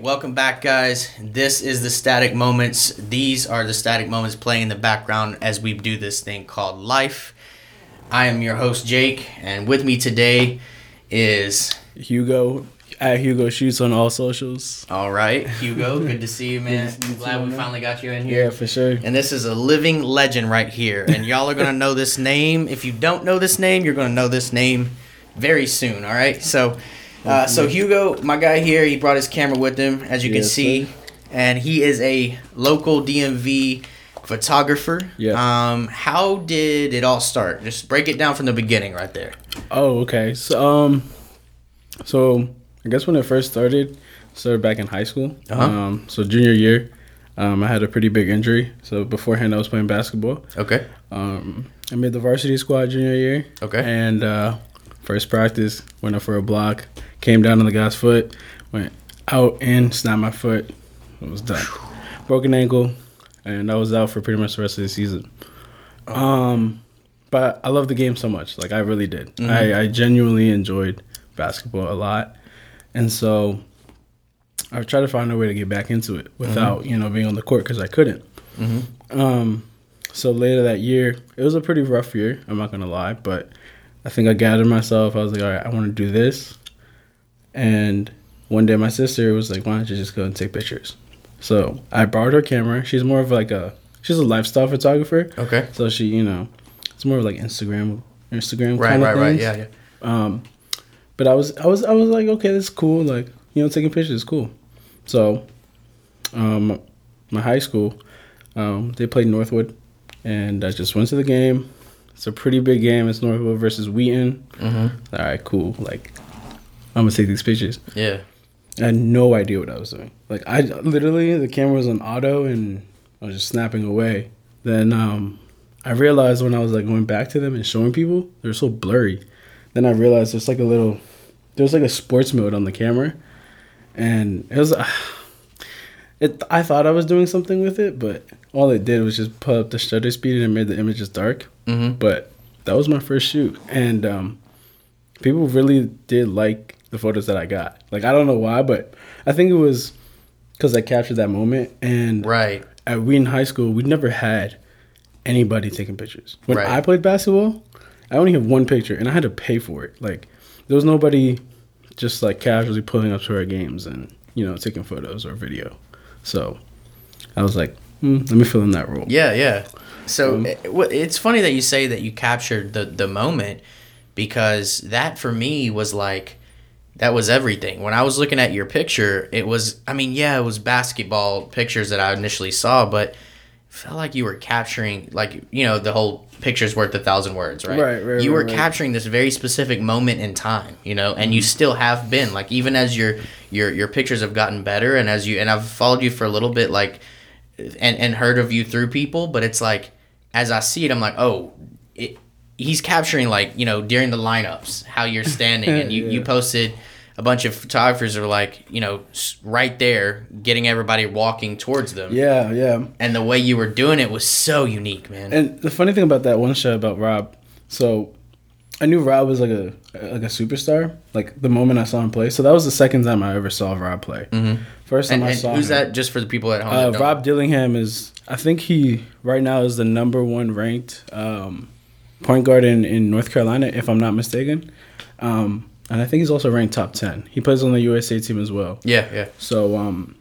Welcome back, guys. This is the static moments. These are the static moments playing in the background as we do this thing called life. I am your host, Jake, and with me today is. Hugo at Hugo Shoots on all socials. All right, Hugo. Good to see you, man. Good to see you Glad we finally got you in here. Yeah, for sure. And this is a living legend right here. And y'all are going to know this name. If you don't know this name, you're going to know this name very soon. All right. So, uh, so Hugo, my guy here, he brought his camera with him, as you can Yes, see. sir. And he is a local DMV photographer. Yeah. Um, how did it all start? Just break it down from the beginning right there. Oh, okay. So um, so I guess when it first started, started back in high school. Uh-huh. Um, so junior year, um, I had a pretty big injury. So beforehand, I was playing basketball. Okay. Um, I made the varsity squad junior year. Okay. And uh, first practice, went up for a block, came down on the guy's foot, went out and snapped my foot, it was done. Broken ankle, and I was out for pretty much the rest of the season. Um, but I love the game so much, like I really did. I, I genuinely enjoyed basketball a lot, and so I've tried to find a way to get back into it without you know being on the court because I couldn't. Um, so later that year, it was a pretty rough year. I'm not gonna lie, but I think I gathered myself. I was like, all right, I want to do this. And one day, my sister was like, why don't you just go and take pictures? So I borrowed her camera. She's more of like a she's a lifestyle photographer. Okay. So she, you know, it's more of like Instagram, Instagram Right, kind right, of right. things. Yeah, yeah. Um, but I was, I was, I was like, okay, this is cool. Like, you know, taking pictures is cool. So, um, my high school, um, they played Northwood, and I just went to the game. It's a pretty big game. It's Northwood versus Wheaton. Mm-hmm. All right, cool. Like, I'm gonna take these pictures. Yeah. I had no idea what I was doing. Like, I literally the camera was on auto, and I was just snapping away. Then, um, I realized when I was like going back to them and showing people, they're so blurry. Then I realized there's like a little, there's like a sports mode on the camera, and it was, it. I thought I was doing something with it, but all it did was just put up the shutter speed and it made the images dark. Mm-hmm. But that was my first shoot, and um, people really did like the photos that I got. Like I don't know why, but I think it was because I captured that moment. And Right. at Wheaton High School, we never had anybody taking pictures. When Right. I played basketball, I only have one picture, and I had to pay for it. Like there was nobody just like casually pulling up to our games and you know taking photos or video. So I was like, hmm, let me fill in that role. Yeah, yeah. So Um, it- it's funny that you say that you captured the the moment because that for me was like that was everything. When I was looking at your picture, it was I mean, yeah, it was basketball pictures that I initially saw, but felt like you were capturing like you know, the whole picture's worth a thousand words, right? Right, right, You were right, right. capturing this very specific moment in time, you know, and Mm-hmm. you still have been like even as your your your pictures have gotten better and as you and I've followed you for a little bit like and and heard of you through people, but it's like as I see it, I'm like, oh, it, he's capturing like you know during the lineups how you're standing, and you you posted a bunch of photographers are like you know right there getting everybody walking towards them, Yeah, yeah. and the way you were doing it was so unique, man. And the funny thing about that one shot about Rob, so I knew Rob was like a like a superstar. Like the moment I saw him play, so that was the second time I ever saw Rob play. Mm-hmm. First time and, I and saw who's him, that? Just for the people at home. Uh, Rob Dillingham is. I think he right now is the number one ranked um, point guard in, in North Carolina, if I'm not mistaken. Um, and I think he's also ranked top ten. He plays on the USA team as well. Yeah, yeah. So um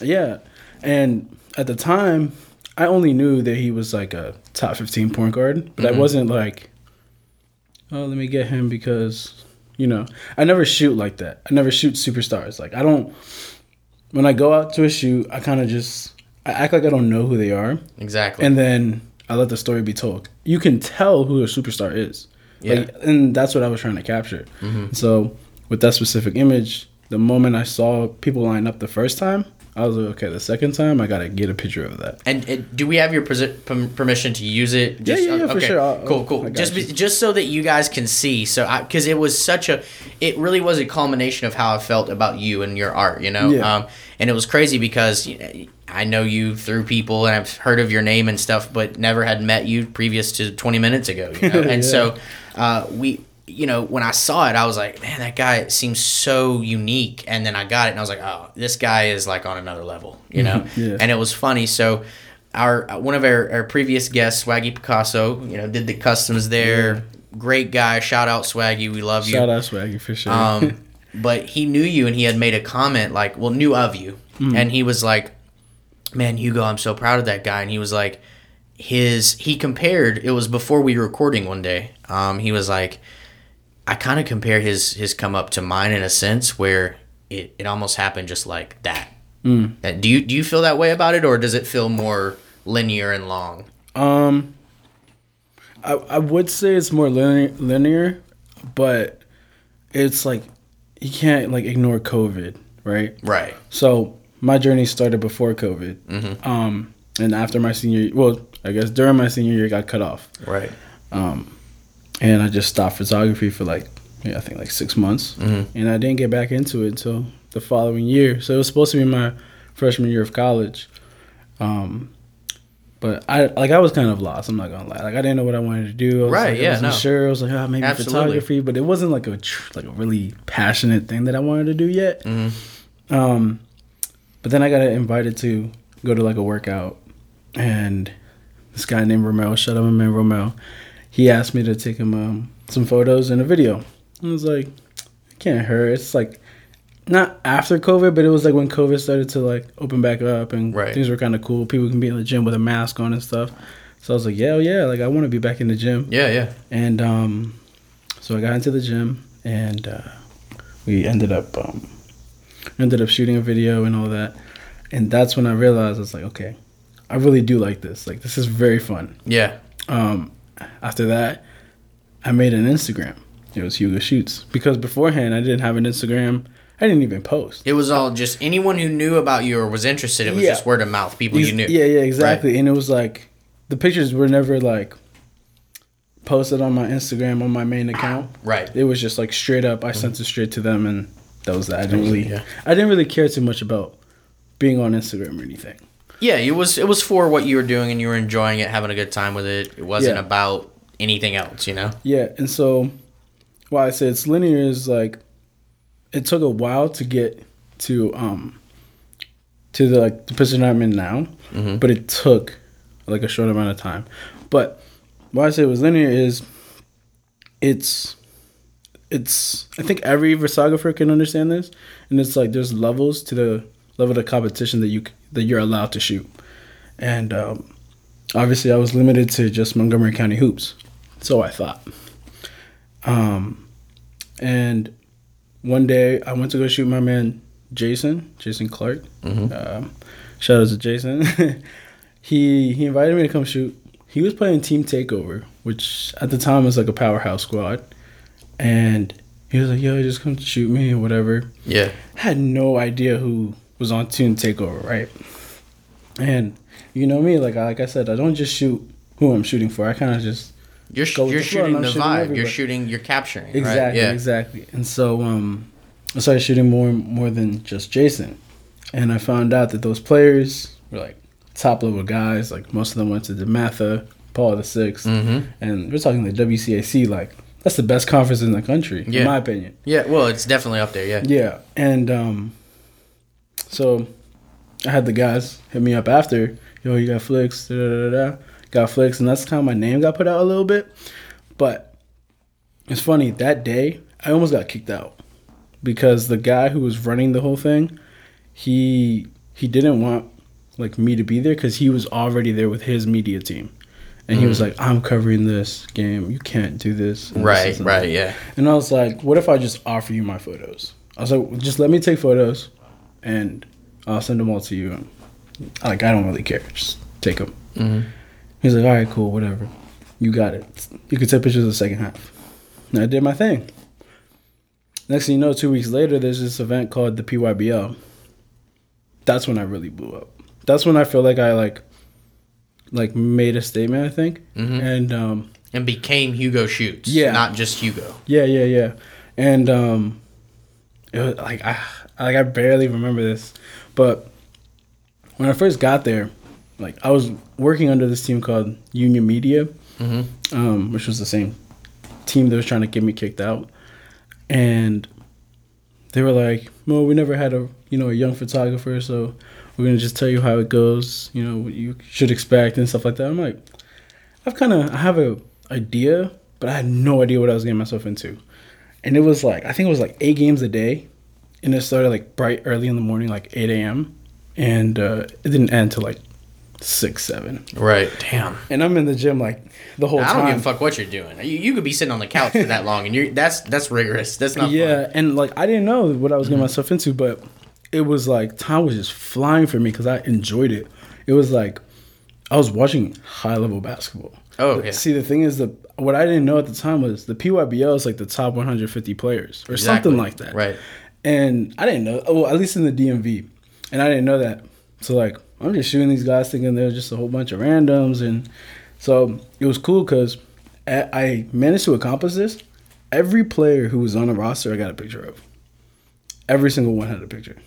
yeah. And at the time I only knew that he was like a top 15 point guard, but I wasn't like oh, let me get him because you know, I never shoot like that. I never shoot superstars. Like I don't when I go out to a shoot, I kind of just I act like I don't know who they are Exactly. and then I let the story be told. You can tell who a superstar is. Yeah. Like, and that's what I was trying to capture. Mm-hmm. So with that specific image, the moment I saw people line up the first time, I was like, okay, the second time I gotta get a picture of that. And it, do we have your persi- permission to use it? yeah, yeah, for sure. I'll- cool, cool. Just you. just so that you guys can see. So, because it was such a, it really was a culmination of how I felt about you and your art. You know, Yeah. um, and it was crazy because I know you through people and I've heard of your name and stuff, but never had met you previous to twenty minutes ago. You know? and Yeah. so, uh, we you know, when I saw it, I was like, man, that guy seems so unique. And then I got it, and I was like, oh, this guy is like on another level, you know. Yeah. And it was funny. So, our one of our, our previous guests, Swaggy Picasso, you know, did the customs there. Great guy. Shout out Swaggy. We love you. Shout out Swaggy for sure. Um, but he knew you and he had made a comment like, well, knew of you. And he was like, man, Hugo, I'm so proud of that guy. And he was like, his, he compared, it was before we were recording one day. Um, he was like, I kind of compare his, his come up to mine in a sense where it, it almost happened just like that. Uh, Do you, do you feel that way about it or does it feel more linear and long? Um, I I would say it's more linear, linear, but it's like you can't like ignore COVID, right? Right. So my journey started before COVID, um, and after my senior, year- well, I guess during my senior year, it got cut off, Right. And I just stopped photography for like yeah, I think like six months, and I didn't get back into it until the following year. So it was supposed to be my freshman year of college. Um, but I like I was kind of lost. I'm not gonna lie. Like I didn't know what I wanted to do. I was, Right, Like, yeah, I wasn't no. sure. I was like, oh, maybe Absolutely. photography, but it wasn't like a tr- like a really passionate thing that I wanted to do yet. Mm-hmm. Um, but then I got invited to go to like a workout, and this guy named Romel, shut up, my man Romel, he asked me to take him um, some photos and a video. I was like, it can't hurt. It's like not after COVID, but it was like when COVID started to like open back up and Right. things were kind of cool. People can be in the gym with a mask on and stuff. So I was like, yeah, oh, yeah, like I want to be back in the gym. Yeah, yeah. And um, so I got into the gym, and uh, we ended up um, ended up shooting a video and all that. And that's when I realized I was like, okay, I really do like this. Like this is very fun. Yeah. Um, after that, I made an Instagram. It was Hugo Shoots because beforehand I didn't have an Instagram. I didn't even post. It was all just anyone who knew about you or was interested. It was Yeah. just word of mouth. People you knew. Yeah, yeah, exactly. And it was like the pictures were never like posted on my Instagram on my main account. Right. It was just like straight up. I mm-hmm. sent it straight to them, and that was that. I didn't really, Yeah. I didn't really care too much about being on Instagram or anything. Yeah, it was it was for what you were doing and you were enjoying it, having a good time with it. It wasn't Yeah. about anything else, you know. Yeah, and so why I say it's linear is like it took a while to get to um to the like the position I'm in now, but it took like a short amount of time. But why I say it was linear is it's it's I think every photographer can understand this, and it's like there's levels to the level of competition that you that you're allowed to shoot, and um, obviously I was limited to just Montgomery County hoops, so I thought. Um, and one day I went to go shoot my man Jason, Jason Clark. Um, shout out to Jason. he he invited me to come shoot. He was playing Team Takeover, which at the time was like a powerhouse squad, and he was like, "Yo, just come shoot me or whatever." Yeah. had no idea who was on Team Takeover, right? And you know me, like I like I said, I don't just shoot who I'm shooting for. I kind of just You're sh- Go with you're the shooting the shooting vibe. You're shooting. You're capturing. exactly, Right? Yeah. exactly. And so um, I started shooting more more than just Jason, and I found out that those players were like top level guys. Like most of them went to DeMatha, Paul the 6th Mhm. and we're talking the WCAC. Like that's the best conference in the country, Yeah. in my opinion. Yeah. Well, it's definitely up there. Yeah. Yeah, and um, so I had the guys hit me up after, yo, you got flicks, da da da da, got flicks, and that's how my name got put out a little bit. But it's funny that day I almost got kicked out because the guy who was running the whole thing, he he didn't want like me to be there because he was already there with his media team. And he was mm. like, "I'm covering this game. You can't do this." Right. this, Right. that." Yeah. And I was like, what if I just offer you my photos? I was like, just let me take photos and I'll send them all to you. Like, I don't really care. Just take them. Mhm. He's like, all right, cool, whatever. You got it. You can take pictures of the second half. And I did my thing. Next thing you know, two weeks later, there's this event called the PYBL. That's when I really blew up. That's when I feel like I like, like made a statement. I think, Mhm. and um, And became Hugo Shoots. Yeah. Not just Hugo. Yeah, yeah, yeah. And um it was like I like I barely remember this. But when I first got there, like I was working under this team called Union Media, Mhm. um, which was the same team that was trying to get me kicked out, and they were like, "Well, we never had a you know a young photographer, so we're gonna just tell you how it goes. You know what you should expect and stuff like that." I'm like, I've kind of I have a idea, but I had no idea what I was getting myself into, and it was like I think it was like eight games a day, and it started like bright early in the morning, like eight a.m., and uh, it didn't end till like six seven, Right. Damn. and I'm in the gym like the whole I time. I don't give a fuck what you're doing. You, you could be sitting on the couch for that long, and you're that's that's rigorous. That's not yeah, fun. and like I didn't know what I was Mm-hmm. getting myself into, but it was like time was just flying for me because I enjoyed it. It was like I was watching high level basketball. Oh, yeah. See, the thing is, the what I didn't know at the time was the PYBL is like the top 150 players or Exactly. something like that. Right. And I didn't know. Oh, at least in the DMV, and I didn't know that. So like, I'm just shooting these guys, thinking they're just a whole bunch of randoms, and so it was cool because I managed to accomplish this. Every player who was on the roster, I got a picture of. Every single one had a picture.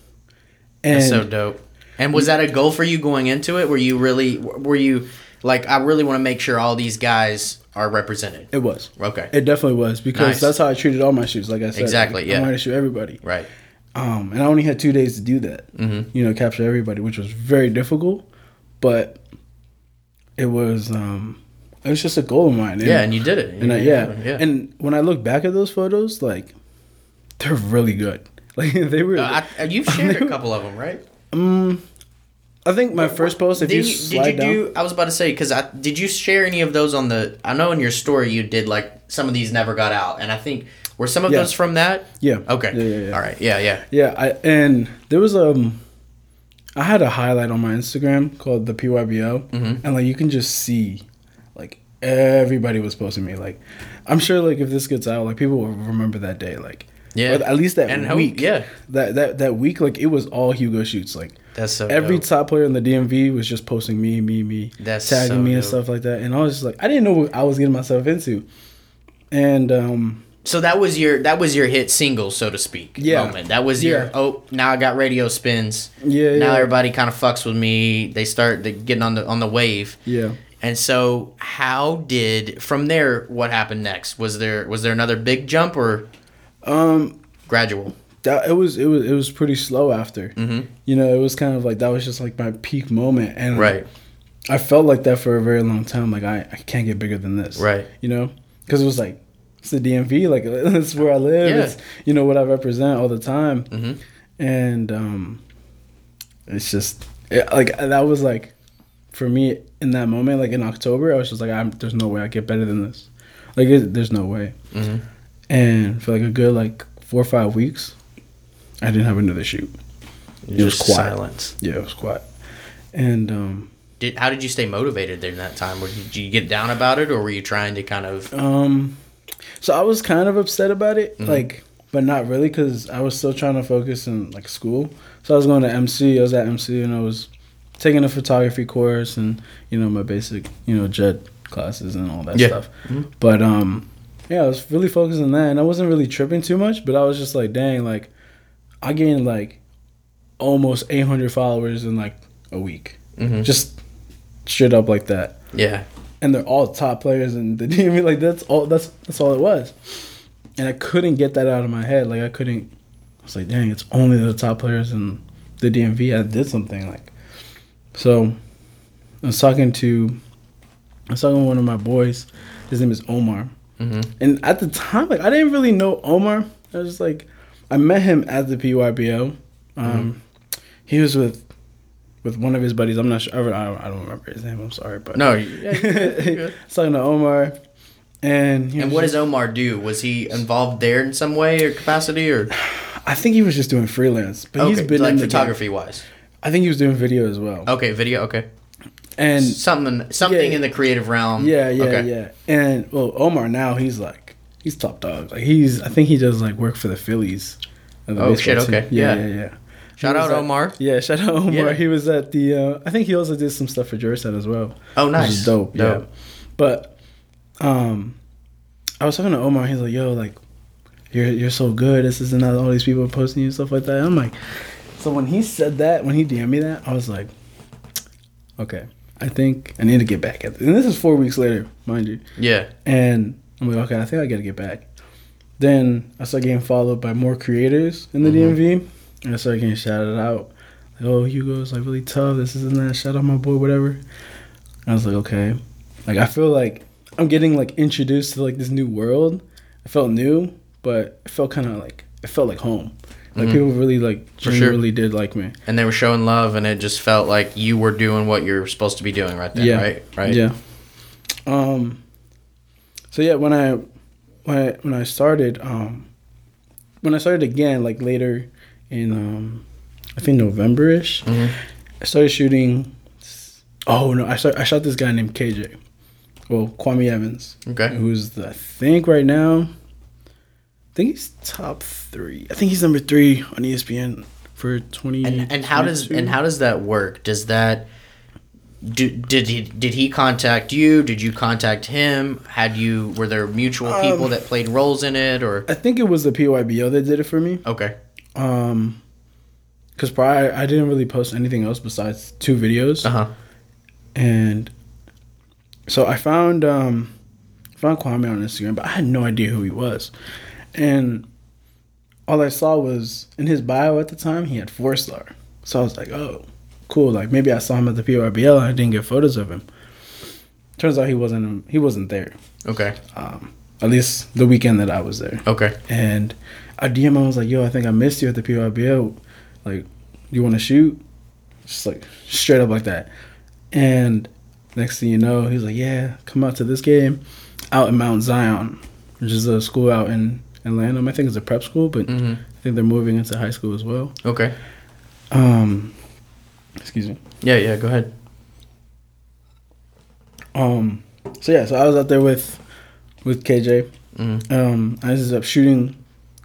And That's so dope. And was that a goal for you going into it? Were you really were you like I really want to make sure all these guys are represented? it was. Okay. It definitely was because Nice. that's how I treated all my shoots. Like I said, Exactly, like, yeah. I wanted to shoot everybody. right. Um, and I only had two days to do that. Mm-hmm. You know, capture everybody, which was very difficult, but it was um, it was just a goal of mine. And, Yeah, and you did it. and I, yeah. yeah. and when I look back at those photos, like they're really good. Like they were. Uh, I, you've shared a couple of them, right? um, I think my first post, if Did you, you, slide did you down, do? I was about to say because I did you share any of those on the? I know in your story you did like some of these never got out, and I think were some of Yeah. those from that. yeah, Okay. yeah, yeah, yeah. All right. Yeah. Yeah. Yeah, I and there was um I had a highlight on my Instagram called the PYBO Mm-hmm. and like you can just see like everybody was posting me like I'm sure like if this gets out like people will remember that day like Yeah. at least that And hope- week yeah. that that that week like it was all Hugo shoots like That's so. every dope. top player in the DMV was just posting me me me That's tagging so me and stuff like that and I was just like I didn't know what I was getting myself into and um So that was your that was your hit single, so to speak. Yeah. Moment. That was your Yeah. oh now I got radio spins. yeah Now yeah, everybody kind of fucks with me. They start getting on the on the wave. yeah And so how did from there what happened next? Was there was there another big jump or um gradual? That it was it was it was pretty slow after. Mhm. You know, it was kind of like that was just like my peak moment, and Right. I felt like that for a very long time. Like I, I can't get bigger than this. Right. You know, because it was like it's the DMV, like it's where I live. Yeah. It's you know what I represent all the time, Mhm. and um, it's just it, like that was like for me in that moment, like in October, I was just like, I'm, there's no way I get better than this. Like it, there's no way. Mhm. And for like a good like four or five weeks, I didn't have another shoot. It was Just quiet. silence. Yeah, it was quiet. And um, Did how did you stay motivated during that time? Or did you get down about it, or were you trying to kind of? um, so I was kind of upset about it, Mm-hmm. like, but not really, because I was still trying to focus in like school. So I was going to MC. I was at MC, and I was taking a photography course, and you know my basic, you know, jet classes and all that Yeah. stuff. Mhm. But um, yeah, I was really focused on that, and I wasn't really tripping too much. But I was just like, dang, like I gained like almost 800 followers in like a week, Mhm. just straight up like that. Yeah. And they're all top players in the DMV. Like that's all. That's that's all it was. And I couldn't get that out of my head. Like I couldn't. I was like, dang, it's only the top players in the DMV. I did something like. So, I was talking to. I was talking to one of my boys. His name is Omar. hmm And at the time, like I didn't really know Omar. I was just like, I met him at the PYBO. Um, He was with with one of his buddies. I'm not sure. I don't, I don't remember his name. I'm sorry, but No. Yeah, you're good, you're I good. was talking to Omar, and And what just- does Omar do? Was he involved there in some way or capacity, or I think he was just doing freelance, but he's been like in the photography wise? I think he was doing video as well. Okay, video. Okay, And something something Yeah. in the creative realm. yeah, yeah, okay. yeah. And well, Omar now he's like he's top dog. Like he's I think he does like work for the Phillies. the Oh, shit, team. okay. Yeah, Yeah. yeah, yeah. Shout out at- Omar. Yeah, shout out Omar. Yeah. He was at the. Uh, I think he also did some stuff for Jurset as well. Oh, which nice. is dope. Dope. Yeah, but um, I was talking to Omar. He's like, "Yo, like, you're you're so good. This is not all these people posting you and stuff like that." I'm like, so when he said that, when he DM'd me that, I was like, okay, I think I need to get back at this. And this is four weeks later, mind you. Yeah. And I'm like, okay, I think I gotta get back. Then I started getting followed by more creators in the Mhm. DMV, and I started getting shouted out. Like, oh, Hugo's like really tough. This isn't that. Shout out my boy, whatever. I was like, okay. Like I feel like I'm getting like introduced to like this new world. I felt new, but it felt kind of like it felt like home. Like Mhm. people really like For sure. genuinely did like me. And they were showing love, and it just felt like you were doing what you're supposed to be doing right there, Yeah. right? Right. Yeah. Um. So yeah, when I when I when I started um when I started again like later in um I think November ish, Mhm. I started shooting. Oh no! I start, I shot this guy named KJ, well Kwame Evans, Okay. who's the, I think right now. I think he's top three. I think he's number three on ESPN for twenty. And and how does and how does that work? Does that do, did he did he contact you? Did you contact him? Had you were there mutual people Um, that played roles in it or? I think it was the PYBO that did it for me. okay. Um, because prior I didn't really post anything else besides two videos, uh huh and so I found um found Kwame on Instagram, but I had no idea who he was, and all I saw was in his bio at the time he had four star, so I was like, oh, cool. Like maybe I saw him at the PRBL and I didn't get photos of him. Turns out he wasn't he wasn't there. okay Um, at least the weekend that I was there. okay And I DM him, I was like, yo, I think I missed you at the PRBL. Like, you want to shoot? Just like straight up like that. And next thing you know, he's like, yeah, come out to this game out in Mount Zion, which is a school out in Atlanta. I think it's a prep school, but hmm I think they're moving into high school as well. okay Um, excuse me. yeah yeah go ahead Um, so yeah, so I was out there with with KJ. hmm Um, I ended up shooting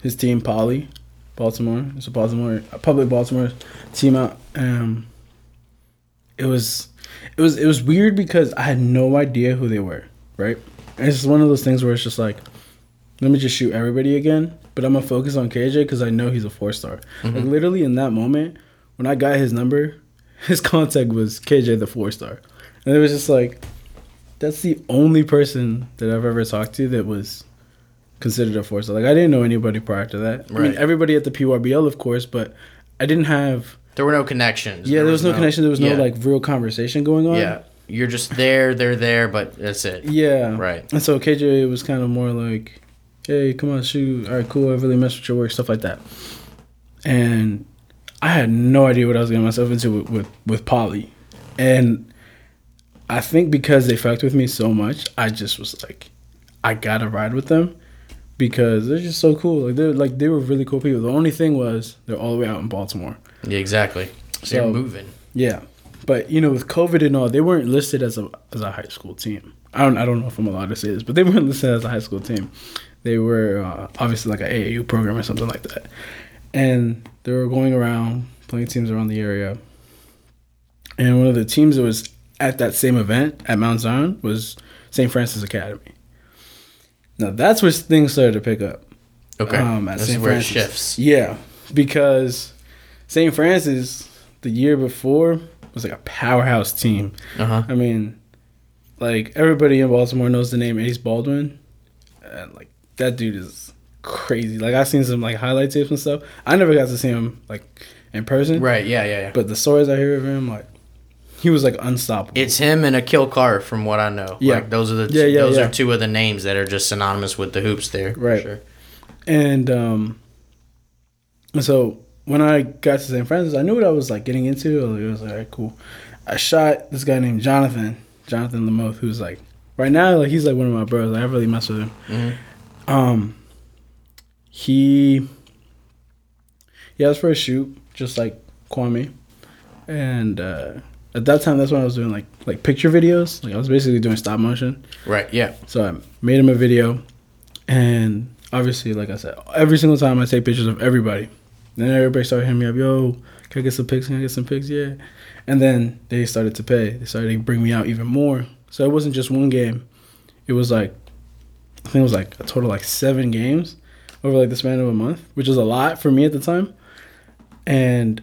his team, Poly, Baltimore. It's a Baltimore, a public Baltimore team out. Um, it was, it was, it was weird because I had no idea who they were. Right, and it's just one of those things where it's just like, let me just shoot everybody again, but I'm gonna focus on KJ because I know he's a four star. Like literally in that moment, when I got his number, his contact was KJ the four star, and it was just like, that's the only person that I've ever talked to that was considered a four star. Like I didn't know anybody prior to that. Right. I mean, everybody at the PYBL, of course, but I didn't have. there were no connections Yeah, there was no, connection. There was yeah. no like real conversation going on. yeah you're just there they're there but that's it Yeah. Right. And so KJ was kind of more like, "Hey, come on, shoot. All right, cool. I really messed with your work, stuff like that." And I had no idea what I was getting myself into with with, with Poly, and I think because they fucked with me so much, I just was like, I gotta ride with them because they're just so cool. Like they're like they were really cool people. The only thing was they're all the way out in Baltimore. yeah exactly so, you're moving Yeah, but you know, with COVID and all, they weren't listed as a as a high school team. I don't I don't know if I'm allowed to say this, but they weren't listed as a high school team. They were uh, obviously like an AAU program or something like that, and they were going around playing teams around the area. And one of the teams that was at that same event at Mount Zion was St. Francis Academy. Now that's where things started to pick up okay um, at St. Francis. it shifts Yeah, because St. Francis the year before was like a powerhouse team. uh-huh I mean, like everybody in Baltimore knows the name Ace Baldwin. And, like that dude is crazy. Like I've seen some like highlight tapes and stuff. I never got to see him like in person, right yeah yeah yeah but the stories I hear of him, like he was like unstoppable. It's him and a kill car, from what I know. Yeah. like, those are the Yeah, yeah, those yeah. are two of the names that are just synonymous with the hoops there. for Right. Sure. And um, so when I got to St. Francis, I knew what I was like getting into. It was like, all right, cool. I shot this guy named Jonathan, Jonathan Lamoth, who's like right now, like he's like one of my bros. Like, I really mess with him. Mhm. Um, he he asked for a shoot, just like Kwame, and uh, at that time, that's when I was doing like like picture videos. Like I was basically doing stop motion. Right. Yeah. So I made him a video, and obviously, like I said, every single time I take pictures of everybody. Then everybody started hitting me up, yo, can I get some pics? Can I get some pics? Yeah. And then they started to pay. They started to bring me out even more. So it wasn't just one game. It was like, I think it was like a total like seven games over like the span of a month, which is a lot for me at the time. And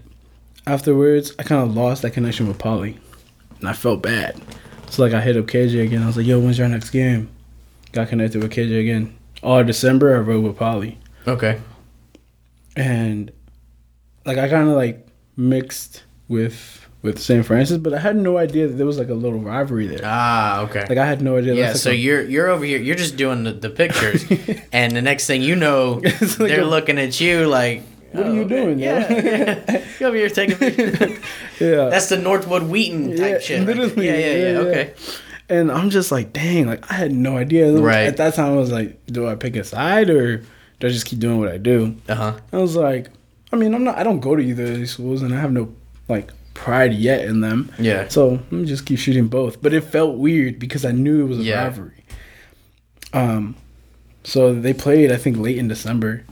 afterwards, I kind of lost that connection with Poly, and I felt bad. So like I hit up KJ again. I was like, "Yo, when's your next game?" got connected with KJ again. All of December, I rode with Poly, Okay. and like I kind of like mixed with with St. Francis, but I had no idea that there was like a little rivalry there. Ah, okay. Like I had no idea. yeah, That's so a- you're you're over here. You're just doing the, the pictures, and the next thing you know, like they're a- looking at you like, What are "Oh, you doing. Yeah, yeah. you over here taking pictures. yeah, That's the Northwood Wheaton type Yeah, shit. literally, yeah, yeah, yeah, yeah. Okay. and I'm just like, dang, like I had no idea. Right. At that time, I was like, do I pick a side or do I just keep doing what I do? Uh huh. I was like, I mean, I'm not. I don't go to either of these schools, and I have no like pride yet in them. Yeah. So let me just keep shooting both. But it felt weird because I knew it was a Yeah. rivalry. Um, so they played I think late in December,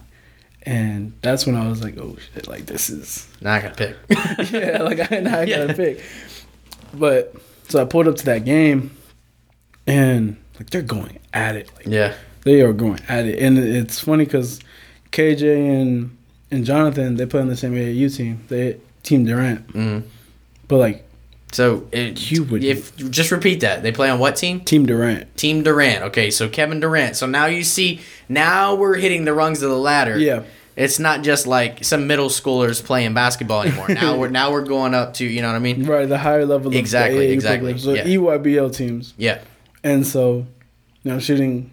and that's when I was like, oh shit, like this is Now I gotta pick. yeah, like I, now I gotta Yeah. pick. But so I pulled up to that game, and like they're going at it, like yeah. they are going at it, and it's funny because KJ and and Jonathan they play on the same AAU team, they Team Durant, Mm. but like So it, You would- if just repeat that they play on what team? Team Durant, Team Durant. Okay, so Kevin Durant. So now you see, now we're hitting the rungs of the ladder. Yeah. It's not just like some middle schoolers playing basketball anymore. Now we're now we're going up to you know what I mean? right, the higher level of the Exactly, AAU exactly, programs, So yeah. EYBL teams, Yeah. and so you know, I'm shooting.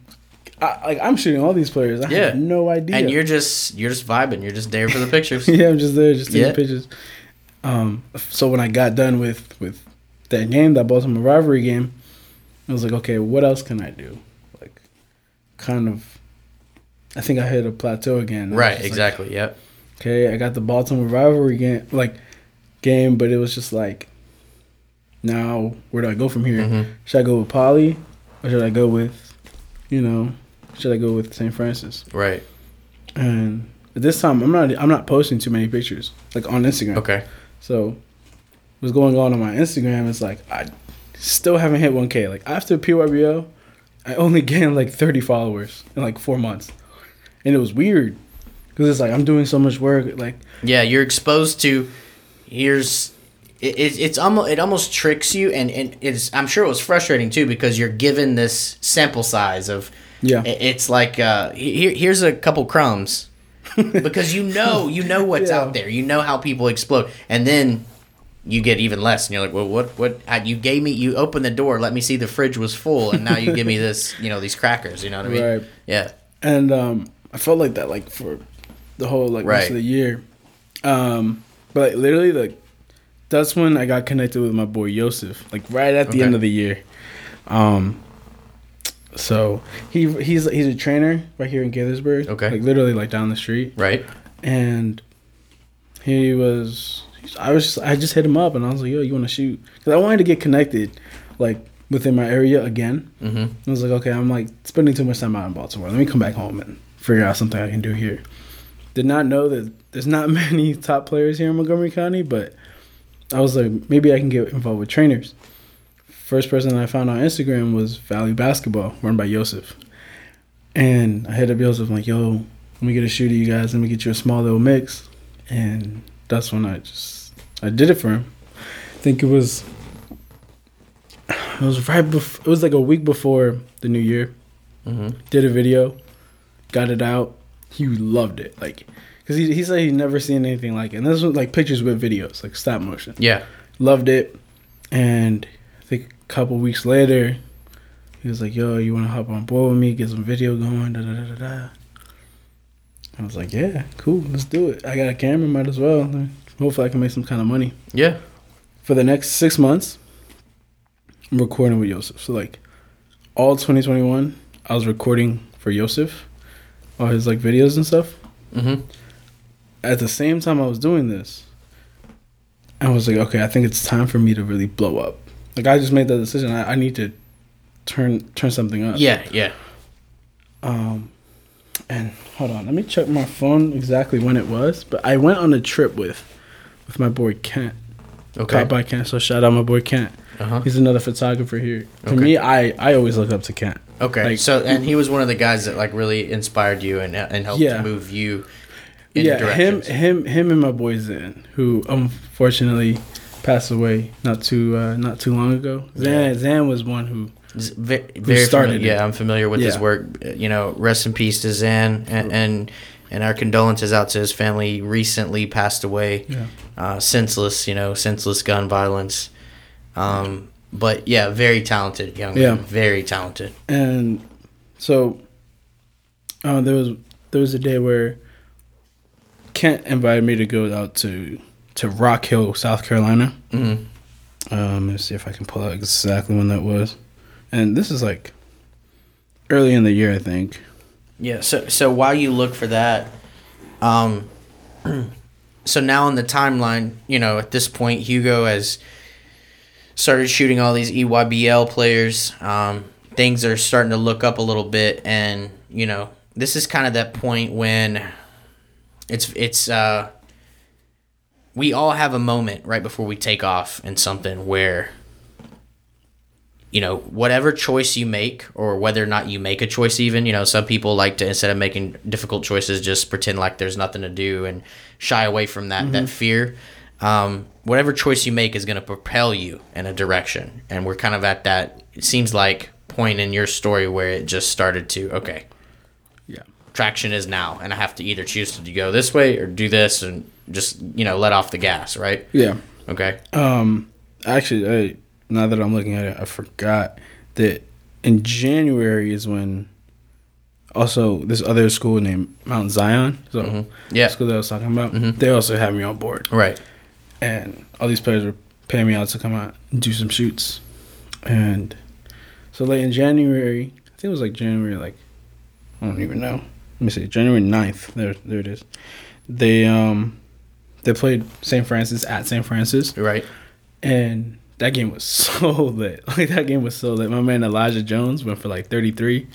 I, like I'm shooting all these players. I Yeah. have no idea. And you're just you're just vibing. You're just there for the pictures. yeah, I'm just there, just taking Yeah. pictures. Um, so when I got done with with that game, that Baltimore rivalry game, I was like, okay, what else can I do? Like, kind of. I think I hit a plateau again. Right. just like, Exactly. Yep. okay, I got the Baltimore rivalry game, like game, but it was just like, now where do I go from here? Mhm. Should I go with Poly, or should I go with, you know, should I go with St. Francis? Right. And this time, I'm not I'm not posting too many pictures like on Instagram. Okay. So what's going on on my Instagram is like I still haven't hit 1K. Like after PYBL, I only gained like 30 followers in like four months, and it was weird because it's like I'm doing so much work. Like Yeah, you're exposed to. Here's. It, it, it's almost it almost tricks you and, and it's I'm sure it was frustrating too because you're given this sample size of yeah, It- It's like uh, here, here's a couple crumbs because you know you know what's Yeah. out there. You know how people explode, and then you get even less, and you're like, well, what what I, you gave me? You opened the door, let me see the fridge was full, and now you give me this, you know, these crackers. You know what I mean? Right. Yeah. and um, I felt like that like for the whole like rest of the year. Um, but like, literally like that's when I got connected with my boy Yosef. Like right at the Okay. end of the year. Um, so he he's he's a trainer right here in Gaithersburg. Okay. like literally like down the street, Right. and he was. I was just, I just hit him up and I was like, "Yo, you want to shoot?" Because I wanted to get connected, like within my area again. Mm-hmm. I was like, okay, I'm like spending too much time out in Baltimore. Let me come back home and figure out something I can do here. Did not know that there's not many top players here in Montgomery County, but I was like, maybe I can get involved with trainers. First person I found on Instagram was Valley Basketball, run by Yosef. And I hit up Yosef, I'm like, yo, let me get a shoot of you guys. Let me get you a small little mix. And that's when I just, I did it for him. I think it was it was right before. It was like a week before the new year. Mm-hmm. Did a video, got it out. He loved it, like, cause he he said he'd never seen anything like it. And this was like pictures with videos, like stop motion. Yeah. Loved it, and I think a couple weeks later, he was like, "Yo, you want to hop on board with me? Get some video going." Da da da da da. I was like, "Yeah, cool, let's do it. I got a camera, might as well. Hopefully, I can make some kind of money." Yeah. for the next six months, I'm recording with Yosef. So like all 2021, I was recording for Yosef, all his like videos and stuff. Mm-hmm. At the same time I was doing this, I was like, okay, I think it's time for me to really blow up. Like I just made that decision. I, I need to turn turn something up. Yeah. Yeah. Um, and hold on, let me check my phone exactly when it was. But I went on a trip with with my boy Kent. Okay. Caught by Kent. So shout out my boy Kent. Uh huh. He's another photographer here. To Okay. me, I I always look up to Kent. Okay. like- so and he was one of the guys that like really inspired you and and helped Yeah. move you. In yeah, him him him and my boy Xan, who unfortunately passed away not too uh, not too long ago. Xan Yeah. Xan was one who He's ve- very started familiar- Yeah, I'm familiar with his work. You know, rest in peace to Xan, and and, and our condolences out to his family. Recently passed away, Yeah. uh, senseless. You know, senseless gun violence. Um, but yeah, very talented young Yeah. man. Very talented. And so uh, there was there was a day where Kent invited me to go out to to Rock Hill, South Carolina. hmm Um, let's see if I can pull out exactly when that was. And this is like early in the year, I think. Yeah. So so while you look for that, um, so now on the timeline, you know, at this point, Hugo has started shooting all these EYBL players. Um, things are starting to look up a little bit, and you know, this is kind of that point when it's it's uh, we all have a moment right before we take off in something where you know, whatever choice you make, or whether or not you make a choice, even, you know, some people like to, instead of making difficult choices, just pretend like there's nothing to do and shy away from that, that fear. Um, whatever choice you make is going to propel you in a direction. And we're kind of at that, it seems like, point in your story where it just started to, okay, Yeah. traction is now. And I have to either choose to go this way or do this and just, you know, let off the gas, right? Yeah. Okay. Um, actually, I, now that I'm looking at it, I forgot that in January is when also this other school named Mount Zion, so Yeah. school that I was talking about, they also had me on board, Right. and all these players were paying me out to come out and do some shoots, and so late in January, I think it was like January, like I don't even know. Let me see, January 9th. There, there it is. They um, they played St. Francis at St. Francis Right. and that game was so lit. Like that game was so lit. My man Elijah Jones went for like 33.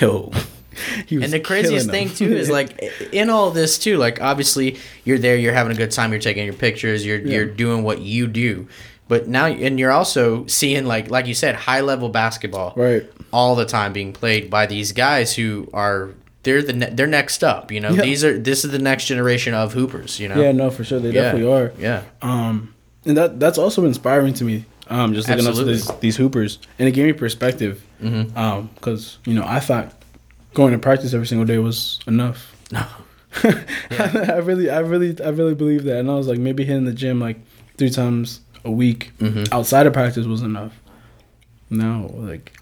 Yo, he was And the craziest thing too is like in all this too, like obviously you're there, you're having a good time, you're taking your pictures, you're you're doing what you do. But now and you're also seeing like like you said, high level basketball right. all the time being played by these guys who are they're the ne- they're next up, you know. Yeah. These are this is the next generation of hoopers, you know. Yeah, no, for sure they Yeah. definitely are. Yeah. Um, and that that's also inspiring to me. Um, just looking up to these, these hoopers, and it gave me perspective. Mhm. Um, because you know I thought going to practice every single day was enough. No. I really, I really, I really believe that, and I was like, maybe hitting the gym like three times a week Mhm. outside of practice was enough. No, like,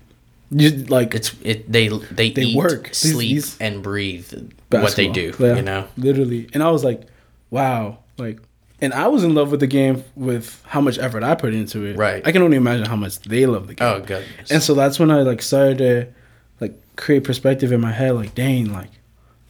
you like It's it they they, They eat, work. Sleep these- and breathe what they do. Yeah, you know. literally. And I was like, wow, like, and I was in love with the game with how much effort I put into it. Right. I can only imagine how much they love the game. Oh goodness. And so that's when I like started to like create perspective in my head. Like, dang, like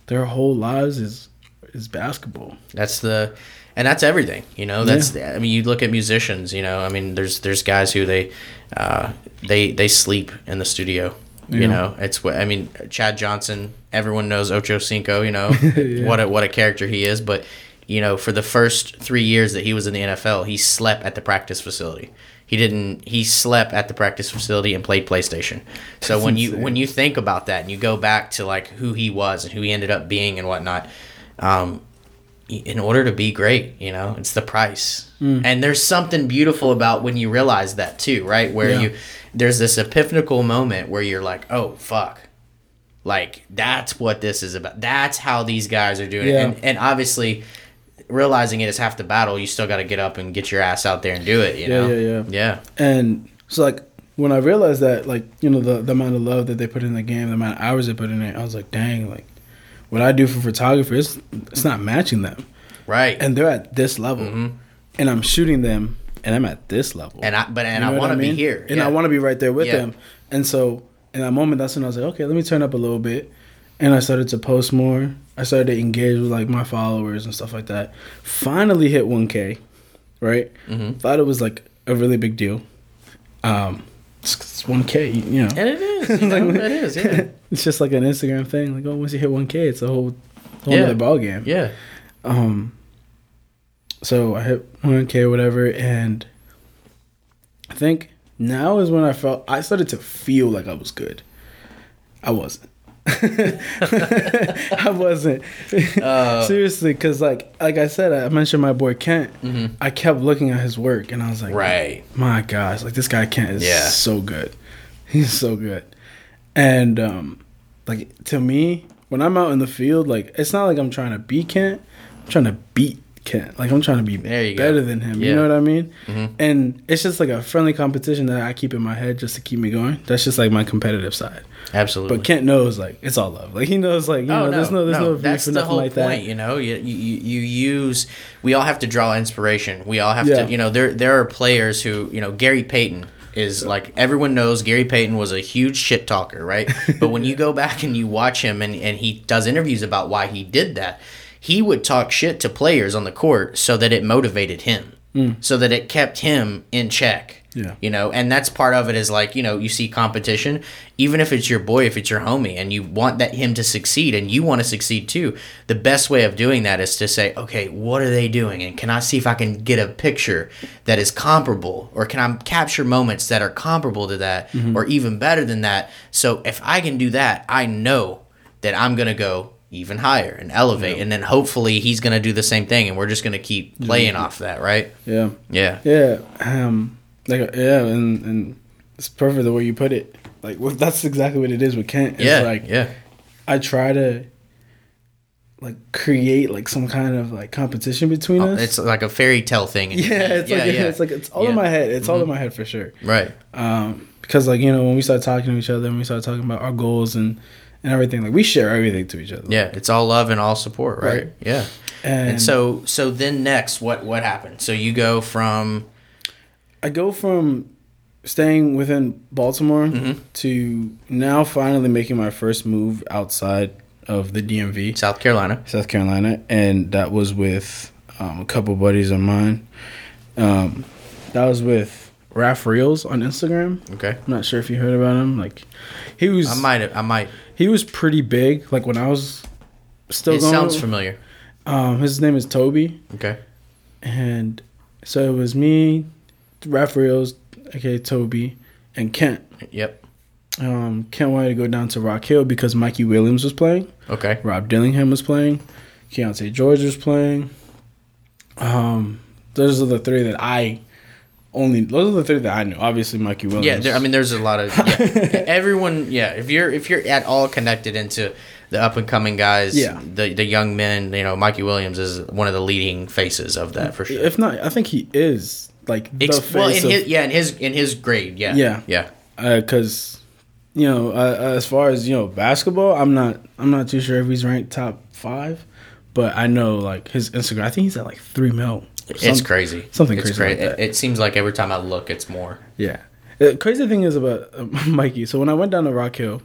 their whole lives is is basketball. That's the, and that's everything. You know, that's. I mean, you look at musicians. You know, I mean, there's there's guys who they, uh, they they sleep in the studio. You know, it's what I mean. Chad Johnson. Everyone knows Ocho Cinco. You know Yeah. what a, what a character he is. But you know, for the first three years that he was in the NFL, he slept at the practice facility. He didn't. He slept at the practice facility and played PlayStation. So That's when you when you think about that and you go back to like who he was and who he ended up being and whatnot, um, in order to be great, you know, it's the price. Mm. And there's something beautiful about when you realize that too, right? Where Yeah. you there's this epiphanical moment where you're like, "Oh, fuck." Like that's what this is about. That's how these guys are doing Yeah. it. And and obviously realizing it is half the battle, you still got to get up and get your ass out there and do it, you Yeah, know. yeah, yeah. Yeah. And so like when I realized that, like, you know, the, the amount of love that they put in the game, the amount of hours they put in it, I was like, dang, like what I do for photographers, it's not matching them. Right. And they're at this level. And I'm shooting them and I'm at this level. Mm-hmm. and I but and You know I want to mean? be here. And yeah. I want to be right there with Yeah. them. And so in that moment, that's when I was like, okay, let me turn up a little bit. And I started to post more. I started to engage with like my followers and stuff like that. Finally hit 1K, right? Mhm. Thought it was like a really big deal. Um, it's, it's 1K, you know. And it is. You know, Like- it is. Yeah. it's just like an Instagram thing. Like, oh, once you hit 1K, it's a whole, whole Yeah. other ball game. Yeah. Um, so I hit 1K or whatever, and I think now is when I felt I started to feel like I was good. I wasn't. I wasn't Uh, seriously because, like, like I said, I mentioned my boy Kent. Mhm. I kept looking at his work, and I was like, Right. my gosh, like this guy Kent is Yeah. so good. He's so good. And um like to me, when I'm out in the field, like it's not like I'm trying to beat Kent. I'm trying to beat Kent. Like I'm trying to be There you go. better than him. You know what I mean? Mhm. And it's just like a friendly competition that I keep in my head just to keep me going. That's just like my competitive side. Absolutely. But Kent knows like it's all love. Like he knows like you Oh, know there's no there's no, beef that's the whole like point. that. You know, you, you you use. We all have to draw inspiration. We all have Yeah. to. You know, there there are players who you know Gary Payton is like everyone knows Gary Payton was a huge shit talker, right? but when you go back and you watch him and and he does interviews about why he did that, he would talk shit to players on the court so that it motivated him, hmm. so that it kept him in check. Yeah. You know, and that's part of it is like, you know, you see competition, even if it's your boy, if it's your homie, and you want that him to succeed and you want to succeed too, the best way of doing that is to say, okay, what are they doing? And can I see if I can get a picture that is comparable? Or can I capture moments that are comparable to that mm-hmm. or even better than that? So if I can do that, I know that I'm gonna go even higher and elevate and then hopefully he's gonna do the same thing and we're just gonna keep playing off that, right? Yeah. Yeah. Yeah. Um like yeah, and and it's perfect the way you put it. Like well, that's exactly what it is with Kent. It's Yeah. like yeah. I try to like create like some kind of like competition between us. Oh, It's like a fairy tale thing. yeah, it's like it's like it's all in Yeah. Mm-hmm. my head. It's all in my head for sure. right. Um, because like you know when we start talking to each other and we start talking about our goals and and everything, like we share everything to each other. Yeah, it's all love and all support, right? Right. Yeah. And, And, so so then next what what happened? So you go from I go from staying within Baltimore Mm-hmm. to now finally making my first move outside of the DMV, South Carolina. South Carolina, and that was with um, a couple buddies of mine. Um, that was with Raph Reels on Instagram. Okay. I'm not sure if you heard about him. Like, he was I might I might he was pretty big. Like when I was still it going. sounds familiar. Um, his name is Toby, Okay. and so it was me, Raph Reels, okay, Toby, and Kent. Yep. Um, Kent wanted to go down to Rock Hill because Mikey Williams was playing, Okay. Rob Dillingham was playing, Keyonte George was playing. Um, those are the three that I only. Those are the three that I knew. Obviously, Mikey Williams. Yeah, there, I mean there's a lot of yeah. everyone yeah, if you're if you're at all connected into the up and coming guys, Yeah. the the young men, you know, Mikey Williams is one of the leading faces of that for sure. if not, I think he is like the Ex- well, in of, his yeah, in his in his grade, yeah. Yeah. Yeah. because you know uh, as far as you know basketball i'm not i'm not too sure if he's ranked top five but i know like his instagram i think he's at like three mil It's crazy. something it's crazy like. It, it seems like every time I look, it's more. yeah the crazy thing is about uh, mikey so when i went down to rock hill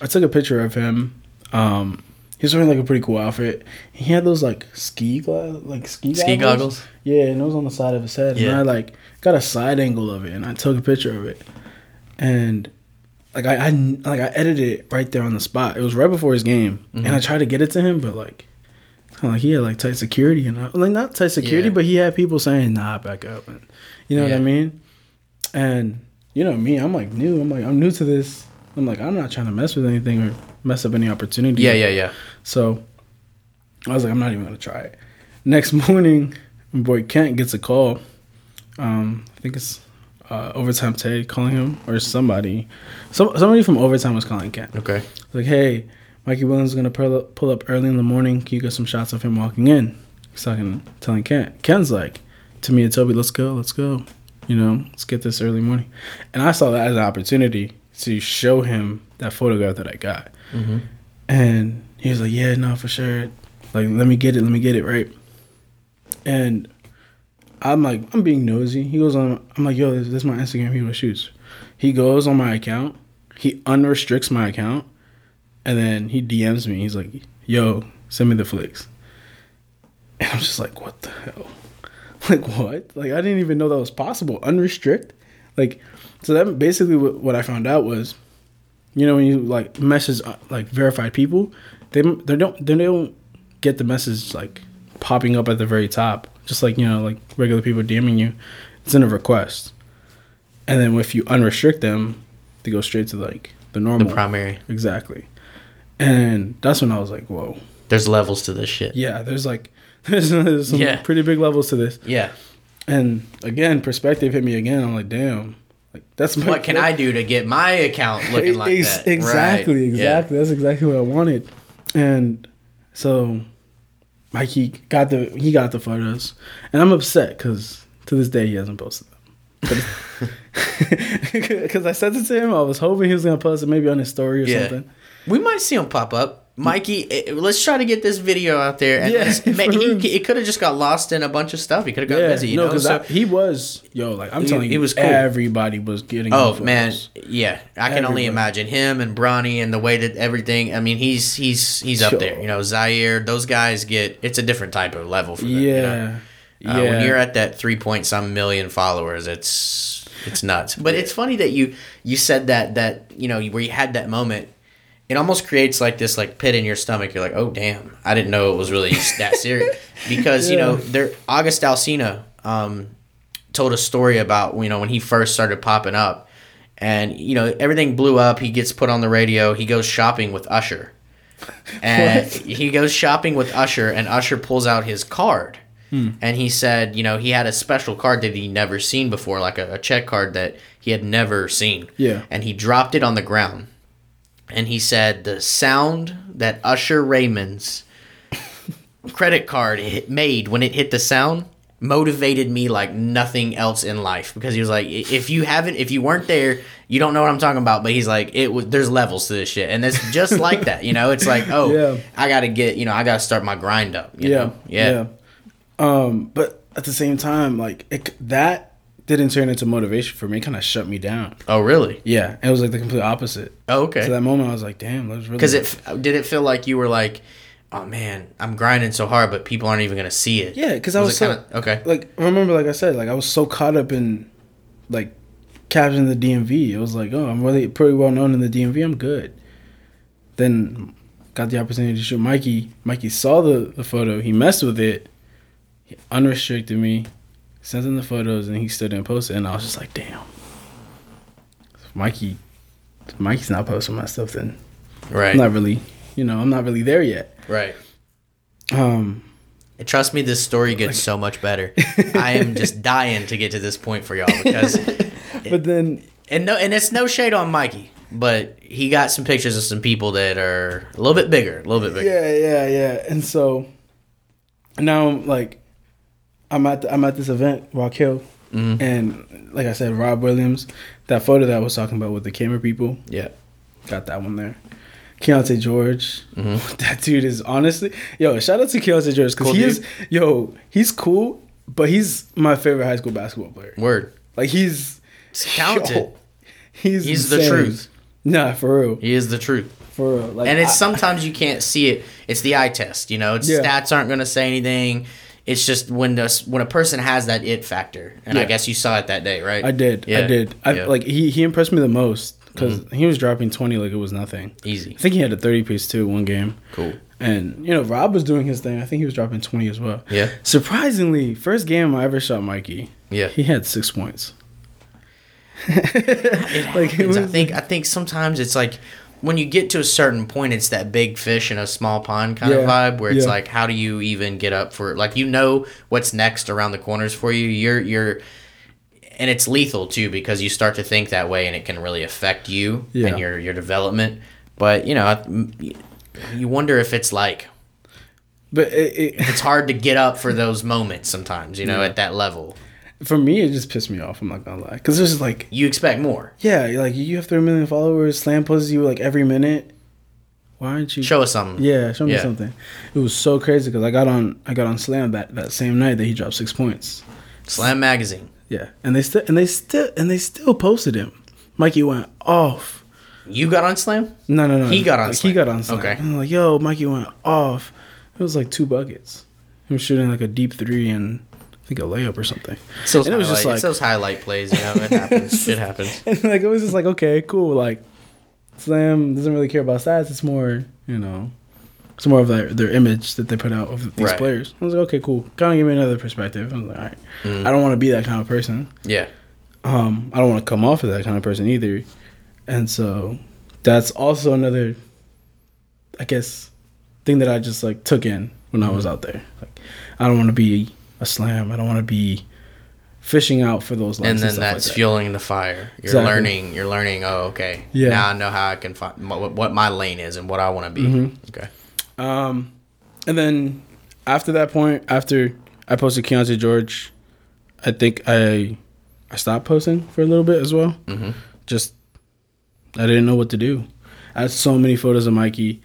i took a picture of him um He's wearing like a pretty cool outfit. He had those like ski gla- like ski Ski goggles? Yeah, and it was on the side of his head. Yeah. And I like got a side angle of it, and I took a picture of it. And like I, I like I edited it right there on the spot. It was right before his game, Mm-hmm. and I tried to get it to him, but like, like he had like tight security, and like not tight security, Yeah. but he had people saying, "Nah, back up," and you know what I mean. And you know me, I'm like new. I'm like I'm new to this. I'm like I'm not trying to mess with anything or mess up any opportunity. Yeah, yeah, yeah. So I was like, I'm not even gonna try it. Next morning, my boy Kent gets a call. Um, I think it's uh, overtime Ted calling him or somebody. Some somebody from overtime was calling Kent. Okay. Like, hey, Mikey Williams is gonna pull up, pull up early in the morning. Can you get some shots of him walking in? He's talking, telling Ken. Ken's like, to me and Toby, let's go, let's go. You know, let's get this early morning. And I saw that as an opportunity to show him that photograph that I got. Mm-hmm. And he was like, "Yeah, no, for sure. Like, let me get it. Let me get it right." And I'm like, I'm being nosy. He goes on. I'm like, "Yo, this, this is my Instagram. Hugo shoots." He goes on my account. He unrestricts my account, and then he DMs me. He's like, "Yo, send me the flicks." And I'm just like, "What the hell? Like what? Like I didn't even know that was possible. Unrestrict? Like, so that basically what, what I found out was." you know when you like message uh, like verified people they they don't they don't get the message like popping up at the very top just like you know like regular people DMing you it's in a request and then if you unrestrict them they go straight to like the The normal primary. exactly and that's when I was like whoa There's levels to this shit. yeah there's like there's, there's some Yeah. pretty big levels to this Yeah. and again perspective hit me again I'm like damn Like that's my What can I do to get my account looking like Ex- that? Exactly, Right. Yeah. exactly. That's exactly what I wanted. And so like he got the he got the photos, and I'm upset because to this day he hasn't posted them. Because I sent it to him, I was hoping he was gonna post it maybe on his story or Yeah. something. We might see him pop up. Mikey, eh, let's try to get this video out there. And Yeah, man, he, it could have just got lost in a bunch of stuff. He could have got busy, you no, know. because So, he was yo like I'm He- telling you, he was cool. everybody was getting. oh man, yeah, I can only imagine him and Bronny and the way that everything. I mean, he's he's he's up Sure. there. You know, Zaire. Those guys get. It's a different type of level for them. you know? yeah, Uh, yeah. When you're at that three point some million followers, it's it's nuts. But it's funny that you you said that that you know where you had that moment. It almost creates like this like pit in your stomach. You're like, oh damn, I didn't know it was really that serious. Because you know, Yeah. there August Alsina um, told a story about you know when he first started popping up, and you know everything blew up. He gets put on the radio. He goes shopping with Usher, and he goes shopping with Usher, and Usher pulls out his card, and he said, you know, he had a special card that he never seen before, like a, a check card that he had never seen. Yeah. and he dropped it on the ground, and he said the sound that Usher Raymond's credit card hit, made when it hit the sound motivated me like nothing else in life because he was like if you haven't if you weren't there you don't know what i'm talking about but he's like it was there's levels to this shit and it's just like that you know it's like oh Yeah. i gotta get you know i gotta start my grind up you yeah, know? yeah yeah. Um, but at the same time, like it, that didn't turn into motivation for me. It kind of shut me down. oh really Yeah, it was like the complete opposite. oh, okay So that moment, I was like, "Damn, that was really." because it f- did it feel like you were like oh man i'm grinding so hard but people aren't even gonna see it yeah, because I was, it so kinda- okay like remember, like I said, like I was so caught up in like capturing the DMV. It was like, oh, I'm really pretty well known in the DMV. I'm good. Then got the opportunity to shoot Mikey. Mikey saw the the photo. He messed with it. He unrestricted me. Sent him the photos, and he stood and posted. And I was just like, damn. Mikey, if Mikey's not posting my stuff. Then right I'm not really, you know, I'm not really there yet. right Um, And Trust me, this story gets so much better. I am just dying to get to this point for y'all because, but then and no, and it's no shade on Mikey, but he got some pictures of some people that are a little bit bigger, a little bit bigger. Yeah, yeah, yeah. And so now, like, I'm at the, I'm at this event, Rock Hill, Mhm. and like I said, Rob Williams, that photo that I was talking about with the camera people, Yeah, got that one there. Keyonte George, Mm-hmm. that dude is honestly, yo, shout out to Keyonte George because Cool he dude. is, yo, he's cool, but he's my favorite high school basketball player. word. Like he's talented. yo, he's He's the truth. Nah, for real, He is the truth. for real. Like, And it's I- sometimes you can't see it. It's the eye test, you know. It's Yeah. stats aren't going to say anything. It's just when the when a person has that it factor, and I guess you saw it that day, right? I did. I did. I Yeah. Mm-hmm. like he he impressed me the most because he was dropping twenty like it was nothing. Easy, I think he had a thirty piece too one game, cool. and you know Rob was doing his thing. I think he was dropping twenty as well. Yeah, Surprisingly, first game I ever shot Mikey, yeah. he had six points. It Like, it happens. I think I think sometimes it's like when you get to a certain point, it's that big fish in a small pond kind of vibe where it's yeah. like, how do you even get up for it? like you know what's next around the corners for you. You're you're and it's lethal too because you start to think that way and it can really affect you Yeah. and your your development. But you know, you wonder if it's like But it, it, it's hard to get up for those moments sometimes. You know, Yeah. at that level, for me, it just pissed me off. I'm not gonna lie, because it's just like you expect more. yeah, like you have three million followers. Slam posts you like every minute. Why aren't you? Show us something. Yeah, show me Yeah. something. It was so crazy because I got on I got on Slam that, that same night that he dropped six points. Slam magazine. Yeah, and they still and they still and they still posted him. Mikey went off. You got on Slam. No, no, no. He got on Like, Slam. He got on Slam. Okay. And I'm like, yo, Mikey went off. It was like two buckets. He was shooting like a deep three and I think a layup or something. So it was just like- it's those highlight plays, you know. It happens. it happens. And like it was just like, okay, cool. Like Slam doesn't really care about stats. It's more, you know, it's more of their, their image that they put out of these Right. players. I was like, okay, cool. Kind of give me another perspective. I was like, all right. Mm. I don't want to be that kind of person. Yeah. um, I don't want to come off as that kind of person either. And so that's also another, I guess, thing that I just like took in when I was out there. Like, I don't want to be a slam. I don't want to be fishing out for those and then stuff that's like that. fueling the fire. You're Exactly. learning. You're learning. Oh, okay. Yeah. Now I know how I can find what, what my lane is and what I want to be. Mm-hmm. Okay. Um, and then after that point, after I posted Keyonte George, I think I I stopped posting for a little bit as well. Mhm. Just I didn't know what to do. I had so many photos of Mikey,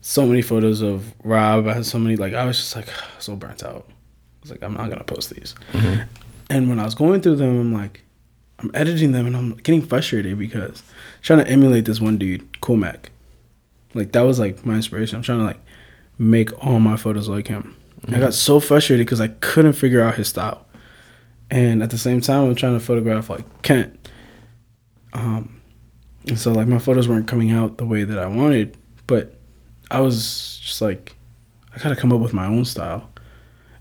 so many photos of Rob. I had so many like I was just like so burnt out. I was like I'm not gonna post these. And when I was going through them, I'm like, I'm editing them and I'm getting frustrated because I'm trying to emulate this one dude, Cool Mac. Like that was like my inspiration. I'm trying to like make all my photos like him. I got so frustrated because I couldn't figure out his style. And at the same time, I'm trying to photograph like Kent. Um, and so like my photos weren't coming out the way that I wanted, but I was just like, I gotta come up with my own style.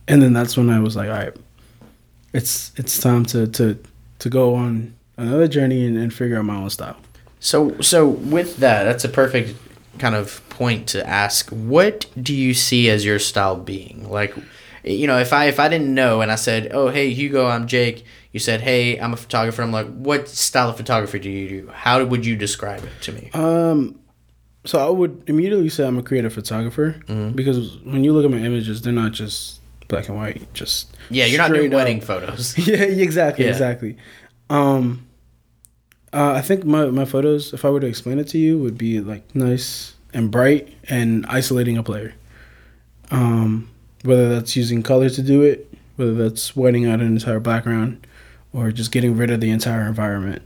And then that's when I was like, all right, it's it's time to to to go on another journey and, and figure out my own style. So so with that, that's a perfect kind of point to ask. What do you see as your style being? Like, you know, if I if I didn't know and I said, "Oh, hey Hugo, I'm Jake," you said, "Hey, I'm a photographer." I'm like, "What style of photography do you do? How would you describe it to me?" Um, so I would immediately say I'm a creative photographer because when you look at my images, they're not just black and white. Just Yeah, you're not doing up. wedding photos. yeah, exactly, Yeah. exactly. Um, uh, I think my my photos, if I were to explain it to you, would be like nice and bright and isolating a player. Um, whether that's using color to do it, whether that's whitening out an entire background, or just getting rid of the entire environment.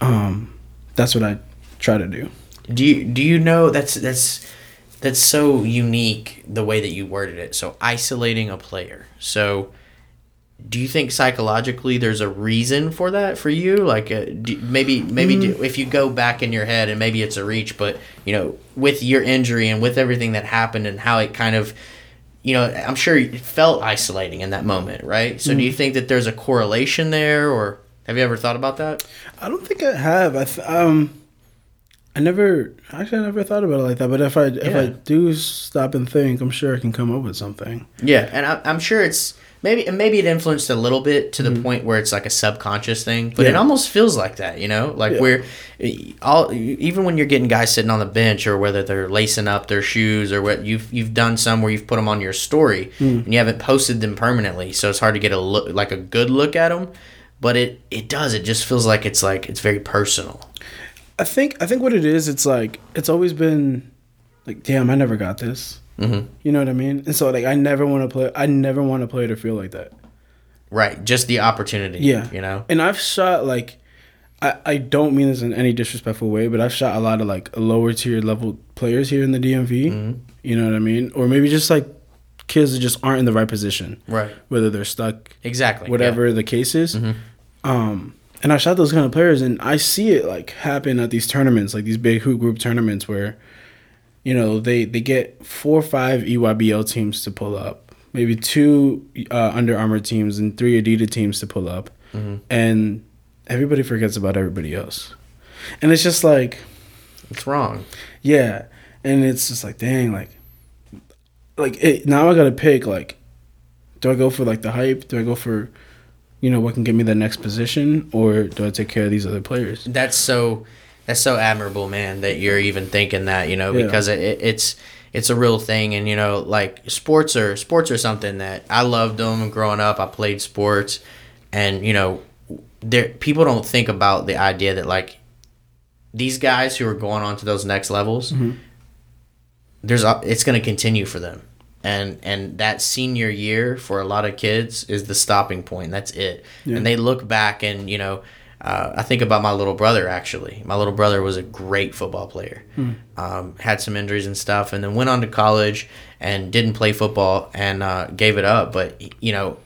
Um, that's what I try to do. Do you do you know that's that's that's so unique the way that you worded it. So isolating a player. So do you think psychologically there's a reason for that for you? Like uh, do, maybe maybe do, if you go back in your head and maybe it's a reach, but you know with your injury and with everything that happened and how it kind of you know I'm sure it felt isolating in that moment, right? So do you think that there's a correlation there, or have you ever thought about that? I don't think I have. I th- um, I never actually I never thought about it like that. But if I if I do stop and think, I'm sure I can come up with something. Yeah, and I, I'm sure it's maybe and maybe it influenced a little bit to the point where it's like a subconscious thing, but it Mm-hmm. Almost feels like that, you know, like Yeah. we're all even when you're getting guys sitting on the bench or whether they're lacing up their shoes or what you've you've done some where you've put them on your story Mm. and you haven't posted them permanently, so it's hard to get a look like a good look at them. But it it does. It just feels like it's like it's very personal. I think I think what it is, it's like it's always been like, damn, I never got this. Mhm. You know what I mean? And so like I never want to play. I never want to play to feel like that. Right, just the opportunity. Yeah. you know. And I've shot like, I I don't mean this in any disrespectful way, but I've shot a lot of like lower tier level players here in the DMV. Mm-hmm. You know what I mean? Or maybe just like kids that just aren't in the right position. Right. Whether they're stuck Exactly. yeah. whatever the case is. Um, and I shot those kind of players, and I see it like happen at these tournaments, like these big hoop group tournaments, where you know they they get four or five EYBL teams to pull up, maybe two uh, Under Armour teams and three Adidas teams to pull up, and everybody forgets about everybody else, and it's just like It's wrong. yeah, and it's just like dang, like like it, now I gotta pick like, do I go for like the hype? Do I go for, you know, what can get me the next position, or do I take care of these other players? that's so that's so admirable man that you're even thinking that you know Yeah. because it, it, it's it's a real thing. And you know like sports are sports are something that i loved them growing up. I played sports. And you know there people don't think about the idea that like these guys who are going on to those next levels mm-hmm. there's a, it's going to continue for them and and that senior year for a lot of kids is the stopping point that's it Yeah. and they look back and you know uh, I think about my little brother actually. My little brother was a great football player. Um, had some injuries and stuff, and then went on to college and didn't play football and uh, gave it up. But you know,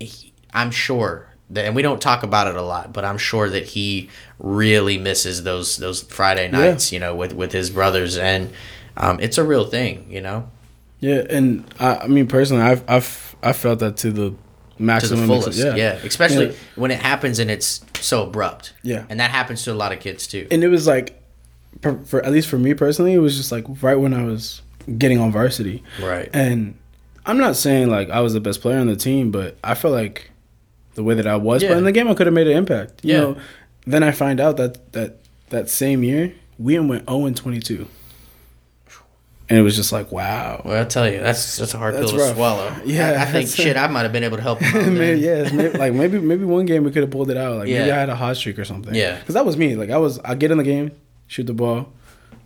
he, I'm sure that, and we don't talk about it a lot, but I'm sure that he really misses those those Friday nights. You know, with with his brothers, and um, it's a real thing. You know, Yeah, and I, I mean personally, I've I've I felt that to the to maximum. the ex- fullest. Yeah, especially Yeah. when it happens and it's so abrupt. Yeah. and that happens to a lot of kids too. and it was like, for, for at least for me personally, it was just like right when I was getting on varsity. Right. And I'm not saying like I was the best player on the team, but I felt like the way that I was. Yeah. But in the game, I could have made an impact. You Yeah. know, then I find out that that that same year we went zero and twenty two, and it was just like wow. Well, I'll tell you, that's that's a hard That's pill to swallow. Yeah, I, I think shit. I might have been able to help him. maybe, yeah, maybe, like maybe maybe one game we could have pulled it out. Like maybe I had a hot streak or something. Yeah. because that was me. Like I was, I get in the game, shoot the ball,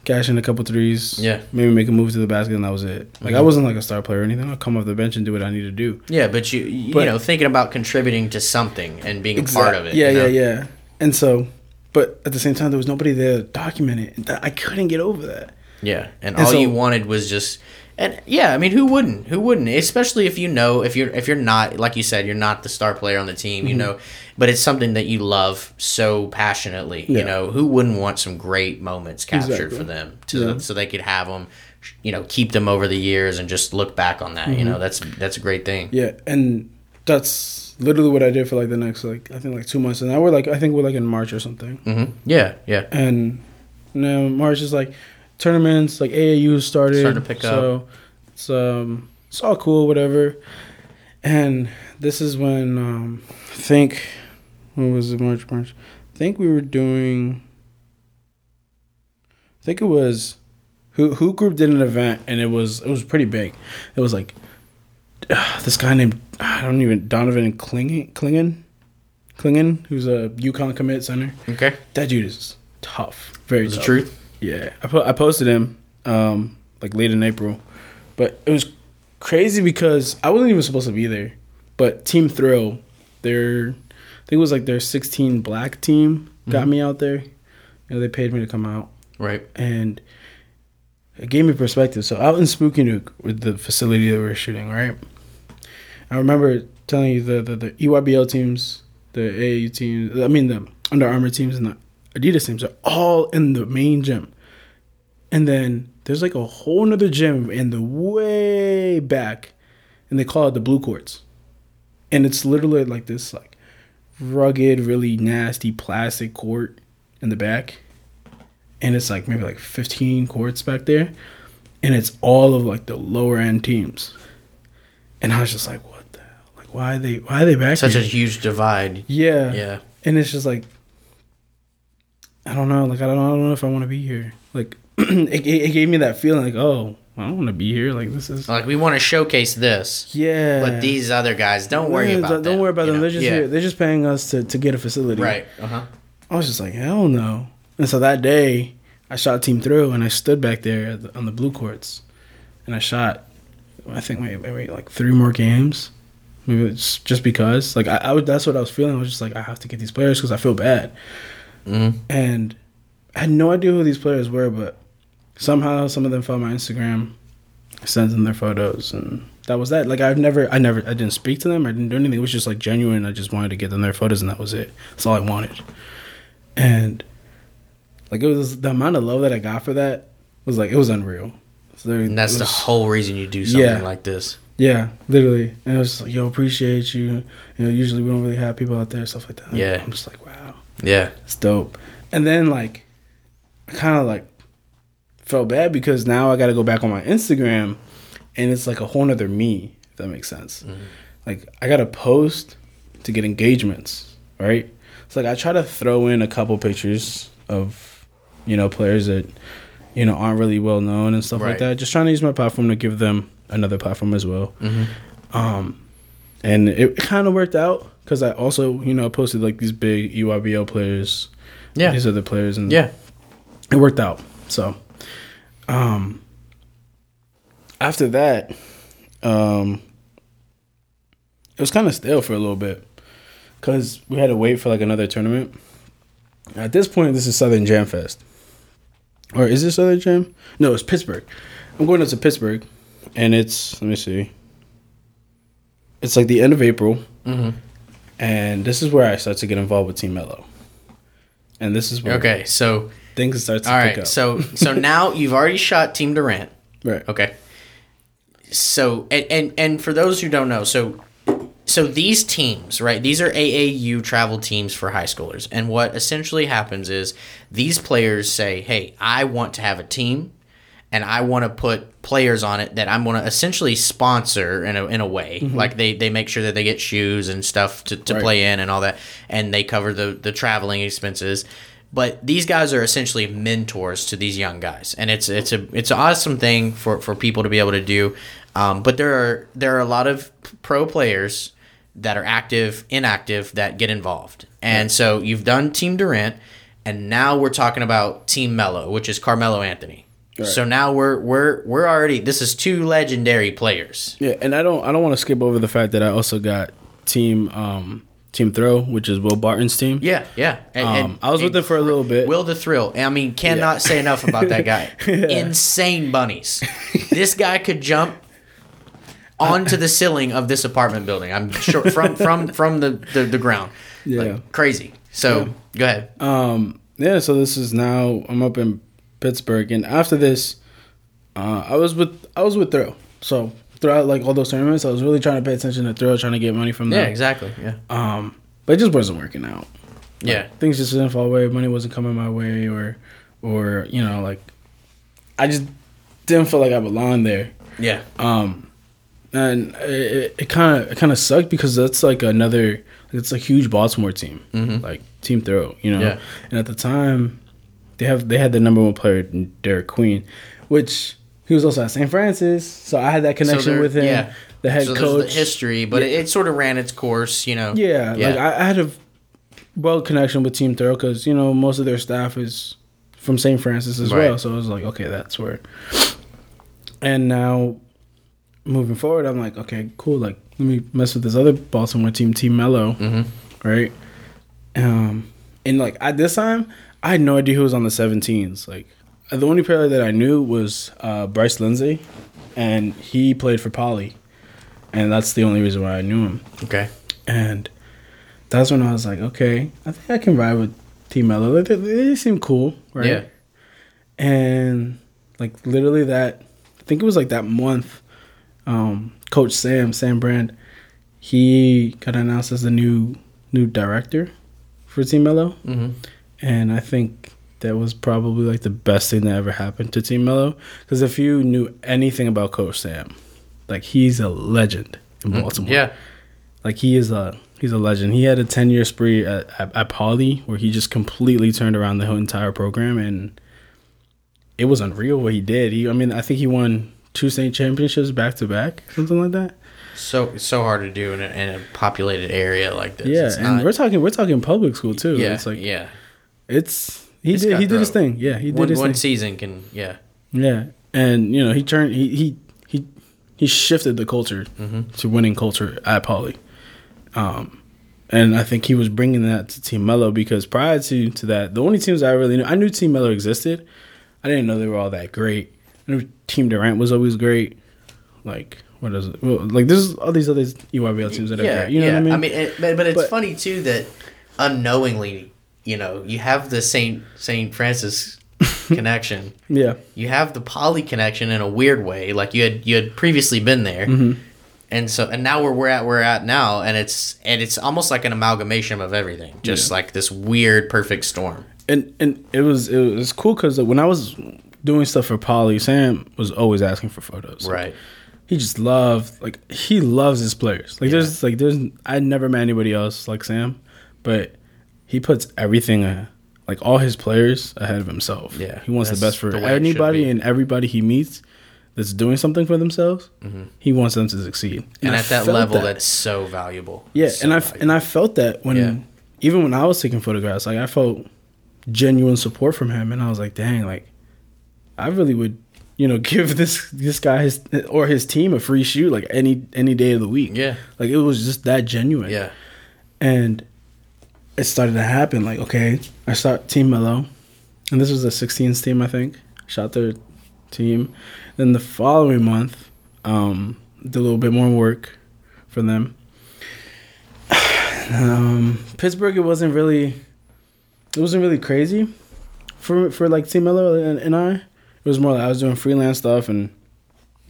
cash in a couple threes. Yeah. Mm-hmm. maybe make a move to the basket, and that was it. Like I wasn't like a star player or anything. I'll come off the bench and do what I need to do. Yeah, but you you But- know thinking about contributing to something and being a part of it. Yeah, you know? yeah, yeah. And so, but at the same time, there was nobody there to document it. I couldn't get over that. Yeah, and, And all so- you wanted was just, and yeah, I mean, who wouldn't? Who wouldn't? Especially if you know, if you're, if you're not, like you said, you're not the star player on the team, Mm-hmm. you know, but it's something that you love so passionately. You know, who wouldn't want some great moments captured Exactly. for them, to Yeah. so they could have them, you know, keep them over the years and just look back on that. Mm-hmm. You know, that's that's a great thing. Yeah, and that's literally what I did for like the next like I think like two months. And now we're like I think we're like in March or something. hmm Yeah, yeah, and now March is like tournaments like AAU started Starting to pick so it's um it's all cool whatever and this is when um I think when was it March March I think we were doing I think it was who who group did an event and it was it was pretty big it was like this guy named I don't even Donovan Clingan Clingan who's a UConn commit center okay. that dude is tough. Very tough. truth? Yeah, I po- I posted him um like late in April, but it was crazy because I wasn't even supposed to be there. But Team Thrill, their I think it was like their 16 black team got Mm-hmm. me out there. You know, they paid me to come out, Right. and it gave me perspective. So out in Spooky Nook with the facility that we were shooting, right? I remember telling you the the, the EYBL teams, the AAU teams, I mean the Under Armour teams and the Adidas teams are all in the main gym. And then there's like a whole nother gym in the way back, and they call it the blue courts. And it's literally like this like rugged, really nasty plastic court in the back. And it's like maybe like 15 courts back there. And it's all of like the lower end teams. And I was just like, what the hell? Like why are they why are they back Such a huge divide. yeah. Yeah. And it's just like I don't know, like I don't, I don't know if I want to be here. Like it, it, gave me that feeling like, oh, I don't want to be here. Like this is Like we want to showcase this, yeah. but these other guys, don't worry Yeah, about don't them. worry about them. know? They're just yeah. here. They're just paying us to, to get a facility. Right. Uh huh. I was just like, hell no. And so that day, I shot Team Thrill, and I stood back there at the, on the blue courts, and I shot. I think maybe, maybe like three more games. Maybe it's just because, like, I, I would. That's what I was feeling. I was just like, I have to get these players because I feel bad. Mhm. And I had no idea who these players were, but somehow some of them found my Instagram, sent them their photos, and that was that. Like I've never, I never, I didn't speak to them. I didn't do anything. It was just like genuine. I just wanted to get them their photos, and that was it. That's all I wanted. And like it was the amount of love that I got for that was like it was unreal. So there- And that's it the whole reason you do something Yeah. like this. yeah, literally. And it was like, yo, appreciate you. You know, usually we don't really have people out there, stuff like that. Yeah. I'm just like, wow. Yeah. It's dope. And then like I kind of like felt bad because now I got to go back on my Instagram and it's like a whole nother me, if that makes sense. Like I got to post to get engagements, right? It's like I try to throw in a couple pictures of you know players that you know aren't really well known and stuff Right. like that. Just trying to use my platform to give them another platform as well. Um, and it kind of worked out because I also you know posted like these big EYBL players Yeah. these other players and Yeah. it worked out so um after that um it was kind of stale for a little bit because we had to wait for like another tournament. At this point this is southern jam fest. Or is this southern jam? No it's pittsburgh. I'm going up to pittsburgh and it's let me see. It's like the end of april. Hmm and this is where i start to get involved with team Melo and this is where Okay. So, things start to all pick right. up. So, so now you've already shot Team Durant. right. Okay. So, and, and and for those who don't know, so so these teams, right? These are AAU travel teams for high schoolers. And what essentially happens is these players say, "Hey, I want to have a team." and I want to put players on it that I'm going to essentially sponsor in a, in a way. Mm-hmm. Like they, they make sure that they get shoes and stuff to, to Right. play in and all that, and they cover the, the traveling expenses. But these guys are essentially mentors to these young guys, and it's it's a it's an awesome thing for, for people to be able to do. Um, but there are there are a lot of pro players that are active, inactive that get involved, and so you've done Team Durant, and now we're talking about Team Melo, which is Carmelo Anthony. So now we're we're we're already this is two legendary players. Yeah, and I don't I don't want to skip over the fact that I also got team um team Thrill, which is Will Barton's team. Yeah, yeah. And, Um, and- I was with him for a little bit. Will the Thrill. I mean, cannot say enough about that guy. Insane bunnies. this guy could jump onto the ceiling of this apartment building. I'm sure from from from the the, the ground. Yeah. Like, crazy. So go ahead. Um, yeah, so this is now I'm up in Pittsburgh, and after this, uh, I was with I was with Thrill. So throughout like all those tournaments, I was really trying to pay attention to Thrill, trying to get money from them. yeah, exactly. Yeah. Um, but it just wasn't working out. yeah. Things just didn't fall away. Money wasn't coming my way, or or you know like I just didn't feel like I belonged there. Yeah. Um, and it kind of it kind of sucked because that's like another it's a huge Baltimore team, like team Thrill, you know. Yeah. And at the time, they have they had the number one player Derek Queen, which he was also at St. Francis, so I had that connection there- with him. yeah. The head so coach, the history, but it, it sort of ran its course, you know. yeah, Yeah. like I, I had a well connection with Team Thrill because you know most of their staff is from St. Francis as well, so I was like okay, that's where. And now, moving forward, I'm like, okay, cool. Like, let me mess with this other Baltimore team, Team Melo, Mm-hmm. right? Um, and like at this time, I had no idea who was on the 17s. Like, the only player that I knew was uh, Bryce Lindsay, and he played for Poly, and that's the only reason why I knew him. Okay. And that's when I was like, okay, I think I can ride with Team Melo. Like, they, they seem cool, right? Yeah. And like literally that, I think it was like that month. Um, Coach Sam Sam Brand, he got announced as the new new director for Team Melo, Mm-hmm. and I think that was probably like the best thing that ever happened to Team Melo. Because if you knew anything about Coach Sam, like he's a legend in mm, Baltimore. Yeah. Like he is a he's a legend. He had a ten year spree at, at, at Poly where he just completely turned around the whole entire program, and it was unreal what he did. He, I mean, I think he won two state championships back to back, something like that. So it's so hard to do in a, in a populated area like this. Yeah, It's and not- we're talking we're talking public school too. yeah, it's like yeah. it's he did he did his thing. Yeah, he did One, his one thing. season can yeah. Yeah, and you know he turned he he he he shifted the culture to winning culture at Poly, um, and I think he was bringing that to Team Melo because prior to to that, the only teams I really knew I knew Team Melo existed. I didn't know they were all that great. I knew Team Durant was always great. Like what is it? Well, like there's all these other EYBL teams that are yeah, great. You know yeah. what I mean? I mean, it, but, but it's But- funny too that unknowingly, you know, you have the Saint Saint Francis connection. yeah, You have the poly connection in a weird way. Like you had you had previously been there. Mm-hmm. And so and now where we're at we're at now and it's and it's almost like an amalgamation of everything. Just like this weird perfect storm. and and it was it was cool because when I was doing stuff for Poly, Sam was always asking for photos. Right. he just loved like he loves his players. Like there's like there's I never met anybody else like Sam, but he puts everything uh, like all his players ahead of himself. Yeah, he wants the best for the way it should anybody and everybody he meets that's doing something for themselves. He wants them to succeed, Mm-hmm. And, I at that level that. that's so valuable. yeah. So and I valuable. and I felt that when Yeah. even when I was taking photographs, like I felt genuine support from him, and I was like, dang, like I really would. You know, give this this guy his or his team a free shoot like any any day of the week. Yeah. Like it was just that genuine. Yeah. And it started to happen. Like, okay, I start Team Melo. And this was a 16s team, I think. Shot their team. Then the following month, um, did a little bit more work for them. Um, Pittsburgh, it wasn't really, it wasn't really crazy for for like Team Melo and, and I. It was more like I was doing freelance stuff, and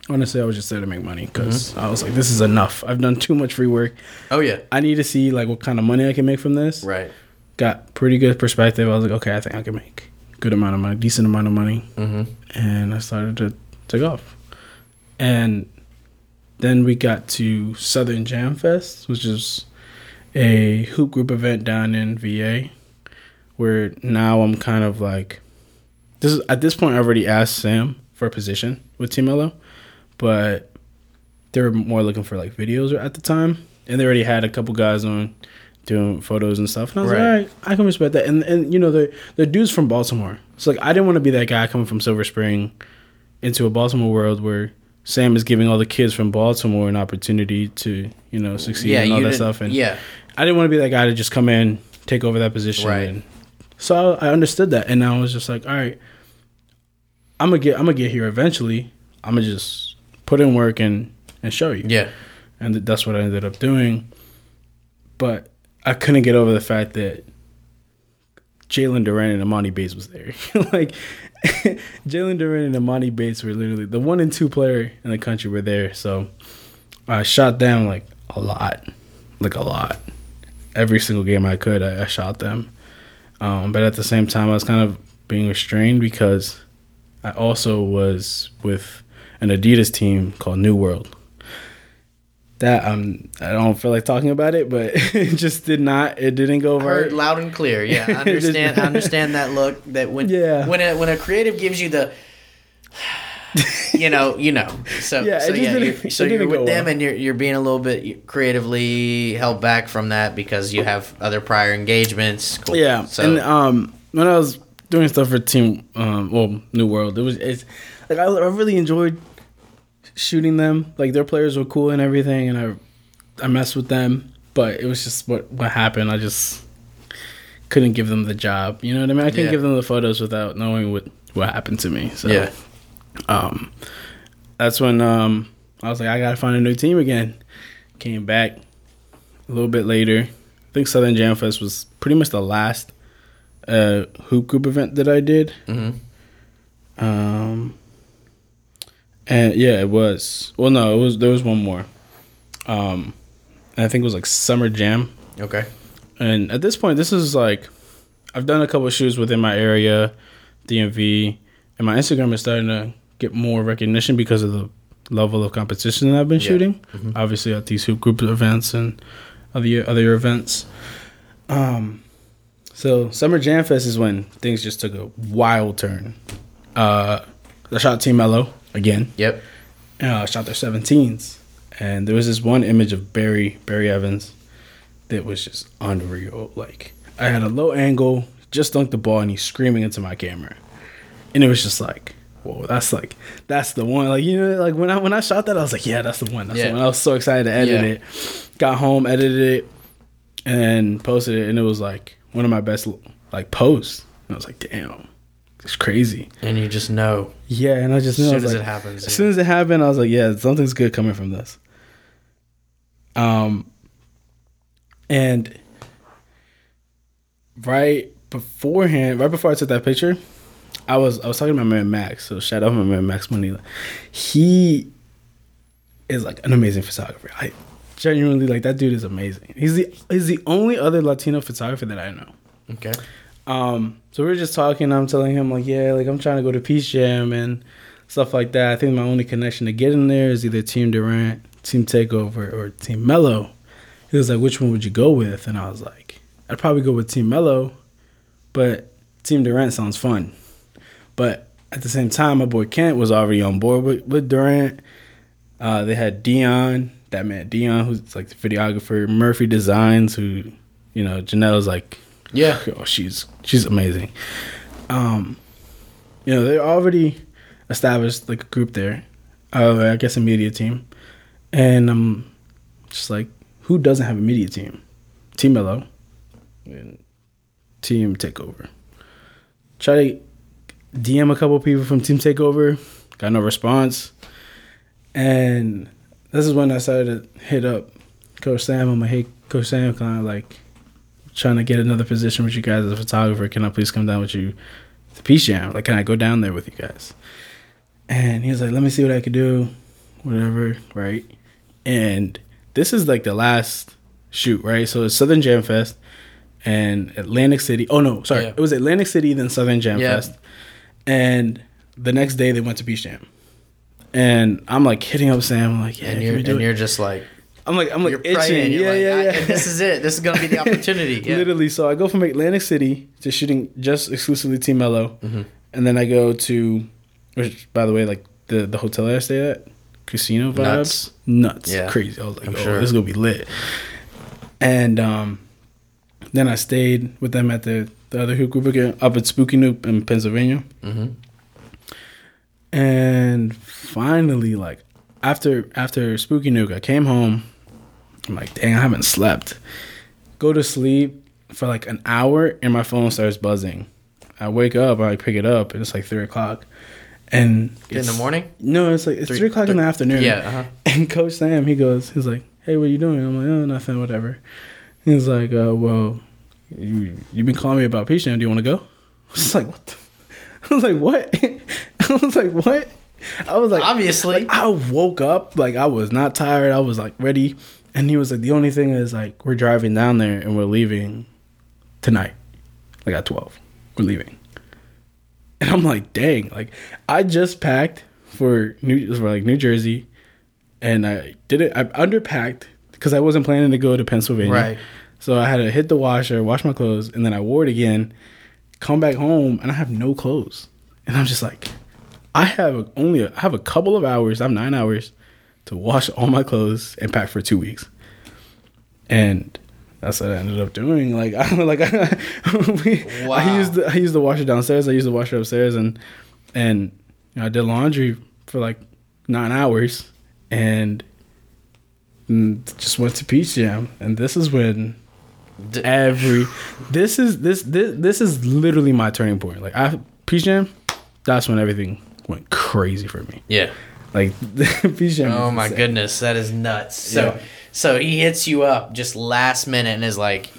honestly, I was just there to make money because I was like, this is enough. I've done too much free work. Oh yeah. I need to see like what kind of money I can make from this. Right. Got pretty good perspective. I was like, okay, I think I can make good amount of money, decent amount of money, Mm-hmm. and I started to take off. And then we got to Southern Jam Fest, which is a hoop group event down in VA, where now I'm kind of like, this is at this point I already asked Sam for a position with Team Melo, but they were more looking for like videos at the time, and they already had a couple guys on doing photos and stuff. And I was Right. like, all right, I can respect that. And and you know the the dudes from Baltimore. So like I didn't want to be that guy coming from Silver Spring into a Baltimore world where Sam is giving all the kids from Baltimore an opportunity to you know succeed Yeah, and all that stuff. And yeah, I didn't want to be that guy to just come in, take over that position. Right. And so I understood that, and I was just like, all right, I'm gonna get I'm gonna get here eventually. I'm gonna just put in work and and show you yeah, and that's what I ended up doing. But I couldn't get over the fact that Jalen Duren and Emoni Bates was there. like Jalen Duren and Emoni Bates were literally the one and two player in the country were there. So I shot them like a lot, like a lot. Every single game I could, I, I shot them. Um, but at the same time, I was kind of being restrained because I also was with an Adidas team called New World that um I don't feel like talking about it, but it just did not. It didn't go I heard loud and clear. Yeah, I understand. I understand that look. That when Yeah. when a when a creative gives you the, you know, you know. So Yeah, so yeah, you're, so you're with them, well. and you're you're being a little bit creatively held back from that because you have other prior engagements. Cool. Yeah, So and um when I was doing stuff for Team um well New World, it was it's like I, I really enjoyed shooting them. Like their players were cool and everything, and I I messed with them, but it was just what what happened. I just couldn't give them the job. You know what I mean? I couldn't Yeah. give them the photos without knowing what what happened to me. So yeah, um, that's when um, I was like, I gotta find a new team again. Came back a little bit later. I think Southern Jam Fest was pretty much the last uh, hoop group event that I did. hmm Um, and yeah, it was. Well, no, it was. There was one more. Um, I think it was like Summer Jam. okay, And at this point, this is like I've done a couple of shoots within my area, DMV, and my Instagram is starting to get more recognition because of the level of competition that I've been Yeah. shooting. Obviously, at these hoop group events and other other events. Um, so Summer Jam Fest is when things just took a wild turn. Uh, I shot Team Melo again yep, uh, shot their 17s. And there was this one image of Barry Barry Evans that was just unreal. Like I had a low angle, just dunked the ball, and he's screaming into my camera, and it was just like, whoa, that's like that's the one. Like you know, like when I when I shot that, I was like, yeah, that's the one. That's Yeah. the one. I was so excited to edit Yeah. it. Got home, edited it, and posted it, and it was like one of my best like posts. And I was like, damn, it's crazy. and you just know Yeah, and I just know. as soon as like, it happens. as yeah. soon as it happened, I was like, yeah, something's good coming from this. Um, and right beforehand, right before I took that picture, I was I was talking to my man Max. So shout out to my man Max Manila. He is like an amazing photographer. I genuinely like that dude is amazing. He's the he's the only other Latino photographer that I know. okay, Um, so we were just talking. I'm telling him like, yeah, like I'm trying to go to Peach Jam and stuff like that. I think my only connection to get in there is either Team Durant, Team Takeover, or Team Melo. He was like, which one would you go with? And I was like, I'd probably go with Team Melo, but Team Durant sounds fun. But at the same time, my boy Kent was already on board with, with Durant. Uh, they had Dion, that man Dion, who's like the videographer. Murphy Designs, who, you know, Janelle's like yeah, oh, she's she's amazing. Um, you know, they're already established like a group there. Uh, I guess a media team, and I'm just like, who doesn't have a media team? Team Melo and Team Takeover. Try to DM a couple people from Team Takeover, got no response, and this is when I started to hit up Coach Sam. I'm like, hey, Coach Sam, kind of like trying to get another position with you guys as a photographer. Can I please come down with you to Peach Jam? Like, can I go down there with you guys? And he was like, let me see what I could do, whatever, right? And this is like the last shoot, right? So it's Southern Jam Fest, and Atlantic City. Oh no, sorry, Yeah. it was Atlantic City then Southern Jam Yeah. Fest, and the next day they went to Peach Jam, and I'm like hitting up Sam, like yeah, and you're and you're just like I'm like I'm like you're itching, praying. You're yeah, like, yeah, yeah. and this is it. This is gonna be the opportunity. Yeah. Literally, so I go from Atlantic City to shooting just exclusively Team Melo, Mm-hmm. and then I go to, which by the way, like the the hotel I stayed at, casino vibes, Nuts. nuts, Yeah. crazy. I was like, I'm oh, sure. this is gonna be lit. And um, then I stayed with them at the the other hoop group again up at Spooky Nook in Pennsylvania. hmm And finally, like after after Spooky Nook, I came home. I'm like, dang, I haven't slept. Go to sleep for like an hour, and my phone starts buzzing. I wake up, I pick it up, and it's like three o'clock. And In the morning. No, it's like it's Three- three, o'clock in the afternoon. Yeah. Uh-huh. And Coach Sam, he goes, he's like, "Hey, what are you doing?" I'm like, "Oh, nothing, whatever." He's like, uh, "Well, you you've been calling me about Peach Jam. Do you want to go?" I was like, "What?" The? I was like, "What?" I was like, "What?" I was like, Obviously. I woke up like I was not tired. I was like ready, and he was like, "The only thing is like we're driving down there and we're leaving tonight, like at twelve. We're leaving." And I'm like, "Dang!" Like I just packed for New for like New Jersey, and I did it. I underpacked because I wasn't planning to go to Pennsylvania. Right. So I had to hit the washer, wash my clothes, and then I wore it again. Come back home, and I have no clothes, and I'm just like, I have only a, I have a couple of hours. I have nine hours to wash all my clothes and pack for two weeks, and that's what I ended up doing. Like I like I, we, Wow. I used the, I used the washer downstairs. I used the washer upstairs, and and you know, I did laundry for like nine hours, and, and just went to Peach Jam. And this is when D- every this is this this this is literally my turning point. Like I Peach Jam, that's when everything went crazy for me. yeah. Like Jam. Oh my insane. goodness, that is nuts. So Yeah. so he hits you up just last minute and is like,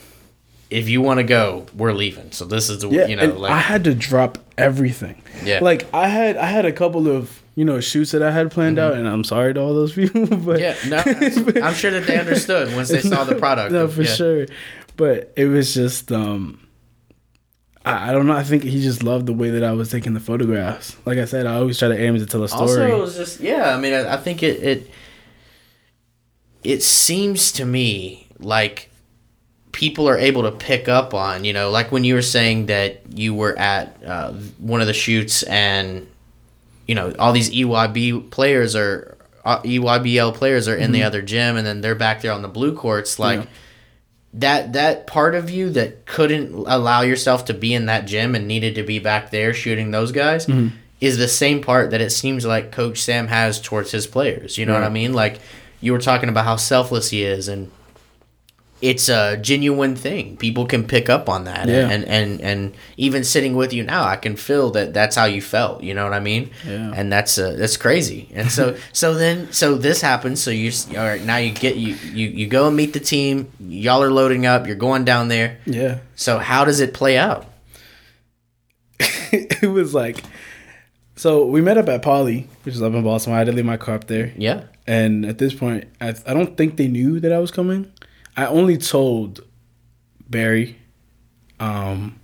if you want to go, we're leaving. So this is the Yeah, you know like I had to drop everything. Yeah. like I had I had a couple of you know shoots that I had planned out, and I'm sorry to all those people, but Mm-hmm. yeah no I'm sure that they understood once they saw the product. No, for Yeah. sure. But it was just um I, I don't know. I think he just loved the way that I was taking the photographs. Like I said, I always try to aim to tell a story. Also, it was just yeah. I mean, I, I think it it it seems to me like people are able to pick up on you know like when you were saying that you were at uh, one of the shoots and you know all these EYB players are uh, EYBL players are in the other gym and then they're back there on the blue courts like Yeah. That that part of you that couldn't allow yourself to be in that gym and needed to be back there shooting those guys mm-hmm. is the same part that it seems like coach Sam has towards his players. You know what I mean? Like you were talking about how selfless he is and it's a genuine thing. People can pick up on that, Yeah. and, and and even sitting with you now, I can feel that that's how you felt. You know what I mean? Yeah. And that's uh, that's crazy. And so so then so this happens. So you all right now you get you you you go and meet the team. Y'all are loading up. You're going down there. yeah. So how does it play out? it was like so we met up at Poly, which is up in Baltimore. I had to leave my car up there. Yeah. And at this point, I, I don't think they knew that I was coming. I only told Barry, um,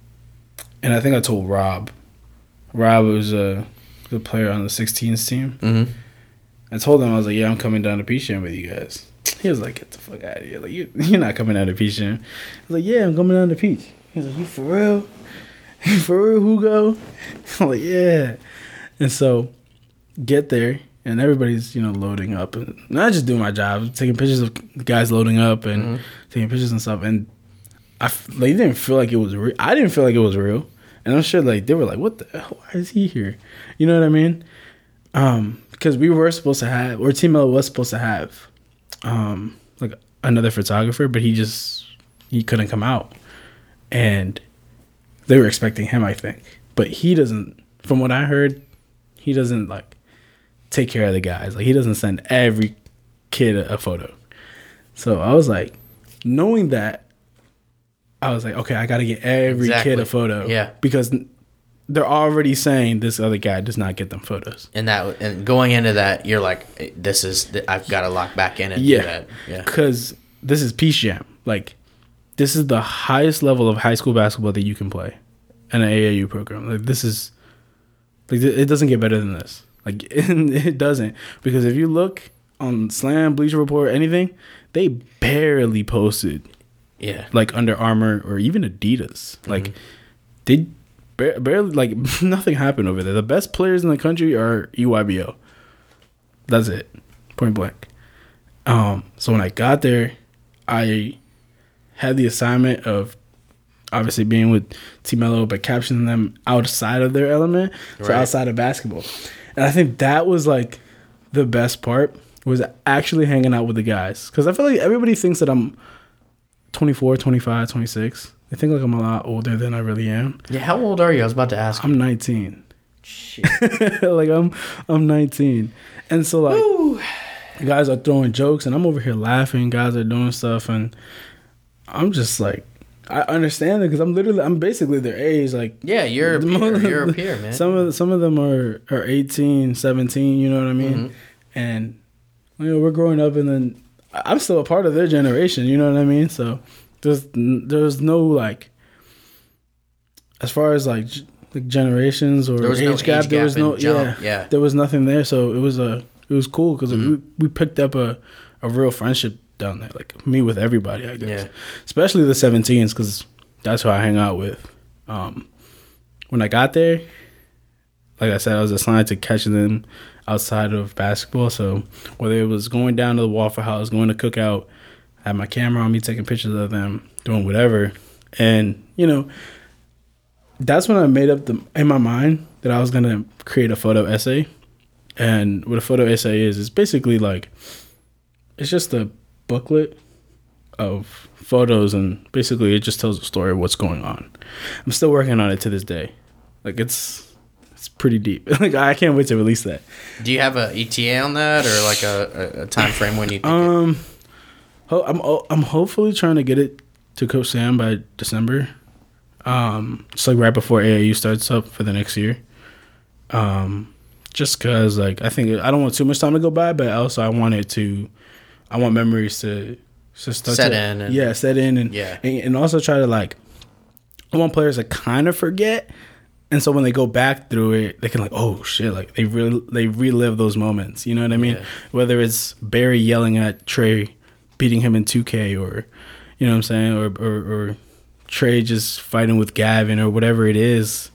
and I think I told Rob. Rob was a the player on the 16s team. Mm-hmm. I told him I was like, "Yeah, I'm coming down to Peach Jam with you guys." He was like, "Get the fuck out of here! Like you, you're not coming down to Peach Jam." I was like, "Yeah, I'm coming down to Peach." He was like, "You for real? for real, Hugo?" I'm like, "Yeah." And so, get there, and everybody's you know loading up, and not just doing my job, taking pictures of guys loading up and taking pictures and stuff. And I like didn't feel like it was real. I didn't feel like it was real, and I'm sure like they were like, "What the? hell? Why is he here?" You know what I mean? Um, because we were supposed to have, or Team Melo was supposed to have, um, like another photographer, but he just he couldn't come out, and they were expecting him, I think, but he doesn't. From what I heard, he doesn't like take care of the guys. Like he doesn't send every kid a, a photo. So I was like, knowing that, I was like, okay, I got to get every Exactly. kid a photo. Yeah. because they're already saying this other guy does not get them photos. And that and going into that, you're like, eh, this is I've got to lock back in and do Yeah, that. Yeah. because this is Peach Jam. Like, this is the highest level of high school basketball that you can play in an AAU program. Like this is like it doesn't get better than this. Like it doesn't because if you look on Slam, Bleacher Report, anything, they barely posted Yeah. like Under Armour or even Adidas. Like they ba- barely like nothing happened over there. The best players in the country are EYBL. That's it, point blank. Um, so when I got there, I had the assignment of obviously being with Team Melo, but captioning them outside of their element, so outside of basketball. And I think that was like the best part was actually hanging out with the guys because I feel like everybody thinks that I'm 24, 25, 26. They think like I'm a lot older than I really am. Yeah. How old are you? I was about to ask. I'm 19. Shit. like I'm I'm 19. And so like guys are throwing jokes and I'm over here laughing, guys are doing stuff and I'm just like I understand it because I'm literally I'm basically their age like Yeah, you're a peer. You're a peer, man. Some of some of them are are 18, 17, you know what I mean? Mm-hmm. And you know, we're growing up and then I'm still a part of their generation, you know what I mean? So there's there's no like as far as like like generations or age no gap, age there was no jump, yeah, yeah. there was nothing there. So it was a it was cool because Mm-hmm. we we picked up a a real friendship down there, like me with everybody, I guess, Yeah. especially the 17s because that's who I hang out with. Um, when I got there, like I said, I was assigned to catching them outside of basketball. So whether it was going down to the Waffle House, going to cookout, I had my camera on me taking pictures of them, doing whatever. And, you know, that's when I made up the in my mind that I was gonna create a photo essay. And what a photo essay is is basically like it's just a booklet of photos and basically it just tells a story of what's going on. I'm still working on it to this day. Like it's it's pretty deep. like I can't wait to release that. Do you have a ETA on that, or like a, a, time frame when you think? it- Um, ho- I'm I'm hopefully trying to get it to Coach Sam by December. Um, just like right before AAU starts up for the next year. Um, just cause like I think I don't want too much time to go by, but also I want it to, I want memories to, to Set to- in and- yeah, set in and Yeah. and, and also try to like, I want players to kind of forget. And so when they go back through it, they can like, oh shit, like they really they relive those moments. You know what I mean? Yeah. Whether it's Barry yelling at Trey, beating him in 2K, or you know what I'm saying, or or, or Trey just fighting with Gavin or whatever it is.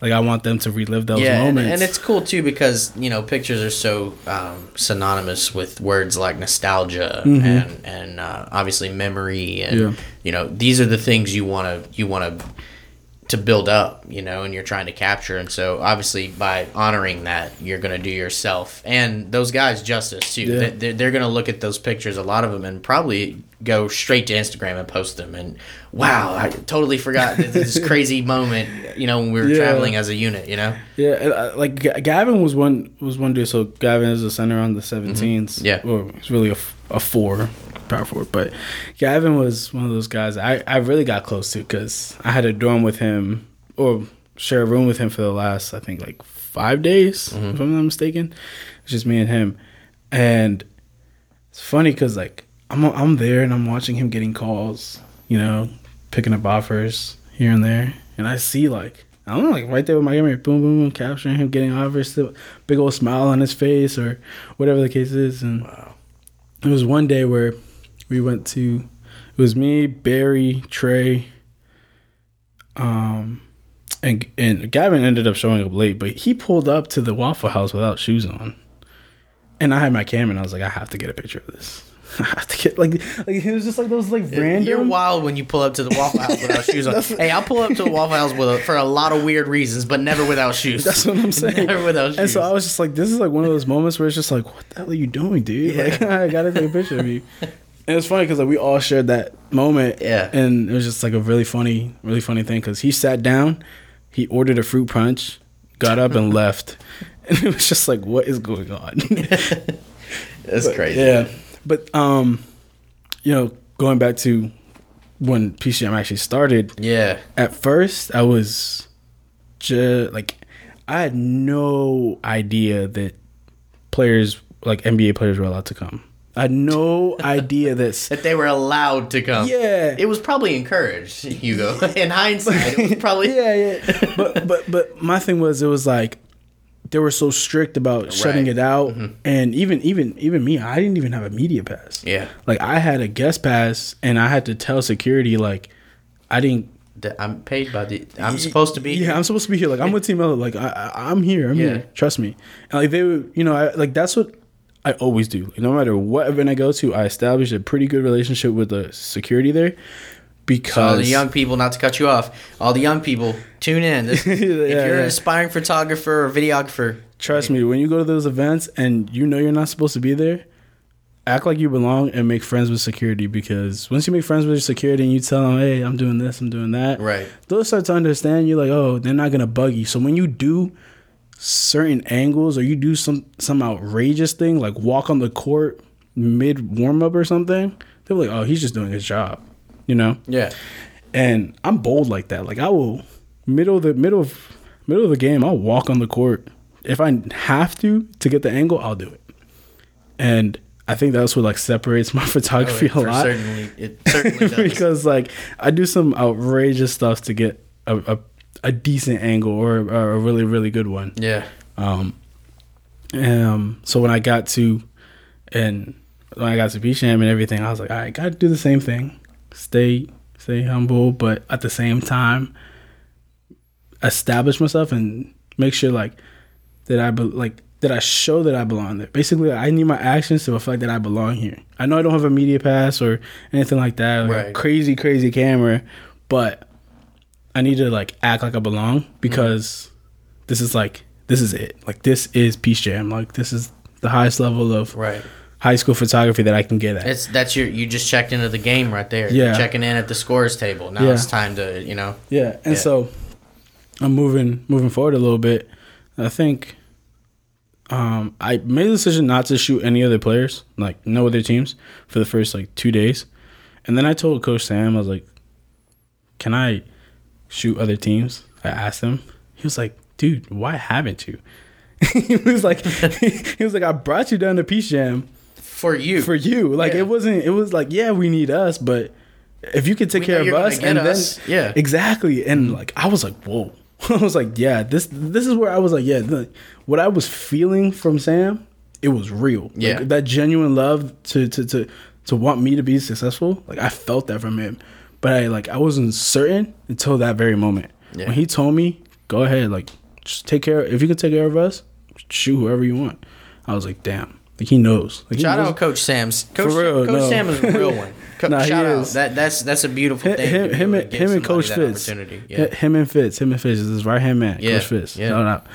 Like I want them to relive those yeah, and, moments. and it's cool too because you know pictures are so um, synonymous with words like nostalgia and and uh, obviously memory and Mm-hmm. Yeah. you know these are the things you want to you want to to build up you know and you're trying to capture and so obviously by honoring that you're going to do yourself and those guys justice too Yeah. They- they're, going to look at those pictures a lot of them and probably go straight to instagram and post them and wow i totally forgot this, crazy moment you know when we were Yeah. traveling as a unit you know Yeah, uh, like Gavin was one was one dude. So Gavin is a center on the 17s. Mm-hmm. Yeah. well, he's really a, a four, power forward. But Gavin was one of those guys I I really got close to because I had a dorm with him or share a room with him for the last I think like five days, Mm-hmm. if I'm not mistaken. It's just me and him, and it's funny because like I'm I'm there and I'm watching him getting calls, you know, picking up offers here and there, and I see like I don't know, like right there with my camera, boom, boom, boom, capturing him getting offers, still big old smile on his face or whatever the case is, and it was one day where we went to it was me, Barry, Trey, um, and and Gavin ended up showing up late, but he pulled up to the Waffle House without shoes on. And I had my camera, and I was like, I have to get a picture of this. I have to get like, like it was just like those like random. You're wild when you pull up to the Waffle House without shoes on. Hey, I'll pull up to the Waffle House with a, for a lot of weird reasons, but never without shoes. That's what I'm saying. Never without shoes. And so I was just like, this is like one of those moments where it's just like, what the hell are you doing, dude? Like, I gotta take a picture of you. And it's funny because like we all shared that moment. Yeah. And it was just like a really funny, really funny thing because he sat down, he ordered a fruit punch, got up and left, and it was just like, what is going on? That's crazy. Yeah, but um, you know, going back to when Peach Jam actually started, Yeah. at first I was just like I had no idea that players like NBA players were allowed to come. I had no idea this. that they were allowed to come. Yeah. It was probably encouraged, Hugo. In hindsight, it was probably yeah, yeah. But but but my thing was it was like they were so strict about shutting it out, mm-hmm. and even even even me, I didn't even have a media pass. Yeah. like I had a guest pass, and I had to tell security like I didn't. that I'm paid by the. I'm supposed to be. Yeah, I'm supposed to be here. Like I'm with Team Melo. Like I, I I'm here. I'm Yeah. here. Trust me. And like they, would, you know, I, like that's what I always do. Like, no matter what event I go to, I establish a pretty good relationship with the security there because All the young people, not to cut you off, all the young people, tune in. This, if you're yeah. an aspiring photographer or videographer, Trust me, when you go to those events and you know you're not supposed to be there, act like you belong and make friends with security because once you make friends with your security and you tell them, hey, I'm doing this, I'm doing that, Right. they'll start to understand You're like, oh, they're not gonna bug you. So when you do certain angles or you do some some outrageous thing like walk on the court mid warm up or something, they're like, oh, he's just doing his job, you know. yeah, And I'm bold like that. Like I will middle of the middle of middle of the game, I'll walk on the court. If I have to to get the angle, I'll do it. And I think that's what like separates my photography Oh, a lot. certainly, it certainly does. because like I do some outrageous stuff to get a, a, a decent angle or, or a really really good one. yeah, Um, um, so when I got to, and when I got to Peach Jam and everything, I was like, all right, gotta do the same thing. Stay, stay humble, but at the same time, establish myself and make sure like that I be, like that I show that I belong there. Basically, I need my actions to reflect that I belong here. I know I don't have a media pass or anything like that, Right. crazy, crazy camera, but I need to like act like I belong because this is like this is it. Like this is Peach Jam. Like this is the highest level of right. high school photography that I can get at. It's that's your you just checked into the game right there. Yeah. You're checking in at the scores table. Now Yeah. it's time to you know. Yeah, and Yeah. so I'm moving moving forward a little bit. I think um, I made the decision not to shoot any other players, like no other teams, for the first like two days, and then I told Coach Sam, I was like, "Can I shoot other teams?" I asked him. He was like, "Dude, why haven't you?" he was like, "He was like, I brought you down to Peach Jam For you, for you. Like Yeah. it wasn't. It was like, yeah, we need us, but if you could take We care of us, and us. then Yeah. exactly. And mm-hmm. like I was like, whoa. I was like, yeah, this this is where I was like, yeah, the, what I was feeling from Sam, it was real. Like, Yeah. that genuine love to to to to want me to be successful. Like I felt that from him, but I like I wasn't certain until that very moment Yeah. when he told me, go ahead, like just take care. If you can take care of us, shoot whoever you want. I was like, damn. Like he knows. Like, Shout knows. out Coach Sam's. Coach, real, Coach no. Sam is a real one. Co- Nah, shout out. That that's that's a beautiful thing. him, him, and, him and Coach Fitz. Yeah. Him and Fitz. Him and Fitz is his right hand man. Yeah, Coach Fitz. yeah. Shout out.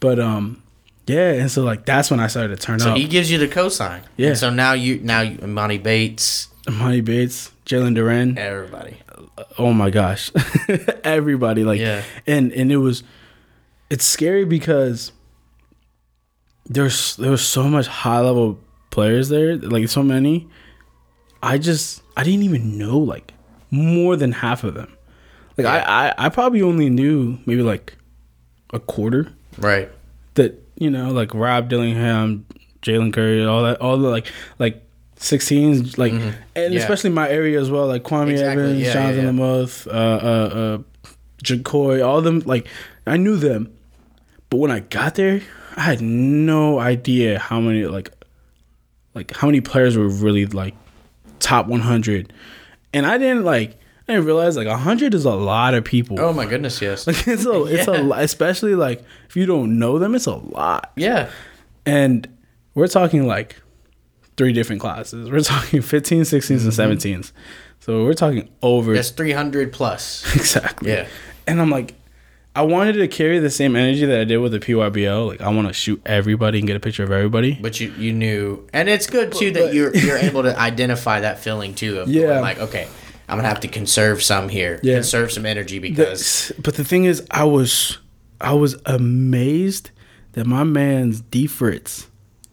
But um, yeah, and so like that's when I started to turn So up. So he gives you the cosign. Yeah. And so now you now you, Monty Bates, Emoni Bates, Jalen Duren. everybody. Oh my gosh, everybody like, Yeah. and and it was, it's scary because there's there was so much high level players there, like so many. I just I didn't even know like more than half of them. Like Yeah. I, I I probably only knew maybe like a quarter Right. that you know like Rob Dillingham, Jalen Curry, all that, all the like like 16s, like and Mm-hmm. Yeah. especially my area as well, like Kwame Exactly. Evans, Yeah, Jonathan yeah. Lamoth, uh, uh, uh, Jacoy, all them. Like I knew them, but when I got there, I had no idea how many like like how many players were really like top 100, and I didn't like. I didn't realize like 100 is a lot of people. Oh my goodness, yes. Like it's a it's a Yeah. lot, especially like if you don't know them, it's a lot. yeah. And we're talking like three different classes. We're talking 15, 16s, Mm-hmm. and 17s. So we're talking over That's 300 plus. exactly. Yeah. And I'm like, I wanted to carry the same energy that I did with the EYBL. Like I want to shoot everybody and get a picture of everybody. But you you knew, and it's good too that you're you're able to identify that feeling too of Yeah. going like okay, I'm gonna have to conserve some here, Yeah. conserve some energy because The- but the thing is, I was I was amazed that my man's D Fritz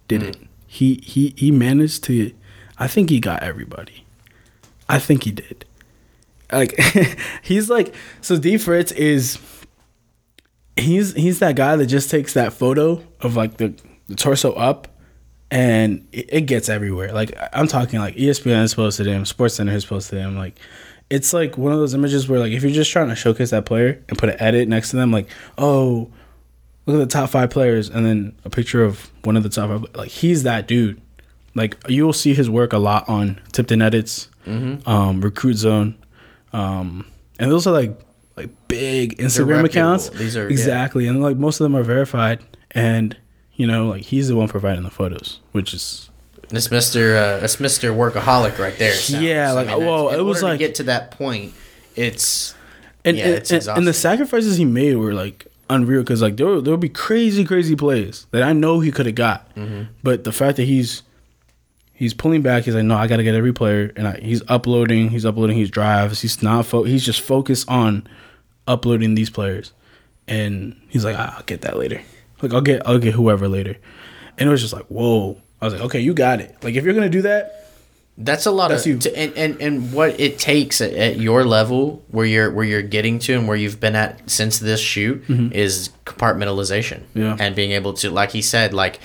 did it. He he he managed to. I think he got everybody. I think he did. Like he's like so. D Fritz is. He's he's that guy that just takes that photo of like the, the torso up, and it, it gets everywhere. Like I'm talking like ESPN has posted him, Sports Center has posted him. Like it's like one of those images where like if you're just trying to showcase that player and put an edit next to them, like oh look at the top five players, and then a picture of one of the top five. Like he's that dude. Like you'll see his work a lot on Tipton Edits, um, Recruit Zone, um, and those are like like big Instagram accounts. These are- yeah. exactly, and like most of them are verified, and you know like he's the one providing the photos, which is It's Mister. Uh, it's Mister Workaholic right there. sounds. Yeah, like, that's- well, in it was like- to get to that point. It's and Yeah, and, it's and, and the sacrifices he made were like unreal because like there there would be crazy crazy plays that I know he could have got, Mm-hmm. but the fact that he's he's pulling back, he's like, no, I got to get every player, and I, he's uploading, he's uploading his drives, he's not fo- he's just focused on uploading these players, and he's like, ah, I'll get that later, like I'll get I'll get whoever later, and it was just like, whoa, I was like, okay, you got it, like if you're gonna do that, That's a lot That's of. To, and, and and what it takes at, at your level where you're where you're getting to and where you've been at since this shoot is compartmentalization Mm-hmm. Yeah. and being able to like he said like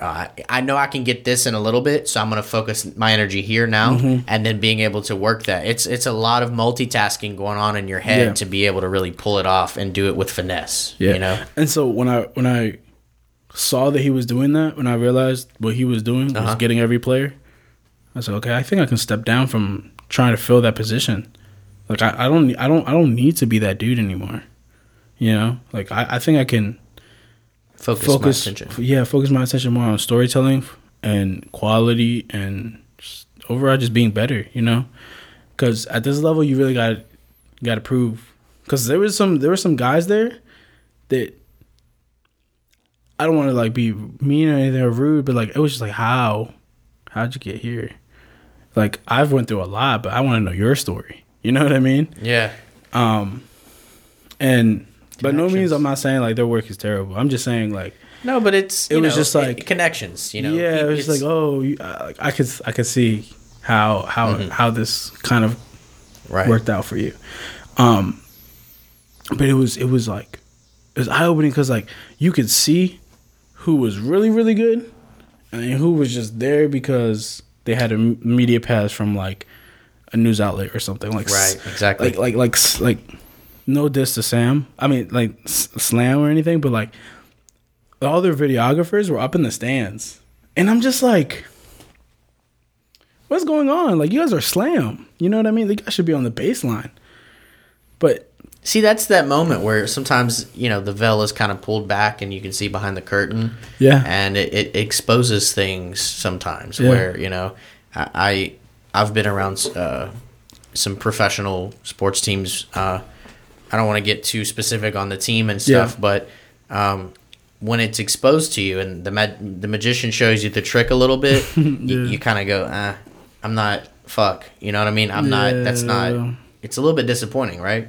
uh, I know I can get this in a little bit so I'm gonna focus my energy here now Mm-hmm. and then being able to work that it's it's a lot of multitasking going on in your head Yeah. to be able to really pull it off and do it with finesse Yeah. you know And so when I when I saw that he was doing that, when I realized what he was doing was Uh-huh. getting every player, I said, okay, I think I can step down from trying to fill that position. Like I, I don't I don't I don't need to be that dude anymore. You know? Like I, I think I can focus, focus my attention yeah, focus my attention more on storytelling and quality and just overall just being better, you know? Cuz at this level you really got got to prove cuz there was some there were some guys there that I don't want to like be mean or anything or rude, but like it was just like how how'd you get here? Like I've went through a lot, but I want to know your story. You know what I mean? yeah Um and by no means I'm not saying like their work is terrible. I'm just saying like no but it's It you was know, just like- connections you know yeah, it was It's- like oh, you, uh, I could I could see how how how this kind of right worked out for you. Um, but it was it was like it was eye opening because like you could see who was really really good and who was just there because they had a media pass from like a news outlet or something like Right, exactly. like like like like no diss to Sam. I mean like slam or anything, but like all their videographers were up in the stands, and I'm just like. What's going on? Like you guys are slam. You know what I mean? You guys should be on the baseline. But See, that's that moment where sometimes you know the veil is kind of pulled back and you can see behind the curtain. Yeah. and it, it exposes things sometimes Yeah. where you know I, I I've been around uh, some professional sports teams. Uh, I don't want to get too specific on the team and stuff, Yeah. but um, when it's exposed to you and the mag- the magician shows you the trick a little bit, you, you kind of go, ah, I'm not fuck. You know what I mean? I'm not. That's Yeah. not. It's a little bit disappointing, right?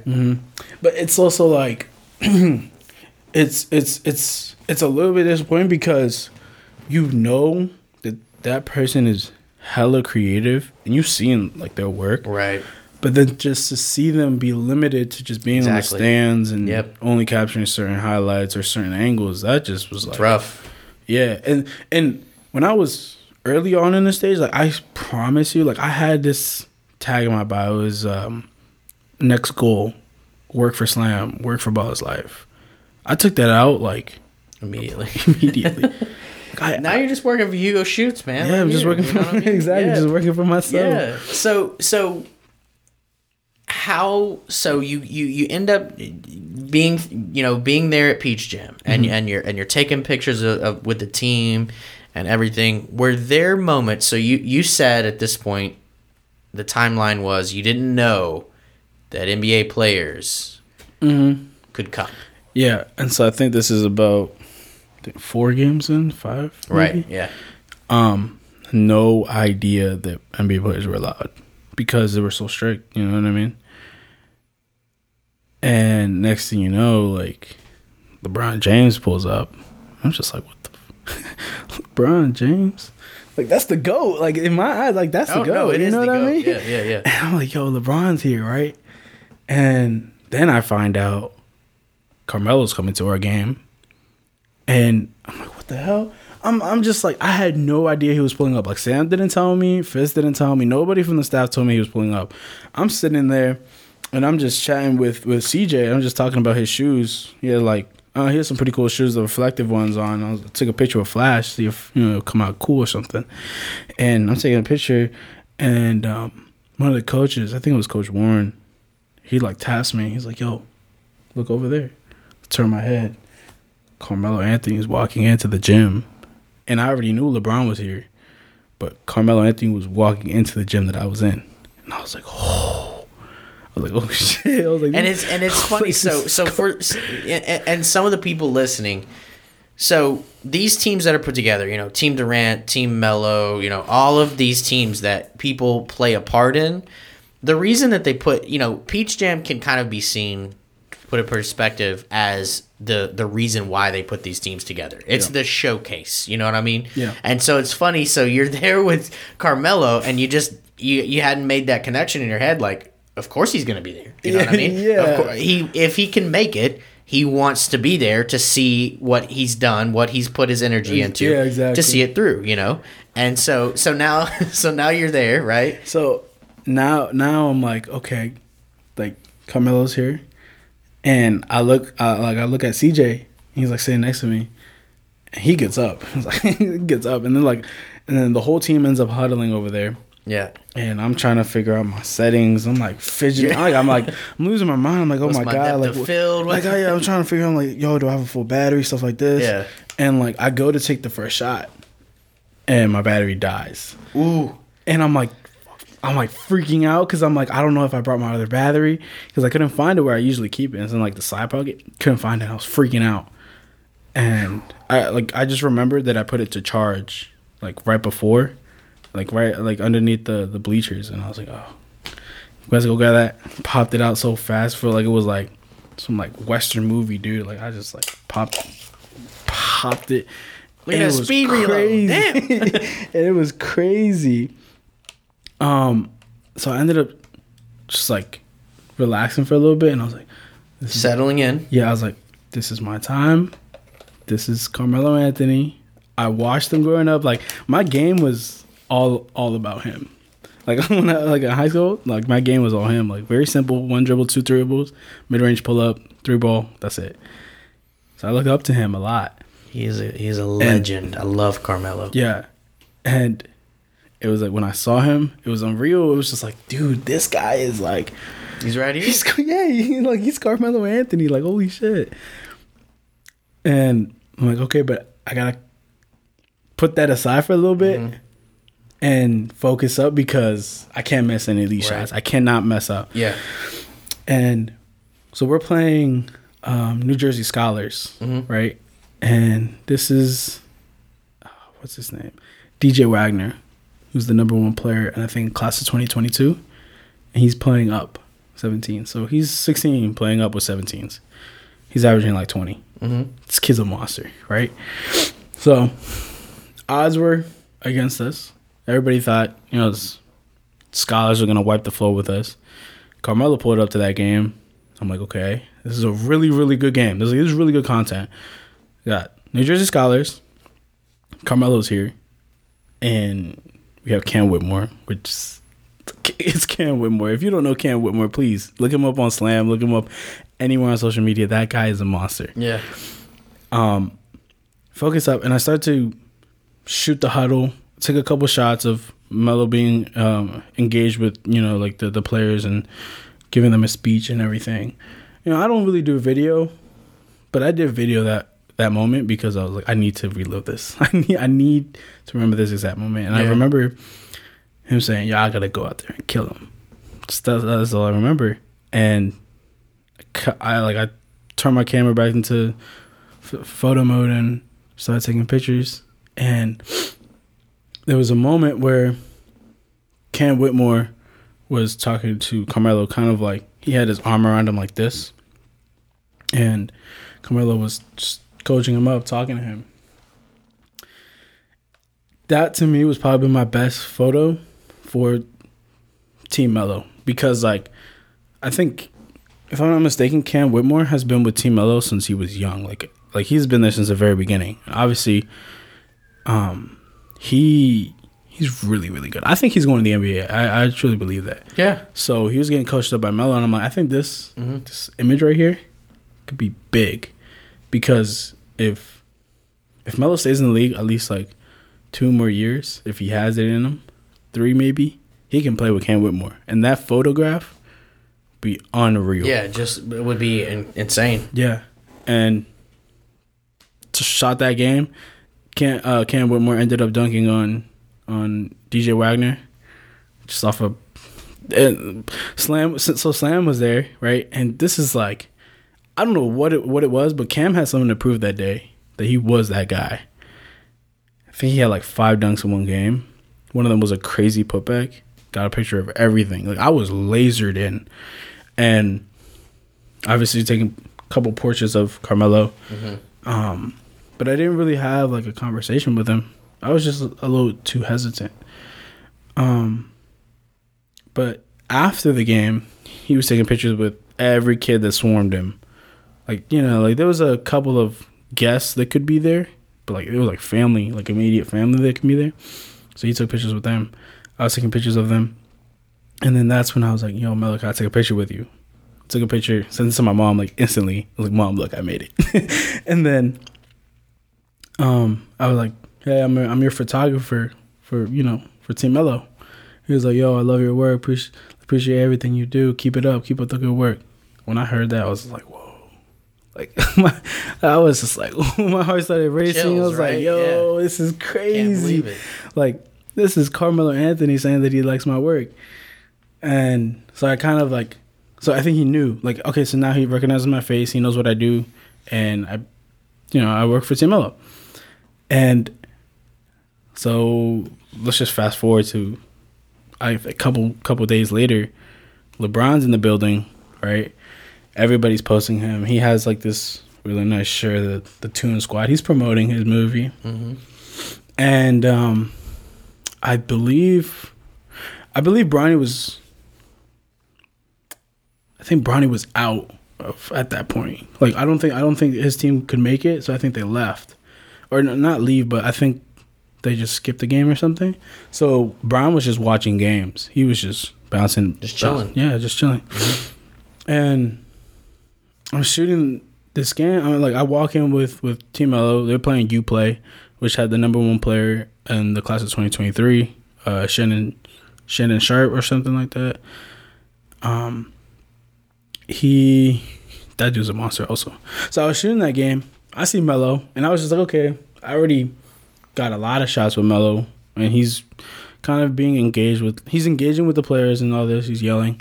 but it's also like it's it's it's it's a little bit disappointing because you know that that person is hella creative and you've seen like their work Right. but then just to see them be limited to just being Exactly. on the stands and Yep. only capturing certain highlights or certain angles that just was like It's rough. Yeah, and and when I was early on in the stage, like I promise you, like I had this tag in my bio is um, next goal, work for Slam, work for Ball's Life. I took that out like Immediately. immediately. I, Now you're just working for Hugo Shoots, man. yeah, right I'm just working you for know what I mean? exactly, Yeah. just working for myself. Yeah. So so how so you you you end up being you know being there at Peach Jam and Mm-hmm. and you're and you're taking pictures of, of with the team and everything. Were there moments? So you you said at this point the timeline was you didn't know that NBA players Mm-hmm. could come. Yeah, and so I think this is about four games in five. Right. Yeah. um no idea that NBA players were allowed because they were so strict, you know what I mean? And next thing you know, like LeBron James pulls up. I'm just like, what the f- LeBron James? Like that's the goat. Like in my eyes, like that's the goat. you know what I mean? Oh, Yeah, yeah, yeah. And I'm like, yo, LeBron's here, right? And then I find out Carmelo's coming to our game. And I'm like, what the hell? I'm I'm just like I had no idea he was pulling up. Like Sam didn't tell me, Fitz didn't tell me, nobody from the staff told me he was pulling up. I'm sitting there and I'm just chatting with with CJ. I'm just talking about his shoes. He had like uh, he has some pretty cool shoes, the reflective ones on. I, was, I took a picture with Flash, see if you know come out cool or something. And I'm taking a picture, and um, one of the coaches, I think it was Coach Warren, he like taps me. He's like, "Yo, look over there." I turn my head. Carmelo Anthony is walking into the gym, and I already knew LeBron was here, but Carmelo Anthony was walking into the gym that I was in, and I was like, "Oh." I was like, oh shit! I was like, and it's and it's oh, funny. So so for and, and some of the people listening, so these teams that are put together, you know, Team Durant, Team Melo, you know, all of these teams that people play a part in. The reason that they put, you know, Peach Jam can kind of be seen, put a perspective as the the reason why they put these teams together. It's Yeah. the showcase. You know what I mean? Yeah. And so it's funny. So you're there with Carmelo, and you just you you hadn't made that connection in your head. Like, of course he's gonna be there. You know what I mean? Yeah. Course, he if he can make it, he wants to be there to see what he's done, what he's put his energy into, Yeah, exactly. to see it through. You know. And so so now so now you're there, right? So now now I'm like, okay, like Carmelo's here, and I look like I look at CJ. He's like sitting next to me. And he gets up. He's like he gets up, and then like, and then the whole team ends up huddling over there. Yeah. And I'm trying to figure out my settings. I'm like fidgeting. Like, I'm like I'm losing my mind. I'm like, oh What's my, my god, like field? Like, oh, yeah, I'm trying to figure out. I'm like, yo, do I have a full battery? Stuff like this. Yeah. And like, I go to take the first shot, and my battery dies Ooh. and I'm like, I'm like freaking out because I'm like, I don't know if I brought my other battery because I couldn't find it where I usually keep it. It's in like the side pocket. Couldn't find it. I was freaking out, and I like I just remembered that I put it to charge like right before, like right like underneath the the bleachers, and I was like, oh, you guys go grab that. Popped it out so fast for like it was like some like Western movie, dude. Like I just like popped, popped it. Look at that it was speed reload. crazy. Damn. and it was crazy. Um, so I ended up just like relaxing for a little bit, and I was like, Settling in. yeah, I was like, this is my time. This is Carmelo Anthony. I watched him growing up. Like my game was all all about him. Like when I like in high school, like my game was all him. Like very simple, one dribble, two dribbles, mid range pull up, three ball. That's it. So I look up to him a lot. He's a he's a legend. I love Carmelo. Yeah. And it was like when I saw him, it was unreal. It was just like, dude, this guy is like He's right here. he's yeah, he, like he's Carmelo Anthony, like holy shit. And I'm like, okay, but I gotta put that aside for a little bit Mm-hmm. and focus up because I can't miss any of these Right. shots. I cannot mess up. Yeah. And so we're playing um, New Jersey Scholars, Mm-hmm. right? And this is uh, what's his name? DJ Wagner, who's the number one player, and I think class of 2022. And he's playing up 17. So he's 16 playing up with 17s. He's averaging like 20. Mm-hmm. This kid's a monster, right? So odds were against us. Everybody thought, you know, scholars are gonna wipe the floor with us. Carmelo pulled up to that game. I'm like, okay, this is a really, really good game. This is, this is really good content. We got New Jersey Scholars. Carmelo's here, and we have Cam Whitmore, which is, it's Cam Whitmore. If you don't know Cam Whitmore, please look him up on Slam. Look him up anywhere on social media. That guy is a monster Yeah. um, focus up, and I start to shoot the huddle. Took a couple shots of Melo being um, engaged with you know like the the players and giving them a speech and everything. You know, I don't really do video, but I did video that that moment because I was like, I need to relive this. I need I need to remember this exact moment, and I remember him saying, "Yeah, I gotta go out there and kill him." Just that, that's all I remember, and I like I turned my camera back into f- photo mode and started taking pictures. And there was a moment where Cam Whitmore was talking to Carmelo, kind of like he had his arm around him like this, and Carmelo was just coaching him up, talking to him. That to me was probably my best photo for Team Melo because, like, I think if I'm not mistaken, Cam Whitmore has been with Team Melo since he was young. Like, like he's been there since the very beginning. Obviously, um, he he's really really good. I think he's going to the NBA. I, I truly believe that. Yeah. So he was getting coached up by Melo, and I'm like, I think this Mhm. this image right here could be big, because if if Melo stays in the league at least like two more years, if he has it in him, three maybe, he can play with Cam Whitmore, and that photograph be unreal. Yeah, just it would be in, insane. Yeah, and to shot that game, Cam uh, Cam Whitmore ended up dunking on on DJ Wagner, just off of Slam. So Slam was there, right? And this is like, I don't know what it what it was, but Cam had something to prove that day that he was that guy. I think he had like five dunks in one game. One of them was a crazy putback. Got a picture of everything. Like I was lasered in, and obviously taking a couple portraits of Carmelo. Um, but I didn't really have like a conversation with him. I was just a little too hesitant. Um, but after the game, he was taking pictures with every kid that swarmed him. Like you know, like there was a couple of guests that could be there, but like it was like family, like immediate family that could be there. So he took pictures with them. I was taking pictures of them, and then that's when I was like, "Yo, can I take a picture with you?" Took a picture, sent it to my mom like instantly. I was like, "Mom, look, I made it." and then, um, I was like, "Hey, I'm I'm your photographer for you know for Team Melo." He was like, "Yo, I love your work. Appreciate appreciate everything you do. Keep it up. Keep up the good work." When I heard that, I was like! Like my, I was just like, my heart started racing. I was right? like, "Yo, Yeah. this is crazy!" Like this is Carmelo Anthony saying that he likes my work, and so I kind of like, so I think he knew. Like, okay, so now he recognizes my face. He knows what I do, and I, you know, I work for Team Melo, and so let's just fast forward to I, a couple couple days later, LeBron's in the building, right? Everybody's posting him. He has like this really nice shirt, the the Tune Squad. He's promoting his movie, Mhm. and um, I believe, I believe Bronny was. I think Bronny was out of, at that point. Like I don't think I don't think his team could make it, so I think they left, or not leave, but I think they just skipped the game or something. So Bronny was just watching games. He was just bouncing, Just chilling. Yeah, just chilling. And I'm shooting this game. I mean, like I walk in with with Team Melo. They're playing UPlay, which had the number one player in the class of 2023, uh, Shannon Shaedon Sharpe or something like that. Um, he that dude's a monster also. So I was shooting that game. I see Melo, and I was just like, okay, I already got a lot of shots with Melo, and he's kind of being engaged with. He's engaging with the players and all this. He's yelling,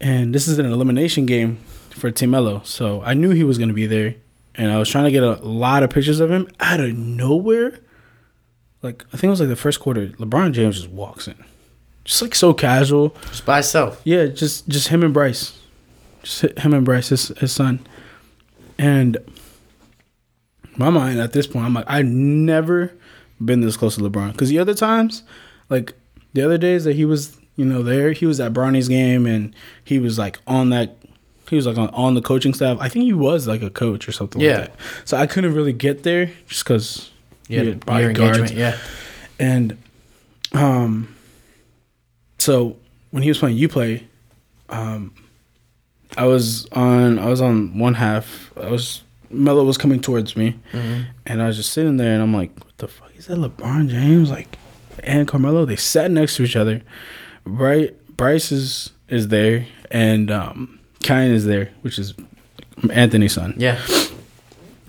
and this is an elimination game for Team Melo. So I knew he was going to be there, and I was trying to get a lot of pictures of him out of nowhere. Like I think it was like the first quarter, LeBron James just walks in, just like so casual. Just by itself. Yeah, just just him and Bryce, just him and Bryce, his his son, and my mind at this point, I'm like, I've never been this close to LeBron because the other times, like the other days that he was, you know, there, he was at Bronny's game and he was like on that. He was like on, on the coaching staff. I think he was like a coach or something Yeah. like that. So I couldn't really get there just because Yeah, your engagement. Yeah. And um so when he was playing you play, um I was on I was on one half. I was Melo was coming towards me Mhm. and I was just sitting there and I'm like, What the fuck is that LeBron James? Like and Carmelo, they sat next to each other. Right Bryce is is there and um Kiyan is there, which is Anthony's son. Yeah.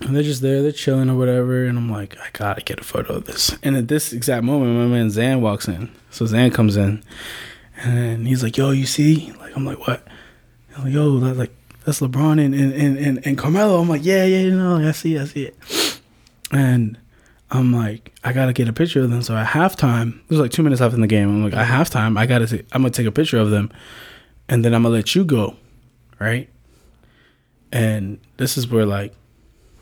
And they're just there, they're chilling or whatever. And I'm like, I gotta get a photo of this. And at this exact moment, my man Xan walks in. So Xan comes in and he's like, Yo, you see? Like, I'm like, What? I'm like, Yo, that's like, that's LeBron and, and, and, and, Carmelo. I'm like, Yeah, yeah, you know, I see, I see it. And I'm like, I gotta get a picture of them. So at halftime, there's like two minutes left in the game. I'm like, at halftime, I gotta, I'm gonna take a picture of them, and then I'm gonna let you go, right? And this is where like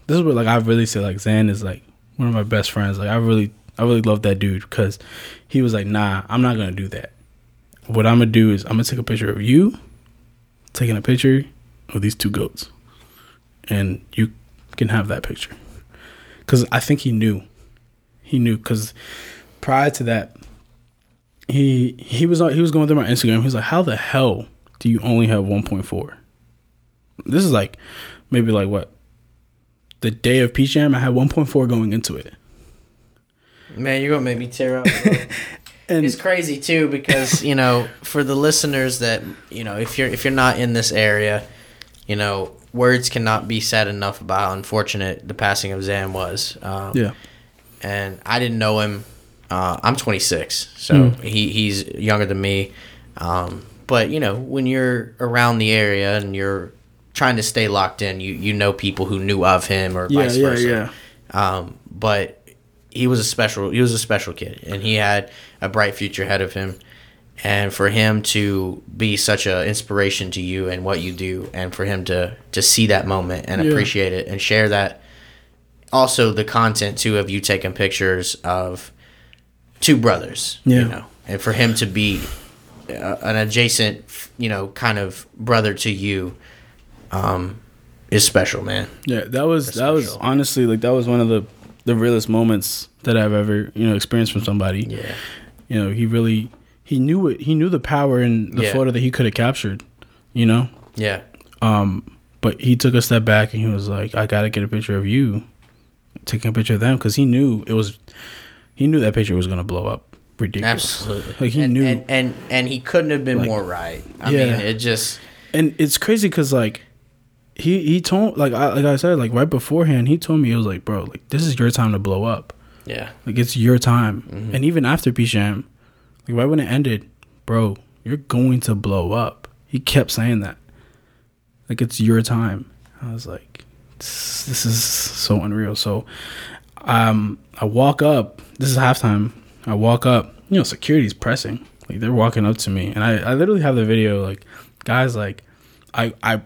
this is where like I really say like Xan is like one of my best friends. Like I really I really love that dude because he was like, nah, I'm not gonna do that. What I'm gonna do is I'm gonna take a picture of you, taking a picture of these two goats, and you can have that picture. Because I think he knew, he knew because prior to that, he he was he was going through my Instagram. He was like, "How the hell do you only have 1.4?" This is like maybe like what the day of Peach Jam. I had 1.4 going into it, Man, you're gonna make me tear up. and it's crazy too because you know for the listeners that you know if you're if you're not in this area, you know words cannot be said enough about how unfortunate the passing of Xan was. Um, yeah, and I didn't know him. Uh, I'm 26, so he, he's younger than me. Um, but you know, when you're around the area and you're trying to stay locked in, you you know people who knew of him or yeah, vice yeah, versa. yeah. Um, but he was a special he was a special kid, and he had a bright future ahead of him. And for him to be such an inspiration to you and what you do, and for him to to see that moment and Yeah. appreciate it and share that also the content too of you taking pictures of two brothers Yeah. you know and for him to be uh, an adjacent you know kind of brother to you um is special man Yeah, that was That's that was honestly like that was one of the the realest moments that I've ever you know experienced from somebody. yeah You know, he really he knew it. He knew the power in the Yeah. photo that he could have captured. You know, yeah um, but he took a step back and he was like, "I got to get a picture of you, taking a picture of them," because he knew it was. He knew that picture was gonna blow up ridiculous. absolutely Like he and, knew, and, and and he couldn't have been Like, more right i yeah. mean it just and it's crazy because like he he told like I like I said like right beforehand he told me it was like bro like this is your time to blow up. Yeah. Like it's your time. Mm-hmm. and even after Peach Jam like right when it ended bro you're going to blow up. He kept saying that. Like it's your time. I was like this, this is so unreal. So um I walk up this is halftime I walk up you know security's pressing. Like they're walking up to me and I, I literally have the video like guys like I I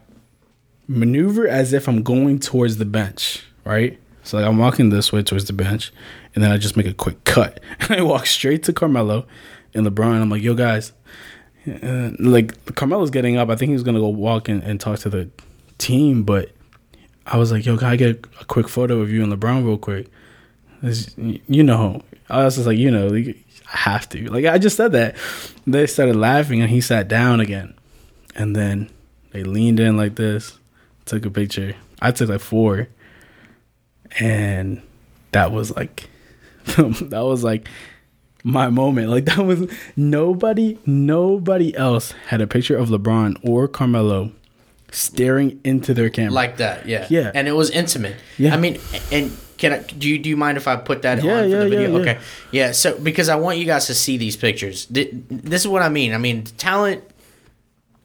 maneuver as if I'm going towards the bench, right? So like I'm walking this way towards the bench, and then I just make a quick cut, and I walk straight to Carmelo and LeBron. I'm like, "Yo, guys," uh, like Carmelo's getting up. I think he was gonna go walk and, and talk to the team, but I was like, "Yo, can I get a quick photo of you and LeBron real quick?" You know, I was just like, you know, like, I have to. Like I just said that. They started laughing, and he sat down again, and then they leaned in like this, took a picture. I took like four, and that was like, that was like my moment. Like that was nobody, nobody else had a picture of LeBron or Carmelo staring into their camera. like that yeah Yeah. and it was intimate Yeah. i mean and can I, do you do you mind if I put that Yeah, on for yeah, the video? yeah. Okay, yeah. So because I want you guys to see these pictures. This is what I mean. I mean, talent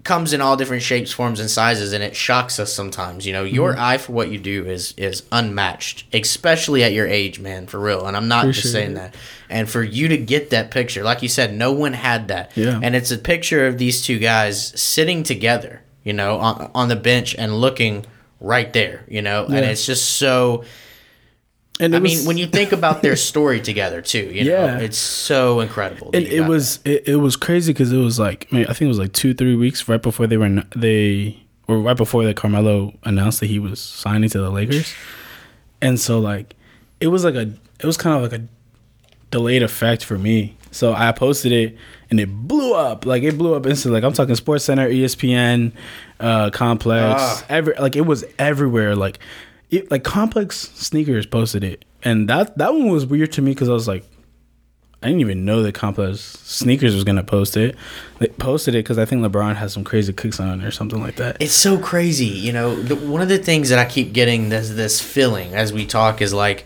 comes in all different shapes, forms, and sizes, and it shocks us sometimes. You know, your Mm-hmm. eye for what you do is is unmatched, especially at your age, man, for real. And I'm not just saying it. that. And for you to get that picture, like you said, no one had that. Yeah. And it's a picture of these two guys sitting together, you know, on, on the bench and looking right there, you know, and it's just so. And I was- mean, when you think about their story together too, you know, Yeah. it's so incredible. and it was it, it was crazy because it was like I, mean, I think it was like two three weeks right before they were they or right before that Carmelo announced that he was signing to the Lakers, and so like it was like a it was kind of like a delayed effect for me. So I posted it and it blew up like it blew up instantly. Like I'm talking SportsCenter, ESPN, uh, Complex, Ah. every like it was everywhere. Like it, like Complex sneakers posted it, and that that one was weird to me because I was like. I didn't even know that Complex Sneakers was gonna post it. They posted it because I think LeBron has some crazy kicks on or something like that. it's so crazy you know the, one of the things that i keep getting this this feeling as we talk is like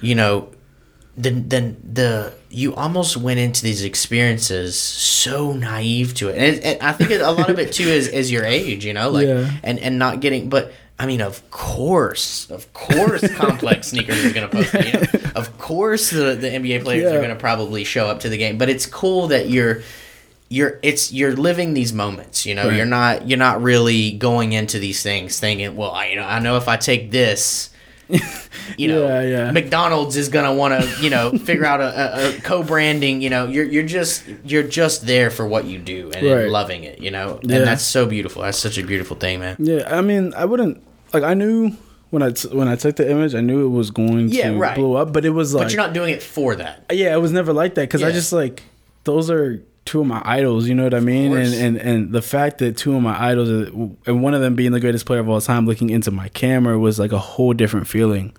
you know the the, the you almost went into these experiences so naive to it and, it, and i think a lot of it too is is your age you know like Yeah. and and not getting but I mean, of course, of course, Complex Sneakers is going to post. You know? Of course, the, the NBA players are going to probably show up to the game. But it's cool that you're you're it's you're living these moments you know Right. you're not you're not really going into these things thinking well I, you know i know if i take this you know Yeah, yeah. mcdonald's is gonna want to you know figure out a, a, a co-branding you know you're you're just you're just there for what you do and Right. loving it you know Yeah. and that's so beautiful that's such a beautiful thing man Yeah, I mean, I wouldn't like. I knew when I t- when I took the image, I knew it was going Yeah, to right. blow up, but it was like but you're not doing it for that. yeah, it was never like that because I just like those are two of my idols. You know what I mean? And and and the fact that two of my idols, are, and one of them being the greatest player of all time, looking into my camera was like a whole different feeling.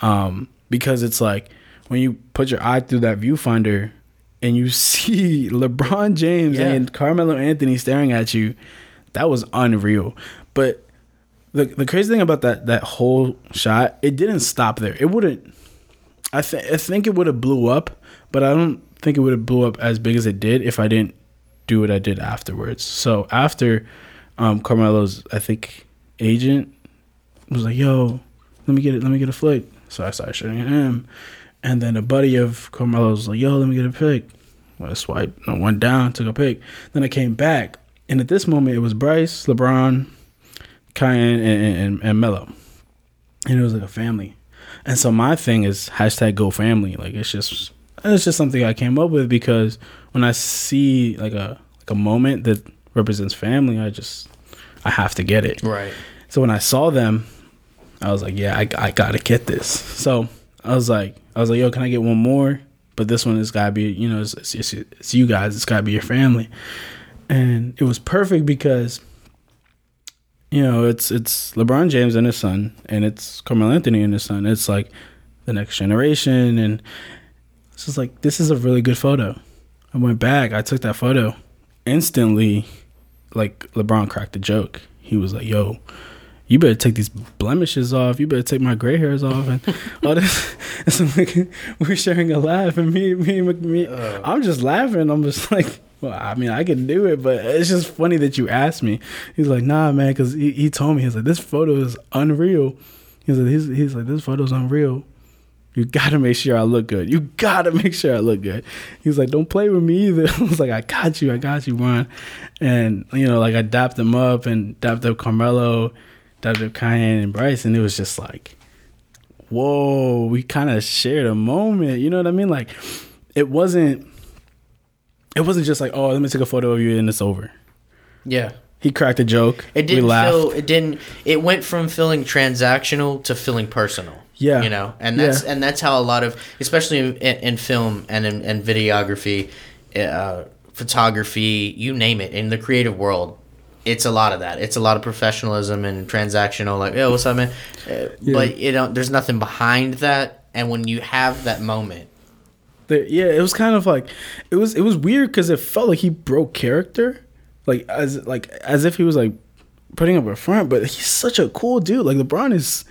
Um, because it's like when you put your eye through that viewfinder and you see LeBron James Yeah. and Carmelo Anthony staring at you, that was unreal. But the the crazy thing about that that whole shot, it didn't stop there. It wouldn't. I think I think it would have blew up, but I don't think it would have blew up as big as it did if I didn't do what I did afterwards. So after um, Carmelo's, I think agent was like, "Yo, let me get it. Let me get a flick." So I started shooting at him, and then a buddy of Carmelo's was like, "Yo, let me get a pick." Well, I swiped, I went down, took a pick. Then I came back, and at this moment, it was Bryce, LeBron, Kiyan, and, and, and Melo, and it was like a family. And so my thing is hashtag Go Family. Like it's just it's just something I came up with because when I see like a like a moment that represents family, I just I have to get it. Right. So when I saw them, I was like, yeah, I, I gotta get this. So I was like, I was like, yo, can I get one more? But this one has gotta be, you know, it's, it's, it's, it's you guys. It's gotta be your family. And it was perfect because, you know, it's it's LeBron James and his son, and it's Carmelo Anthony and his son. It's like the next generation, and it's just like this is a really good photo. I went back, I took that photo, instantly, like LeBron cracked the joke. He was like, "Yo, you better take these blemishes off. You better take my gray hairs off." And all this, and so like, we're sharing a laugh, and me, me, me, me uh. I'm just laughing. I'm just like, well, I mean, I can do it, but it's just funny that you asked me. He's like, "Nah, man," because he, he told me he's like, "This photo is unreal." He's like, he's, he's like, "This photo's unreal." You gotta make sure I look good. You gotta make sure I look good. He's like, don't play with me either. I was like, I got you, I got you, Ron. And you know, like I dapped him up and dapped up Carmelo, dapped up Kiyan and Bryce, and it was just like, whoa, we kind of shared a moment. You know what I mean? Like, it wasn't, it wasn't just like, oh, let me take a photo of you and it's over. Yeah. He cracked a joke. It didn't feel. It didn't. It went from feeling transactional to feeling personal. Yeah. You know, and that's Yeah. and that's how a lot of, especially in, in film and in and videography, uh, photography, you name it, in the creative world, it's a lot of that. It's a lot of professionalism and transactional. Like, oh, what's up, man? Uh, But you know, there's nothing behind that. And when you have that moment, The- yeah, it was kind of like it was it was weird because it felt like he broke character, like as like as if he was like putting up a front. But he's such a cool dude. Like LeBron is,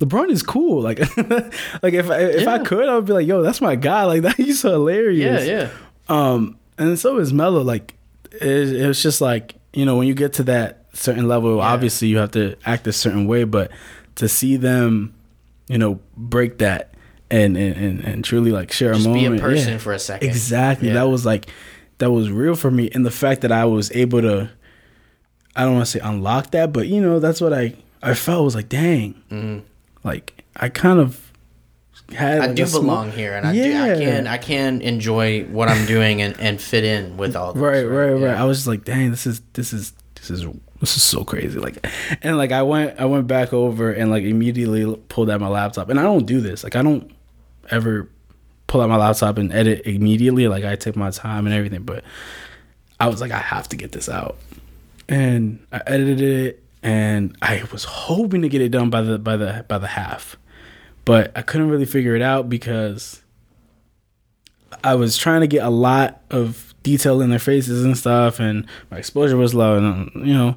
LeBron is cool. Like like if I, if I could, I would be like, yo, that's my guy. Like that, he's hilarious. yeah, yeah, Um, and so is Melo. Like it, it was just like you know when you get to that certain level, obviously you have to act a certain way. But to see them, you know, break that and and and, and truly like share just a moment. be a person yeah. for a second. Exactly. Yeah. That was like that was real for me, and the fact that I was able to, I don't want to say unlock that, but you know that's what I I felt was like, dang, mm-hmm. like I kind of had. I like, do belong here, and I do. I can. I can enjoy what I'm doing and, and fit in with all. This, right, right, right. Yeah. I was just like, dang, this is this is this is this is so crazy. Like, and like I went I went back over and like immediately pulled out my laptop, and I don't do this. Like, I don't ever pull out my laptop and edit immediately. Like, I take my time and everything, but I was like, I have to get this out, and I edited it, and I was hoping to get it done by the by the by the half, but I couldn't really figure it out because I was trying to get a lot of detail in their faces and stuff, and my exposure was low, and you know,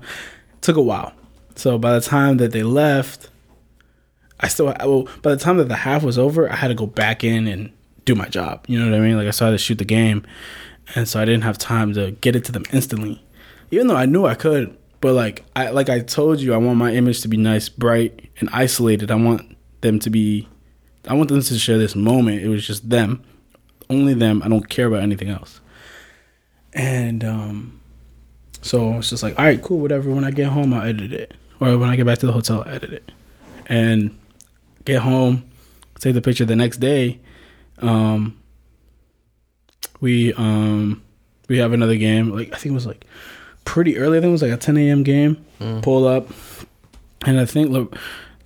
it took a while. So by the time that they left, I still well. By the time that the half was over, I had to go back in and do my job. You know what I mean? Like I started to shoot the game, and so I didn't have time to get it to them instantly, even though I knew I could. But like I like I told you, I want my image to be nice, bright, and isolated. I want them to be, I want them to share this moment. It was just them only them. I don't care about anything else. And um, so it's just like, all right, cool, whatever. When I get home, I'll edit it, or when I get back to the hotel, I'll edit it, and get home, take the picture the next day. Um, we um we have another game. Like I think it was like pretty early. I think it was like a 10 a.m. game. Pull up, and I think Le-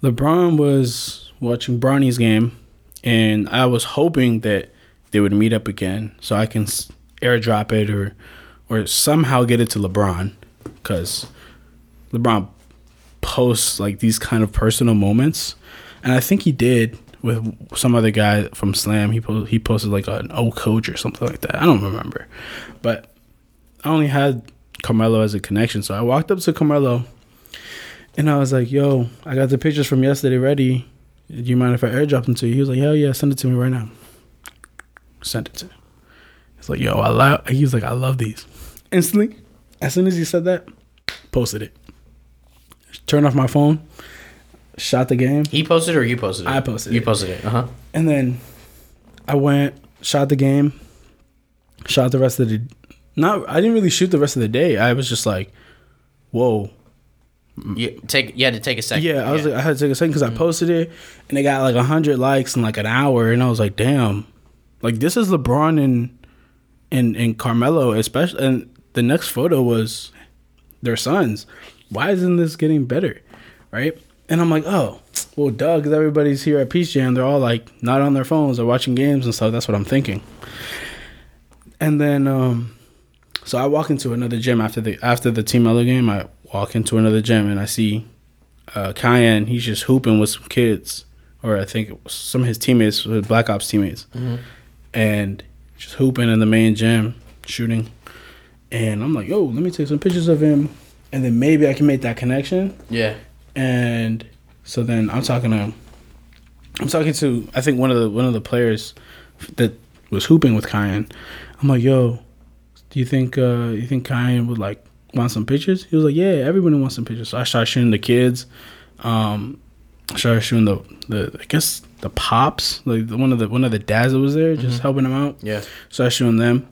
LeBron was watching Bronny's game, and I was hoping that they would meet up again so I can airdrop it or or somehow get it to LeBron because LeBron posts like these kind of personal moments, and I think he did with some other guy from Slam. He po- he posted like an old coach or something like that. I don't remember, but I only had Carmelo as a connection, so I walked up to Carmelo, and I was like, "Yo, I got the pictures from yesterday ready. Do you mind if I airdrop them to you?" He was like, "Hell yeah, send it to me right now." Sent it to. Him. He's like, "Yo, I love." He was like, "I love these." Instantly, as soon as he said that, posted it. Turned off my phone, shot the game, He posted or you posted it? I posted You it. posted it. Uh huh. and then I went, shot the game, shot the rest of the. Not, I didn't really shoot the rest of the day. I was just like, "Whoa, You take. You had to take a second. Yeah, I was like, I had to take a second because I posted it and it got like hundred likes in like an hour, and I was like, damn, like this is LeBron and and and Carmelo, especially. And the next photo was their sons. Why isn't this getting better, right? And I'm like, oh, well, duh, because everybody's here at Peach Jam. They're all like not on their phones. They're watching games and stuff. That's what I'm thinking. And then, um, so I walk into another gym after the after the Team Melo game. I walk into another gym and I see uh, Kiyan. He's just hooping with some kids, or I think it was some of his teammates, uh, Black Ops teammates, and just hooping in the main gym, shooting. And I'm like, yo, let me take some pictures of him, and then maybe I can make that connection. Yeah. And so then I'm talking to, I'm talking to, I think one of the one of the players that was hooping with Kiyan. I'm like, yo, do you think uh you think Kiyan would like want some pictures? He was like, yeah, everybody wants some pictures. So I started shooting the kids. Um, I started shooting the the I guess the pops, like the, one of the one of the dads that was there, just helping them out. Yeah. So I showing them,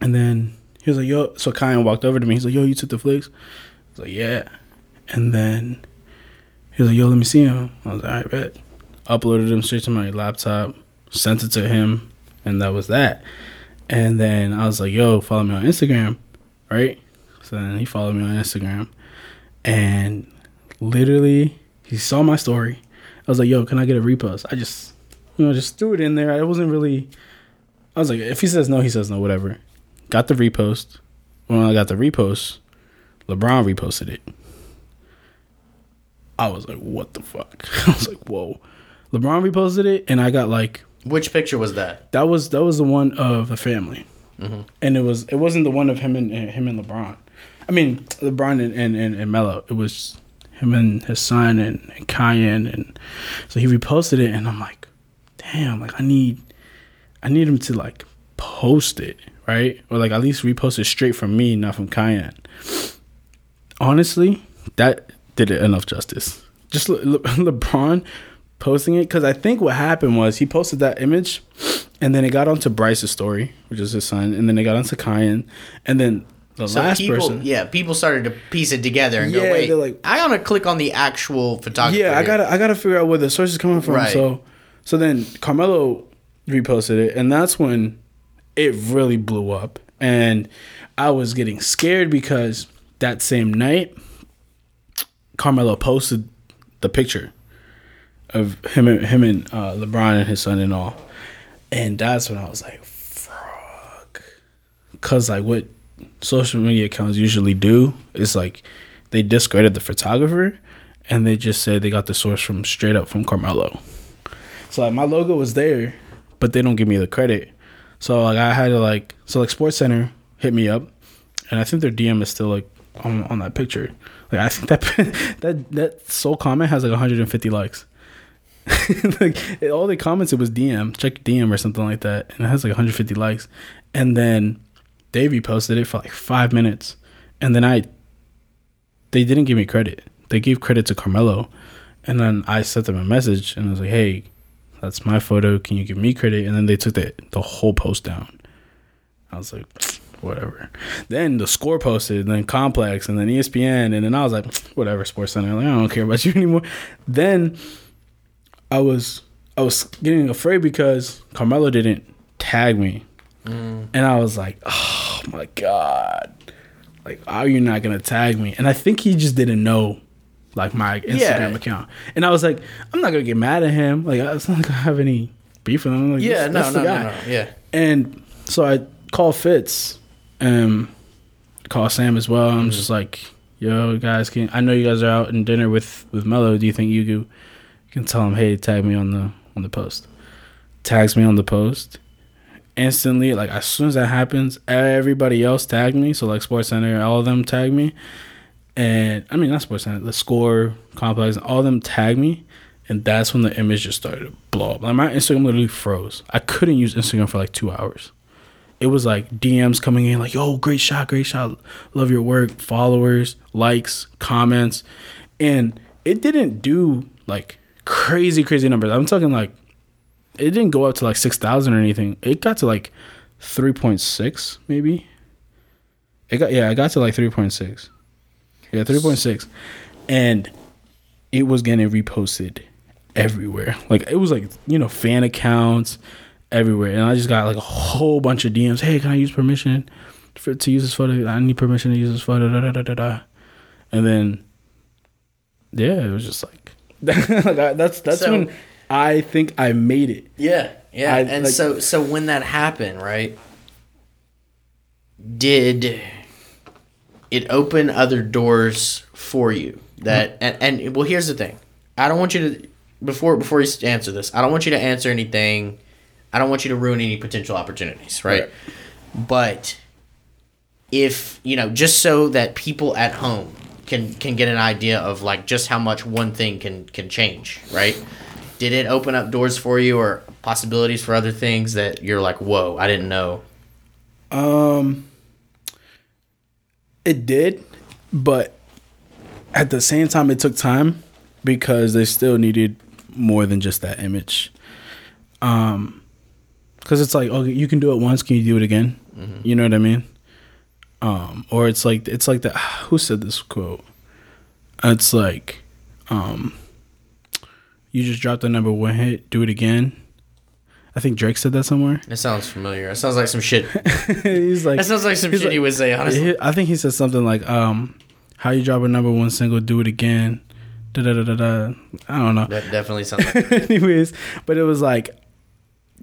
and then he was like, "Yo." So Kiyan walked over to me. He's like, "Yo, you took the flicks?" I was like, "Yeah." And then he was like, "Yo, let me see him." I was like, "All right, bet." Uploaded him straight to my laptop, sent it to him, and that was that. And then I was like, "Yo, follow me on Instagram," right? So then he followed me on Instagram, and literally he saw my story. I was like, "Yo, can I get a repost?" I just, you know, just threw it in there. I wasn't really. I was like, if he says no, he says no, whatever. Got the repost. When I got the repost, LeBron reposted it. I was like, what the fuck? I was like, whoa. LeBron reposted it, and I got like Which picture was that? that was that was the one of the family, mm-hmm. and it was it wasn't the one of him and him and LeBron. I mean, LeBron and and, and, and Melo. It was him and his son and, and Kiyan, and so he reposted it, and I'm like, damn, like I need I need him to like post it, right? Or like at least repost it straight from me, not from Kiyan. Honestly, that did it enough justice. Just Le- Le- LeBron posting it because I think what happened was he posted that image, and then it got onto Bryce's story, which is his son, and then it got onto Kiyan, and then the So last people, person. yeah, people started to piece it together and Yeah, go, wait, they're like- I gotta click on the actual photographer. Yeah, I gotta I gotta figure out where the source is coming from. Right. So so then Carmelo reposted it, and that's when it really blew up. And I was getting scared because that same night, Carmelo posted the picture of him and him and uh, LeBron and his son and all, and that's when I was like, "Fuck," because like what social media accounts usually do is like they discredit the photographer and they just say they got the source from straight up from Carmelo. So like my logo was there, but they don't give me the credit. So like I had to like so like SportsCenter hit me up, and I think their DM is still like on on that picture. Like I think that that that sole comment has like 150 likes. like it- all the comments it was DM check DM or something like that, and it has like 150 likes. And then they reposted it for like five minutes, and then I they didn't give me credit. They gave credit to Carmelo, and then I sent them a message and I was like, "Hey, that's my photo. Can you give me credit?" And then they took the the whole post down. I was like, "Whatever." Then the score posted, then Complex, and then ESPN, and then I was like, "Whatever." SportsCenter. Like I don't care about you anymore. Then I was I was getting afraid because Carmelo didn't tag me, mm. and I was like, "Oh my god." Like, are you not gonna tag me? And I think he just didn't know like my Instagram Yeah. account. And I was like, I'm not gonna get mad at him. Like it's not I have any beef with him. Like, Yeah, no, no, no, no, yeah. And so I call Fitz, and call Sam as well. I'm mm-hmm. just like, yo, guys, can I know you guys are out in dinner with with Melo? Do you think you can, can tell him, hey, tag me on the on the post? Tags me on the post. Instantly, like as soon as that happens, everybody else tagged me. So like SportsCenter, all of them tagged me, and I mean not SportsCenter, the Score Complex, all of them tagged me, and that's when the image just started to blow up. Like my Instagram literally froze. I couldn't use Instagram for like two hours. It was like DMs coming in, like "Yo, great shot, great shot, love your work." Followers, likes, comments, and it didn't do like crazy, crazy numbers. I'm talking like it didn't go up to like six thousand or anything. It got to like three point six, maybe. It got yeah, I got to like three point six. Yeah, three point six, and it was getting reposted everywhere. Like it was like you know fan accounts everywhere, and I just got like a whole bunch of DMs. Hey, can I use permission for to use this photo? I need permission to use this photo. Da, da, da, da, da. And then yeah, it was just like that, that's that's So- when I think I made it. Yeah, yeah. I, and like- so so when that happened, right? Did it open other doors for you? That mm-hmm. and, and well, here's the thing. I don't want you to before before you answer this. I don't want you to answer anything. I don't want you to ruin any potential opportunities, right? Right. But if you know, just so that people at home can can get an idea of like just how much one thing can can change, right? Did it open up doors for you or possibilities for other things that you're like, whoa, I didn't know? Um, it did, but at the same time, it took time because they still needed more than just that image. Um, because it's like, okay, you can do it once, can you do it again? You know what I mean? Um, or it's like it's like that. Who said this quote? It's like, um, you just dropped the number one hit, do it again. I think Drake said that somewhere. It sounds familiar. It sounds like some shit. He's like, That sounds like some shit like- he would say, honestly. I think he said something like, um, "How you drop a number one single, do it again." Da da da da da. I don't know. That definitely sounds like Anyways, but it was like,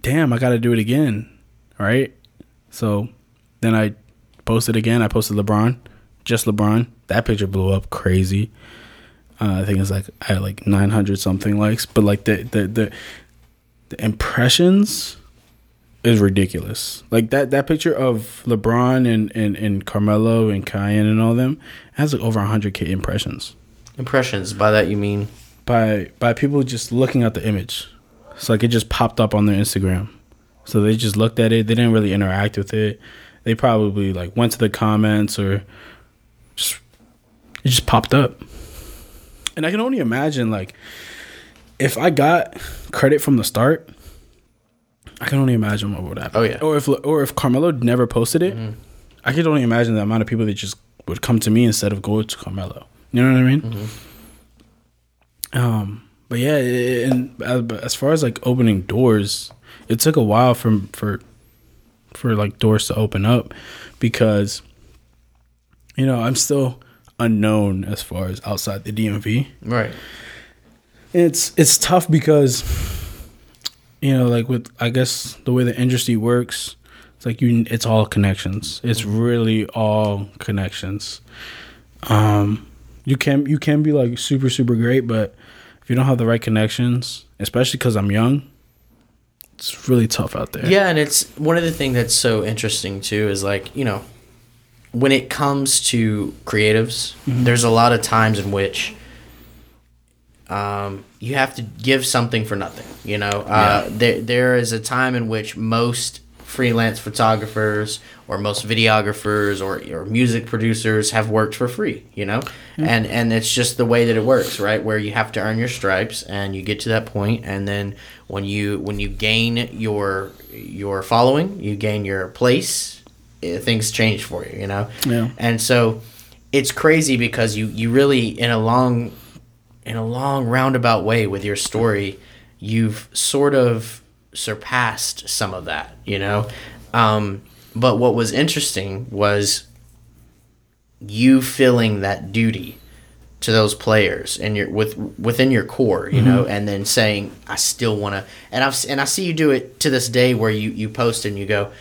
damn, I got to do it again, right? So then I posted again. I posted LeBron, just LeBron. That picture blew up crazy. Uh, I think it's like I had like nine hundred something likes, but like the the the, the impressions is ridiculous. Like that that picture of LeBron and and and Carmelo and Kiyan and all them has like over hundred k impressions impressions. By that you mean by by people just looking at the image. It's like it just popped up on their Instagram. So they just looked at it. They didn't really interact with it. They probably like went to the comments or just it just popped up. And I can only imagine like if I got credit from the start, I can only imagine what would happen. Oh, yeah. Or if or if Carmelo never posted it, I could only imagine the amount of people that just would come to me instead of go to Carmelo. You know what I mean? Um, but yeah, it- and as far as like opening doors, it took a while for for for like doors to open up because you know I'm still unknown as far as outside the DMV. right. It's it's tough because you know like with I guess the way the industry works, it's like you it's all connections. It's really all connections. Um, you can you can be like super super great, but if you don't have the right connections, especially because I'm young, it's really tough out there. Yeah, and it's one of the things that's so interesting too is like, you know, when it comes to creatives, there's a lot of times in which um, you have to give something for nothing. You know, uh, there there is a time in which most freelance photographers or most videographers or, or music producers have worked for free. You know, and and it's just the way that it works, right? Where you have to earn your stripes, and you get to that point, and then when you when you gain your your following, you gain your place. eh, Things change for you, you know. Yeah. And so, it's crazy because you you really in a long in a long roundabout way with your story, you've sort of surpassed some of that, you know? Um, but what was interesting was you feeling that duty to those players and your with within your core, you know, and then saying I still want to and I've and I see you do it to this day where you you post and you go,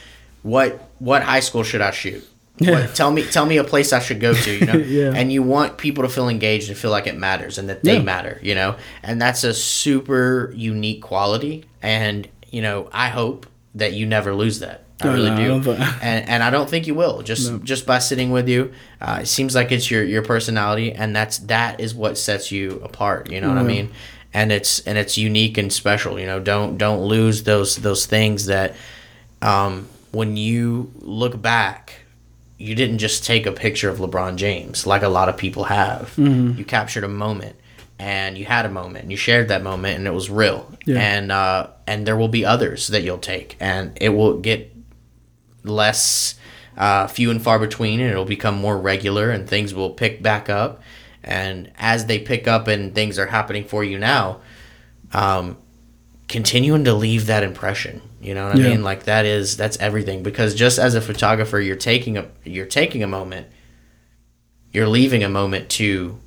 what what high school should I shoot? Yeah. What, tell me tell me a place I should go to, you know. Yeah. And you want people to feel engaged and feel like it matters and that they Yeah. matter, you know. And that's a super unique quality and you know, I hope that you never lose that. I really no, do, and and I don't think you will. Just just by sitting with you, uh, it seems like it's your your personality, and that's that is what sets you apart. You know what I mean? And it's and it's unique and special. You know, don't don't lose those those things that um, when you look back, you didn't just take a picture of LeBron James like a lot of people have. Mm-hmm. You captured a moment, and you had a moment, and you shared that moment, and it was real. Yeah. And uh, and there will be others that you'll take, and it will get less uh, few and far between, and it'll become more regular, and things will pick back up. And as they pick up and things are happening for you now, um, continuing to leave that impression. You know what I Yeah. mean? Like that is that's everything. Because just as a photographer, you're taking a you're taking a moment, you're leaving a moment to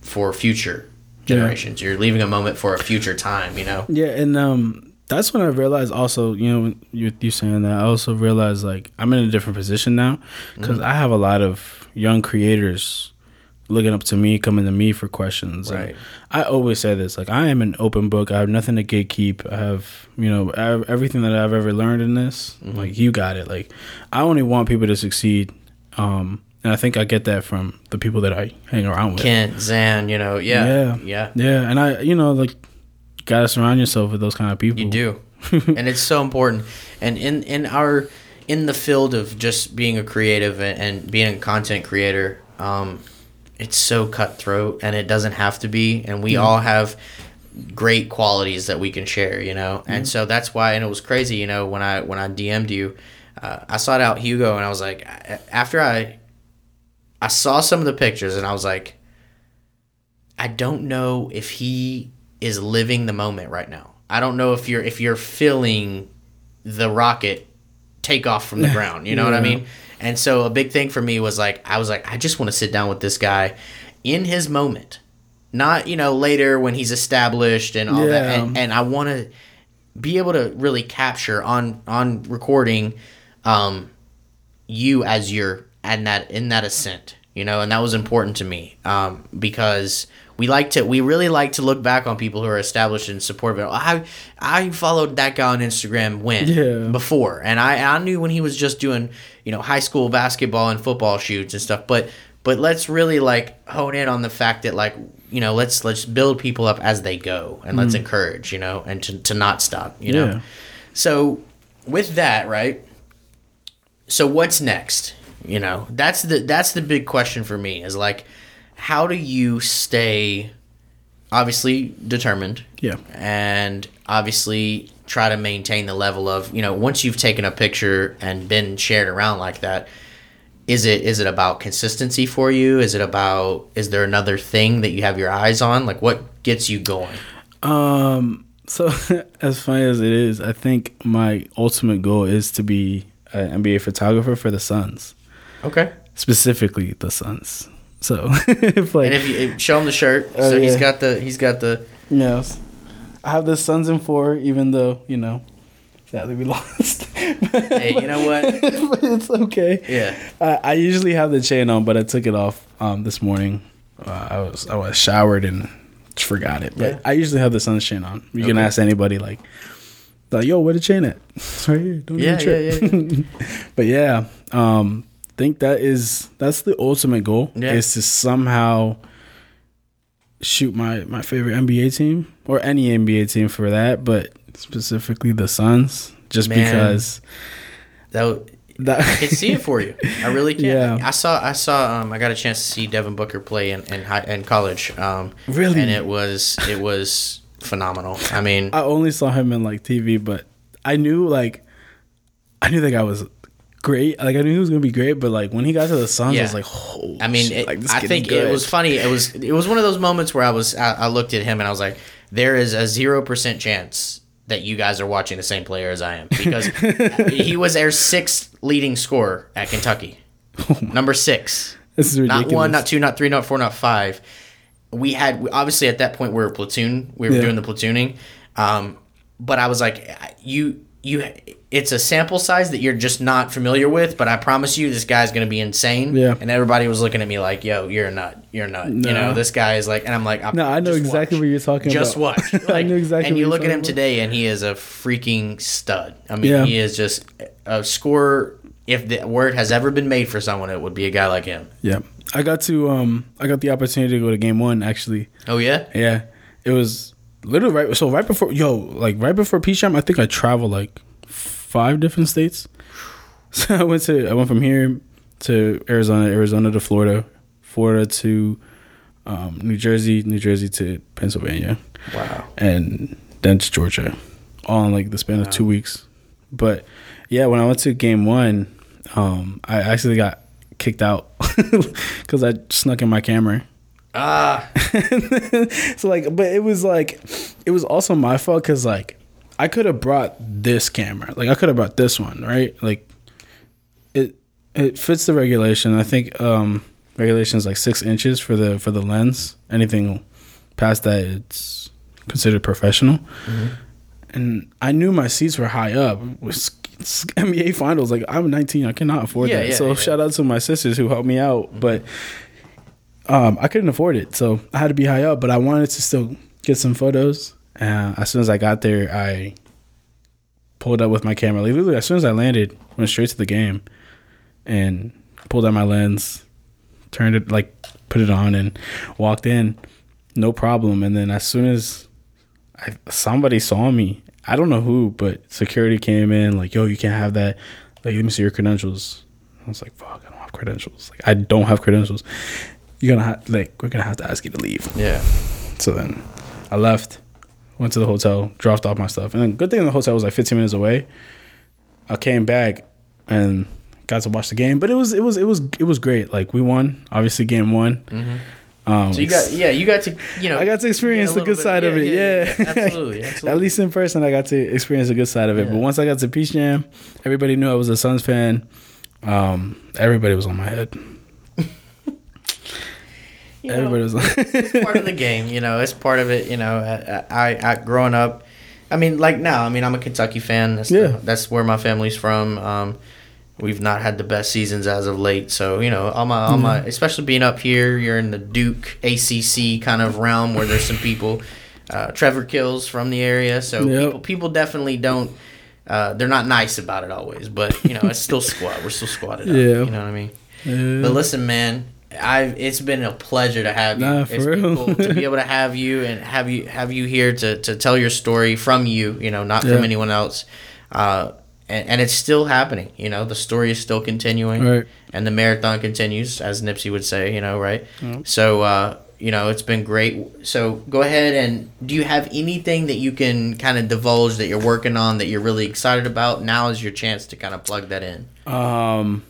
for future generations. You're leaving a moment for a future time. You know? Yeah, and um, that's when I realized also, you know, you you saying that, I also realized like I'm in a different position now because Mm-hmm. I have a lot of young creators looking up to me, coming to me for questions. And Right. I always say this, like I am an open book. I have nothing to gatekeep. I have, you know, I have everything that I've ever learned in this. Mm-hmm. Like you got it. Like I only want people to succeed. Um, and I think I get that from the people that I hang around with. Kent, Xan, you know, yeah, Yeah. yeah, Yeah, and I, you know, like, you gotta surround yourself with those kind of people. You do, and it's so important. And in in our in the field of just being a creative and, and being a content creator, um, it's so cutthroat, and it doesn't have to be. And we all have great qualities that we can share, you know. And so that's why. And it was crazy, you know, when I when I DM'd you, uh, I sought out Hugo, and I was like, after I I saw some of the pictures, and I was like. I don't know if he is living the moment right now. I don't know if you're if you're feeling the rocket take off from the ground. You know what I mean? And so a big thing for me was like I was like I just want to sit down with this guy in his moment, not you know later when he's established and all that. And, and I want to be able to really capture on on recording um, you as you're in that in that ascent you know and that was important to me um, because we like to we really like to look back on people who are established and supportive. I i followed that guy on instagram when? Yeah. before. And i i knew when he was just doing you know high school basketball and football shoots and stuff but but let's really like hone in on the fact that like you know let's let's build people up as they go and let's encourage you know and to, to not stop you know? Yeah. so with that right so what's next you know that's the that's the big question for me is like how do you stay obviously determined Yeah. and obviously try to maintain the level of you know once you've taken a picture and been shared around like that is it is it about consistency for you is it about is there another thing that you have your eyes on like what gets you going Um. So as funny as it is, I think my ultimate goal is to be an NBA photographer for the Suns, okay specifically the Suns. So if like and if you show him the shirt Oh, so he's yeah. got the he's got the yes, I have the Suns in four, even though you know, sadly we lost. hey you know what it's okay. yeah I, I usually have the chain on, but I took it off um, this morning. Uh, I was I was showered and forgot it. But Yeah. I usually have the sun chain on. You can ask anybody like, like, yo, where the chain at? It's right here. Don't Yeah, even trip. but yeah, um, think that is that's the ultimate goal Yeah. is to somehow shoot my my favorite NBA team or any NBA team for that, but specifically the Suns, just Man. because that w- that I can see it for you. I really can. Yeah. I saw. I saw. Um, I got a chance to see Devin Booker play in in, high, in college. Um, Really? and it was it was phenomenal. I mean, I only saw him in like TV, but I knew like I knew that guy was great. Like I knew he was gonna be great, but like when he got to the Suns, I was like, oh, I mean, shit, it, like, this I think it was funny. It was it was one of those moments where I was I, I looked at him and I was like, there is a zero percent chance that you guys are watching the same player as I am because he was our sixth leading scorer at Kentucky, number six. This is ridiculous. not one, not two, not three, not four, not five. we had obviously at that point we were a platoon. We were Yeah. doing the platooning, um, but I was like, you you. It's a sample size that you're just not familiar with, but I promise you, this guy's gonna be insane. Yeah. And everybody was looking at me like, "Yo, you're a nut. You're a nut." No. You know, this guy is like, and I'm like, I'm, No, I know exactly watch. what you're talking Just about. Just watch. I Like, knew exactly And you look at him about. today, and he is a freaking stud. I mean, Yeah. he is just a scorer. If the word has ever been made for someone, it would be a guy like him. Yeah, I got to um, I got the opportunity to go to game one actually. Oh yeah. Yeah, it was literally right. So right before, yo, like right before Peach Jam, I think I traveled like five different states. So I went to I went from here to Arizona, Arizona to Florida, Florida to um, New Jersey, New Jersey to Pennsylvania, Wow. and then to Georgia, all in like the span of two weeks. But yeah, when I went to game one, um, I actually got kicked out because I snuck in my camera. Ah. so like, but it was like, it was also my fault because like, I could have brought this camera. Like, I could have brought this one, right? Like, it it fits the regulation. I think um regulation is like six inches for the for the lens. Anything past that, it's considered professional. And I knew my seats were high up. Was NBA finals. Like I'm 19, I cannot afford Yeah, that. yeah, so yeah. shout out to my sisters who helped me out, but um, I couldn't afford it, so I had to be high up. But I wanted to still get some photos. Uh, as soon as I got there, I pulled up with my camera. Like literally, as soon as I landed, went straight to the game, and pulled out my lens, turned it like put it on, and walked in, no problem. And then as soon as I, somebody saw me, I don't know who, but security came in like, "Yo, you can't have that. Like, let me see your credentials." I was like, "Fuck, I don't have credentials. Like, I don't have credentials. You're gonna have like, we're gonna have to ask you to leave." Yeah. So then I left, went to the hotel, dropped off my stuff. And then good thing the hotel was like 15 minutes away. I came back and got to watch the game, but it was it was it was it was great. Like we won, obviously game one. Um, So you got yeah, you got to you know I got to experience the good little side bit- of it. Yeah, absolutely, absolutely. At least in person, I got to experience the good side of it. But once I got to Peach Jam, everybody knew I was a Suns fan. Um, everybody was on my head. You know, Everybody was. it's part of the game, you know. It's part of it, you know. I, I, I growing up, I mean, like now, I mean, I'm a Kentucky fan. That's Yeah. the, that's where my family's from. Um, we've not had the best seasons as of late, so you know, all my, all my, especially being up here, you're in the Duke ACC kind of realm where there's some people. Uh, Trevor Kills from the area, so Yep. people, people definitely don't. Uh, they're not nice about it always, but you know, it's still squad. We're still squatted up. Yeah. You know what I mean? Yeah. But listen, man, I it's been a pleasure to have you. Nah, for been real. cool to be able to have you and have you have you here to, to tell your story from you. You know, not from anyone else. Uh, and, and it's still happening. You know, the story is still continuing, Right. and the marathon continues, as Nipsey would say. You know, right? So. Uh, you know, it's been great. So go ahead and do you have anything that you can kind of divulge that you're working on that you're really excited about? Now is your chance to kind of plug that in. Um,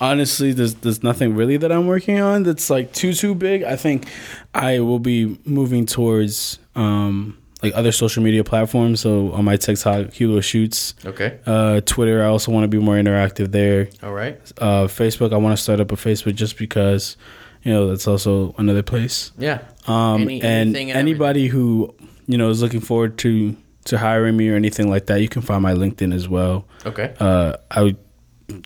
honestly, there's there's nothing really that I'm working on that's like too too big. I think I will be moving towards um like other social media platforms. So on my TikTok, Hugo shoots. Okay. Uh, Twitter, I also want to be more interactive there. All right. Uh, Facebook, I want to start up a Facebook just because, you know, that's also another place. Yeah. Um, Any- and and anybody who you know is looking forward to to hiring me or anything like that, you can find my LinkedIn as well. Okay. Uh, I would.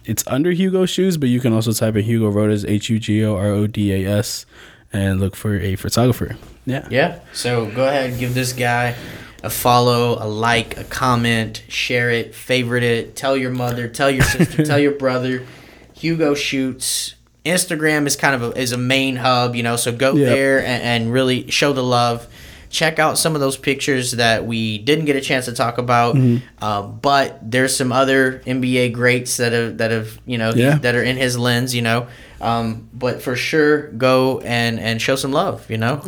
It's under Hugo Shoes, but you can also type in Hugo Rodas H U G O R O D A S and look for a photographer. Yeah. Yeah. So go ahead, give this guy a follow, a like, a comment, share it, favorite it, tell your mother, tell your sister, tell your brother. Hugo shoots. Instagram is kind of a, is a main hub, you know. So go Yeah. there and, and really show the love. Check out some of those pictures that we didn't get a chance to talk about, Mm-hmm. uh, but there's some other NBA greats that have that have you know Yeah. that are in his lens, you know. Um, but for sure, go and and show some love, you know.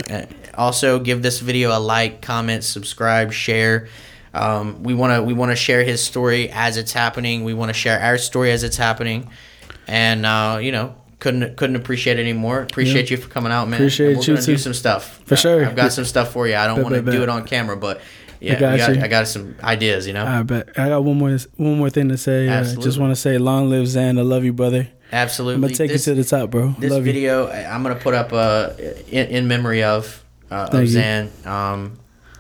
Also, give this video a like, comment, subscribe, share. Um, we want to we want to share his story as it's happening. We want to share our story as it's happening, and uh, you know. Couldn't couldn't appreciate it anymore. Appreciate you for coming out, man. Appreciate And we're you gonna do some stuff For Uh, sure. I've got some stuff for you. I don't want to do it on camera, but yeah, I got, you. I got some ideas. You know, I bet I got one more one more thing to say. I Absolutely. just want to say, long live Xan. I love you, brother. Absolutely. I'm gonna take This- you to the top, bro. This Love you. video I- I'm gonna put up uh, in, in memory of uh, of you. Xan, um,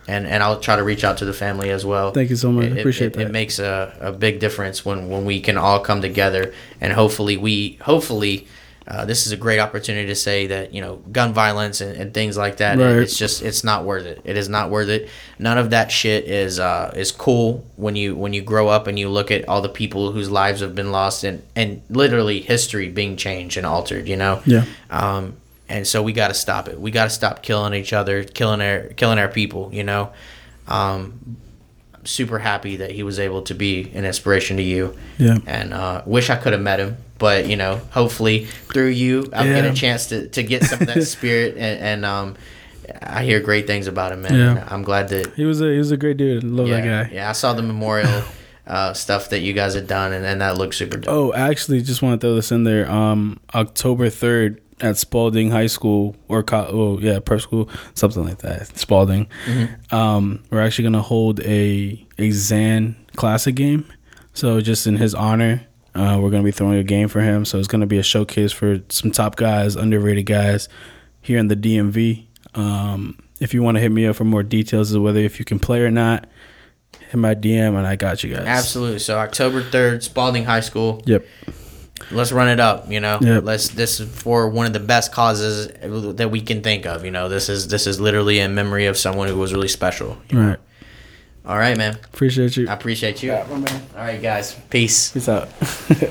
and and I'll try to reach out to the family as well. Thank you so much. It, it- Appreciate it, that. It makes a, a big difference when when we can all come together, and hopefully we hopefully. Uh, this is a great opportunity to say that you know gun violence and, and things like that. Right. It's just it's not worth it. It is not worth it. None of that shit is uh, is cool when you when you grow up and you look at all the people whose lives have been lost and and literally history being changed and altered. You know. Yeah. Um, and so we got to stop it. We got to stop killing each other, killing our killing our people. You know. Um, super happy that he was able to be an inspiration to you, Yeah. and uh, wish I could have met him. But you know, hopefully through you, I'll get a chance to, to get some of that spirit. And, and um, I hear great things about him, man. Yeah. I'm glad that He was a he was a great dude. Love yeah, that guy. yeah. I saw the memorial uh, stuff that you guys had done, and, and that looked super dope. Oh, actually, just want to throw this in there. Um, October third at Spalding High School or co- oh yeah, prep school, something like that. Spalding. Um, we're actually gonna hold a a Xan Classic game. So just in his honor, uh, we're gonna be throwing a game for him. So it's gonna be a showcase for some top guys, underrated guys here in the DMV. Um, if you want to hit me up for more details of whether if you can play or not, hit my DM and I got you guys. Absolutely. So October third, Spalding High School. Yep. Let's run it up. You know, Yep. let's. This is for one of the best causes that we can think of. You know, this is this is literally in memory of someone who was really special. All right. All right, man. Appreciate you. I appreciate you. All right, guys. Peace. Peace out.